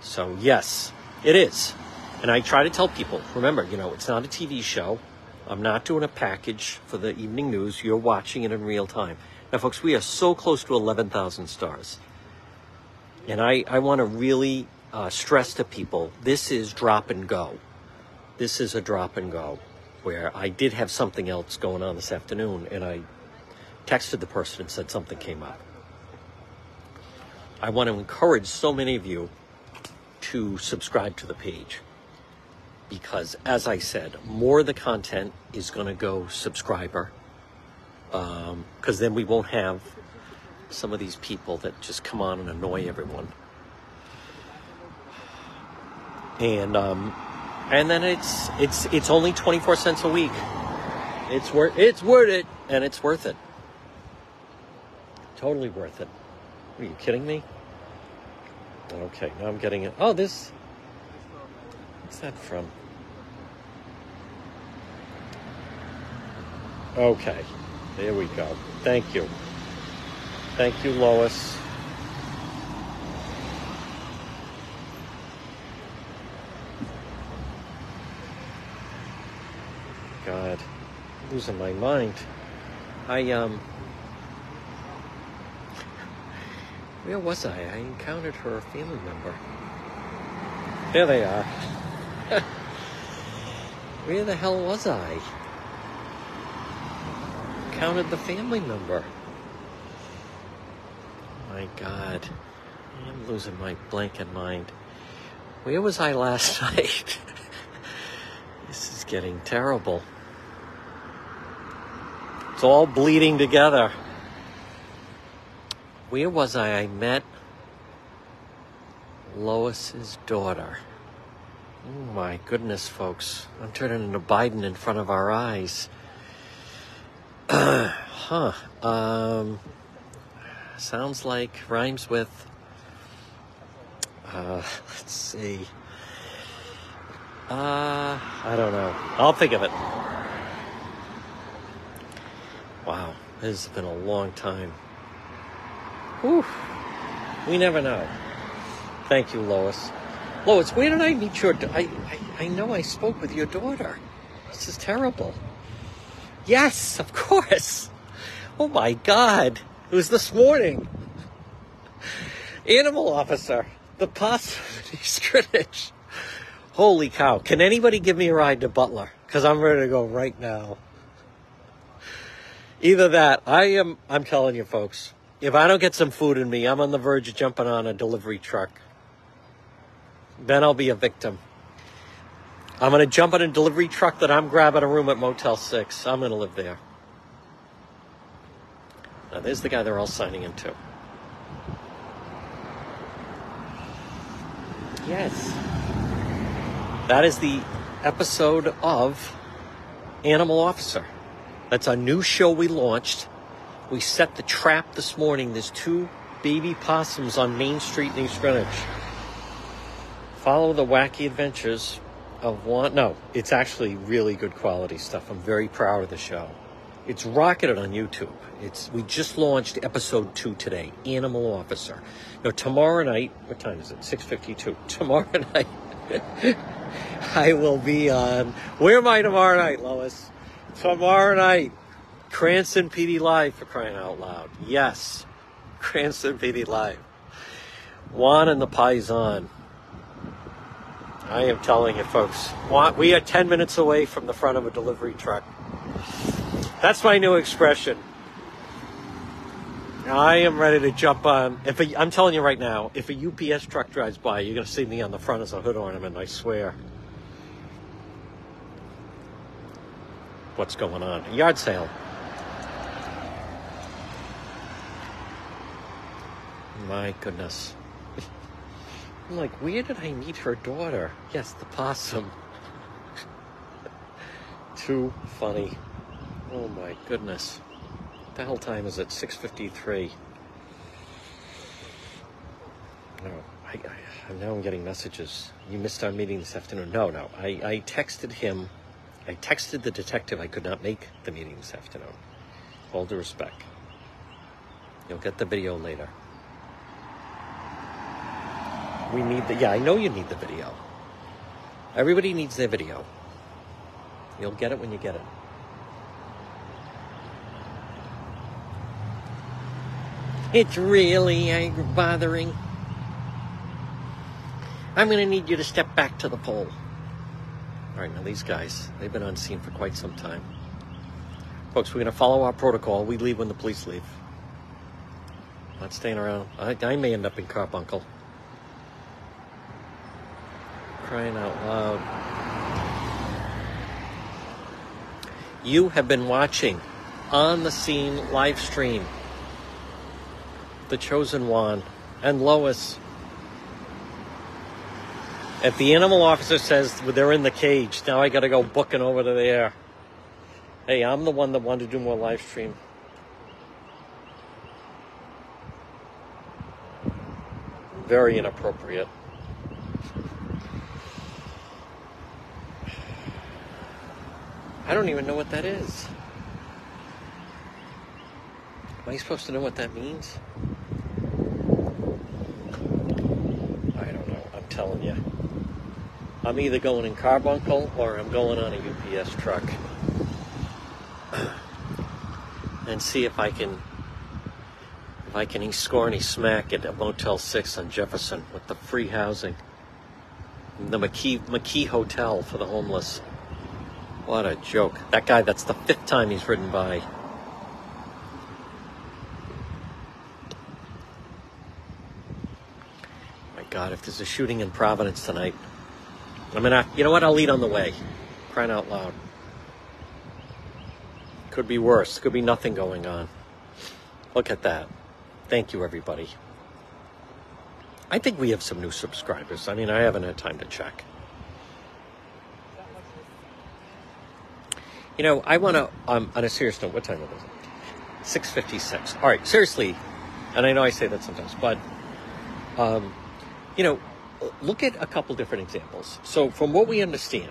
So yes, it is. And I try to tell people, remember, you know, it's not a TV show. I'm not doing a package for the evening news. You're watching it in real time. Now, folks, we are so close to 11,000 stars. And I, I want to really uh, stress to people this is drop and go. This is a drop and go where I did have something else going on this afternoon and I texted the person and said something came up. I want to encourage so many of you to subscribe to the page because, as I said, more of the content is going to go subscriber because then we won't have some of these people that just come on and annoy everyone. And um, and then it's it's it's only 24 cents a week. It's worth it's worth it and it's worth it. Totally worth it. Are you kidding me? Okay, now I'm getting it. Oh, this What's that from? Okay. There we go. Thank you. Thank you, Lois. God, I'm losing my mind. I um where was I? I encountered her family member. There they are. where the hell was I? Counted the family member. My God. I'm losing my blanket mind. Where was I last night? this is getting terrible. All bleeding together. Where was I? I met Lois's daughter. Oh my goodness, folks. I'm turning into Biden in front of our eyes. huh. Um, sounds like rhymes with. Uh, let's see. Uh, I don't know. I'll think of it. Wow, this has been a long time. Whew. We never know. Thank you, Lois. Lois, where did I meet your? I, I I know I spoke with your daughter. This is terrible. Yes, of course. Oh my God, it was this morning. Animal officer, the possum in East Greenwich. Holy cow! Can anybody give me a ride to Butler? Because I'm ready to go right now. Either that, I am. I'm telling you, folks. If I don't get some food in me, I'm on the verge of jumping on a delivery truck. Then I'll be a victim. I'm going to jump on a delivery truck that I'm grabbing a room at Motel 6. I'm going to live there. Now, there's the guy they're all signing into. Yes. That is the episode of Animal Officer. That's a new show we launched. We set the trap this morning. There's two baby possums on Main Street in East Greenwich. Follow the wacky adventures of one. No, it's actually really good quality stuff. I'm very proud of the show. It's rocketed on YouTube. It's we just launched episode two today. Animal Officer. Now tomorrow night. What time is it? Six fifty-two. Tomorrow night. I will be on. Where am I tomorrow night, Lois? Tomorrow night, Cranston PD Live for crying out loud. Yes, Cranston PD Live. Juan and the Paisan. I am telling you, folks. Juan, we are 10 minutes away from the front of a delivery truck. That's my new expression. I am ready to jump on. If a, I'm telling you right now, if a UPS truck drives by, you're going to see me on the front as a hood ornament. I swear. What's going on? Yard sale. My goodness. I'm like, where did I meet her daughter? Yes, the possum. Too funny. Oh my goodness. The hell time is it? 6.53. No, I, I, now I'm getting messages. You missed our meeting this afternoon. No, no. I, I texted him. I texted the detective I could not make the meeting this afternoon. All due respect. You'll get the video later. We need the, yeah, I know you need the video. Everybody needs their video. You'll get it when you get it. It's really bothering. I'm going to need you to step back to the pole. All right, now these guys, they've been on scene for quite some time. Folks, we're going to follow our protocol. We leave when the police leave. Not staying around. I, I may end up in Carbuncle. Crying out loud. You have been watching on the scene live stream the chosen one and Lois. If the animal officer says they're in the cage, now I got to go booking over to there. Hey, I'm the one that wanted to do more live stream. Very inappropriate. I don't even know what that is. Am I supposed to know what that means? I don't know. I'm telling you. I'm either going in carbuncle or I'm going on a UPS truck. and see if I can if I can score any smack at a Motel 6 on Jefferson with the free housing. The McKee, McKee Hotel for the homeless. What a joke. That guy, that's the fifth time he's ridden by. My God, if there's a shooting in Providence tonight, I mean, I, you know what? I'll lead on the way. Crying out loud. Could be worse. Could be nothing going on. Look at that. Thank you, everybody. I think we have some new subscribers. I mean, I haven't had time to check. You know, I want to, um, on a serious note, what time is it? 6.56. All right, seriously, and I know I say that sometimes, but, um, you know, look at a couple different examples. So, from what we understand,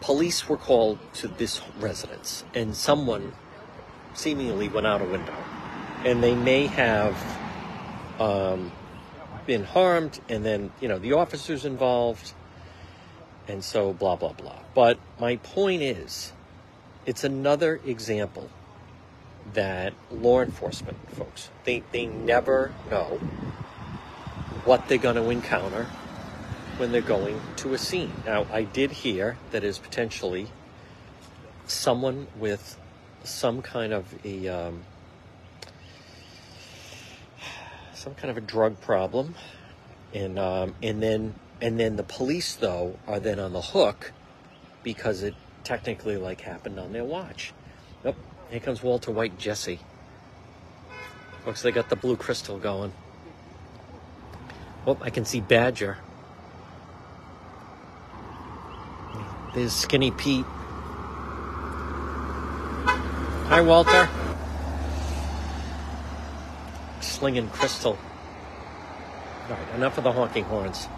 police were called to this residence, and someone seemingly went out a window, and they may have um, been harmed, and then you know the officers involved, and so blah blah blah. But my point is, it's another example that law enforcement folks they they never know what they're going to encounter when they're going to a scene. Now, I did hear that is potentially someone with some kind of a um, some kind of a drug problem, and um, and then and then the police though are then on the hook because it technically like happened on their watch. Nope, here comes Walter White, Jesse. Looks they got the blue crystal going. Oh, I can see Badger. There's Skinny Pete. Hi, Walter. Slinging crystal. All right, enough of the honking horns.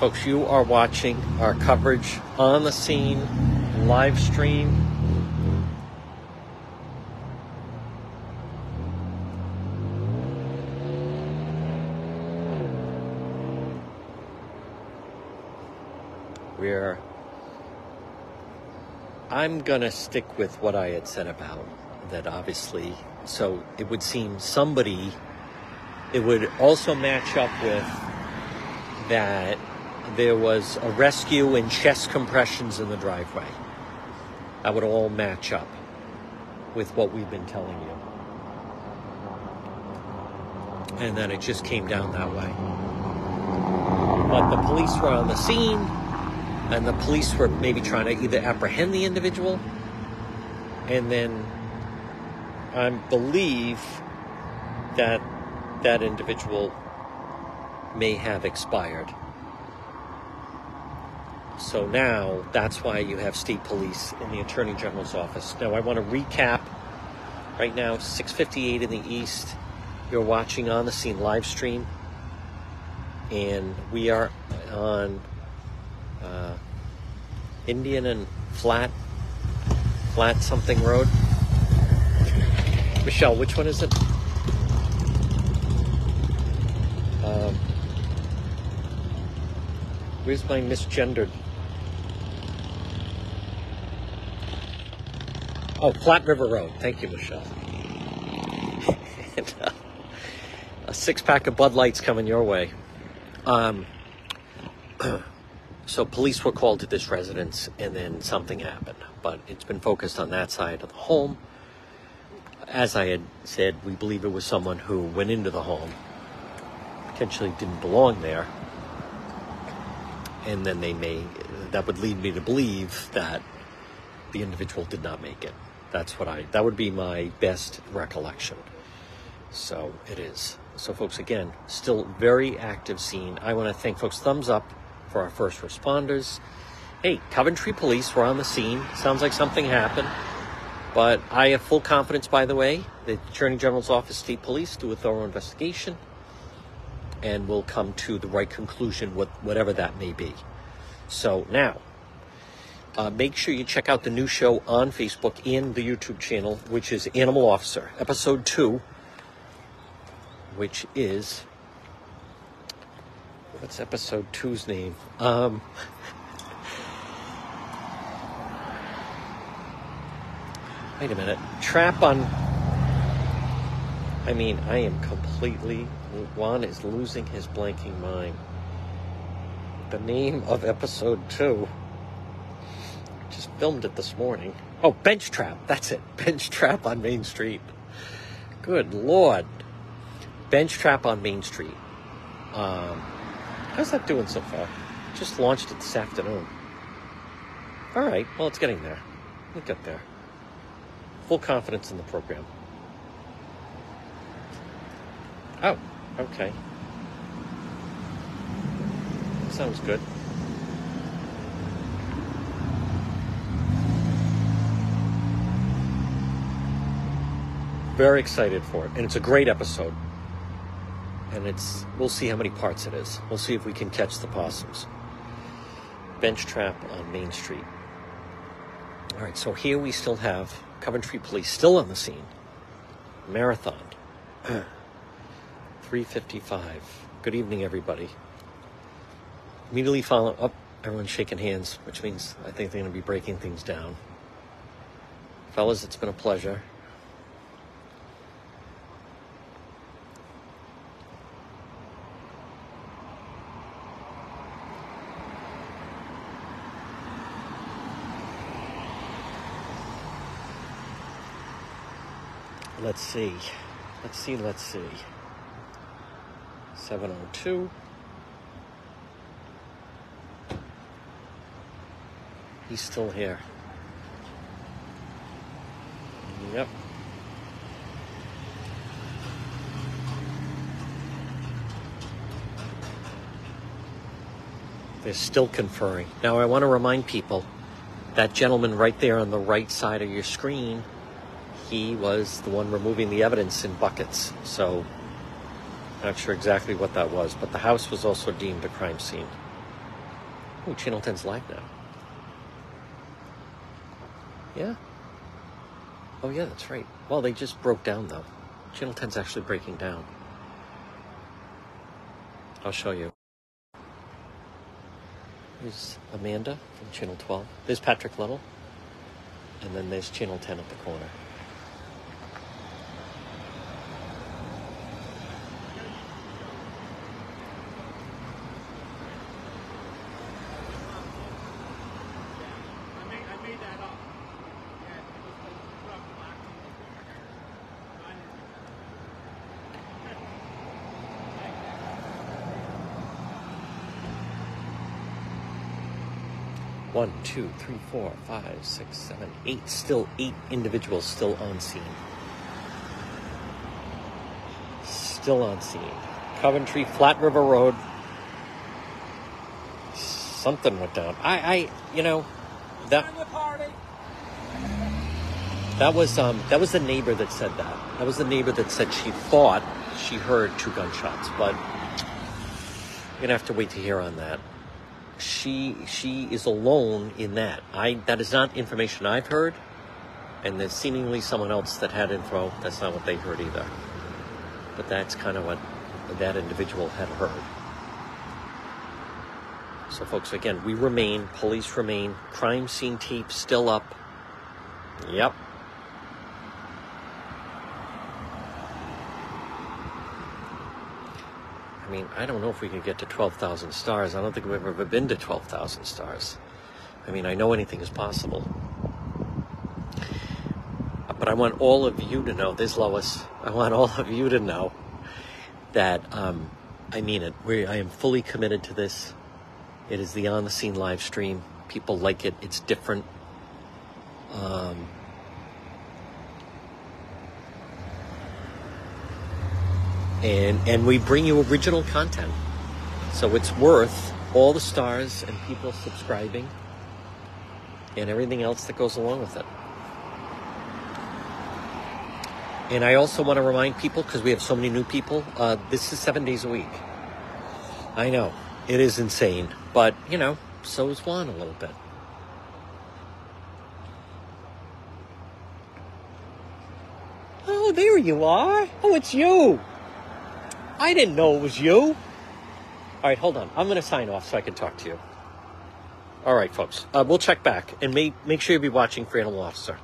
Folks, you are watching our coverage on the scene, live stream. Where I'm going to stick with what I had said about that, obviously. So it would seem somebody, it would also match up with that there was a rescue and chest compressions in the driveway. That would all match up with what we've been telling you. And then it just came down that way. But the police were on the scene and the police were maybe trying to either apprehend the individual and then I believe that that individual may have expired. So now that's why you have state police in the attorney general's office. Now I want to recap. Right now, 6:58 in the east. You're watching on the scene live stream, and we are on uh, Indian and Flat Flat something road. Michelle, which one is it? Um, where's my misgendered? Oh, Flat River Road. Thank you, Michelle. and, uh, a six pack of Bud Lights coming your way. Um, so police were called to this residence, and then something happened. But it's been focused on that side of the home. As I had said, we believe it was someone who went into the home, potentially didn't belong there, and then they may. That would lead me to believe that the individual did not make it. That's what I. That would be my best recollection. So it is. So, folks, again, still very active scene. I want to thank folks. Thumbs up for our first responders. Hey, Coventry Police were on the scene. Sounds like something happened. But I have full confidence, by the way, the Attorney General's Office, State Police do a thorough investigation and we'll come to the right conclusion, whatever that may be. So now, uh, make sure you check out the new show on Facebook and the YouTube channel, which is Animal Officer, episode two, which is what's episode two's name? Um, wait a minute. Trap on. I mean, I am completely. Juan is losing his blanking mind. The name of episode two. Just filmed it this morning. Oh, Bench Trap. That's it. Bench Trap on Main Street. Good Lord. Bench Trap on Main Street. Um, how's that doing so far? Just launched it this afternoon. All right. Well, it's getting there. We'll get there. Full confidence in the program. Oh, okay. Sounds good. Very excited for it. And it's a great episode. And it's we'll see how many parts it is. We'll see if we can catch the possums. Bench trap on Main Street. All right, so here we still have Coventry Police still on the scene. Marathon. 355. Good evening, everybody. Immediately follow up, everyone's shaking hands, which means I think they're going to be breaking things down. Fellas, it's been a pleasure. Let's see. Let's see, let's see. 702. He's still here. Yep. They're still conferring. Now, I want to remind people that gentleman right there on the right side of your screen, he was the one removing the evidence in buckets. So, not sure exactly what that was, but the house was also deemed a crime scene. Oh, Channel 10's live now. Yeah? Oh, yeah, that's right. Well, they just broke down, though. Channel 10's actually breaking down. I'll show you. There's Amanda from Channel 12. There's Patrick Little. And then there's Channel 10 at the corner. I made, I made that up. Yeah, it was the truck black. One, two, three, four, five, six, seven, eight. Still eight individuals still on scene. Still on scene. Coventry, Flat River Road. Something went down. I, I, you know, that that was um that was the neighbor that said that. That was the neighbor that said she thought she heard two gunshots, but you're gonna have to wait to hear on that. She she is alone in that. I that is not information I've heard, and there's seemingly someone else that had info. That's not what they heard either. But that's kind of what that individual had heard. So, folks, again, we remain, police remain, crime scene tape still up. Yep. Mean, I don't know if we could get to 12,000 stars. I don't think we've ever been to 12,000 stars. I mean, I know anything is possible. But I want all of you to know, this Lois, I want all of you to know that um, I mean it. We, I am fully committed to this. It is the on the scene live stream. People like it. It's different. Um, and and we bring you original content, so it's worth all the stars and people subscribing and everything else that goes along with it. And I also want to remind people because we have so many new people. Uh, this is seven days a week. I know it is insane, but you know, so is Juan a little bit. Oh, there you are. Oh, it's you. I didn't know it was you. All right, hold on. I'm going to sign off so I can talk to you. All right, folks. Uh, we'll check back and make make sure you be watching for Animal Officer.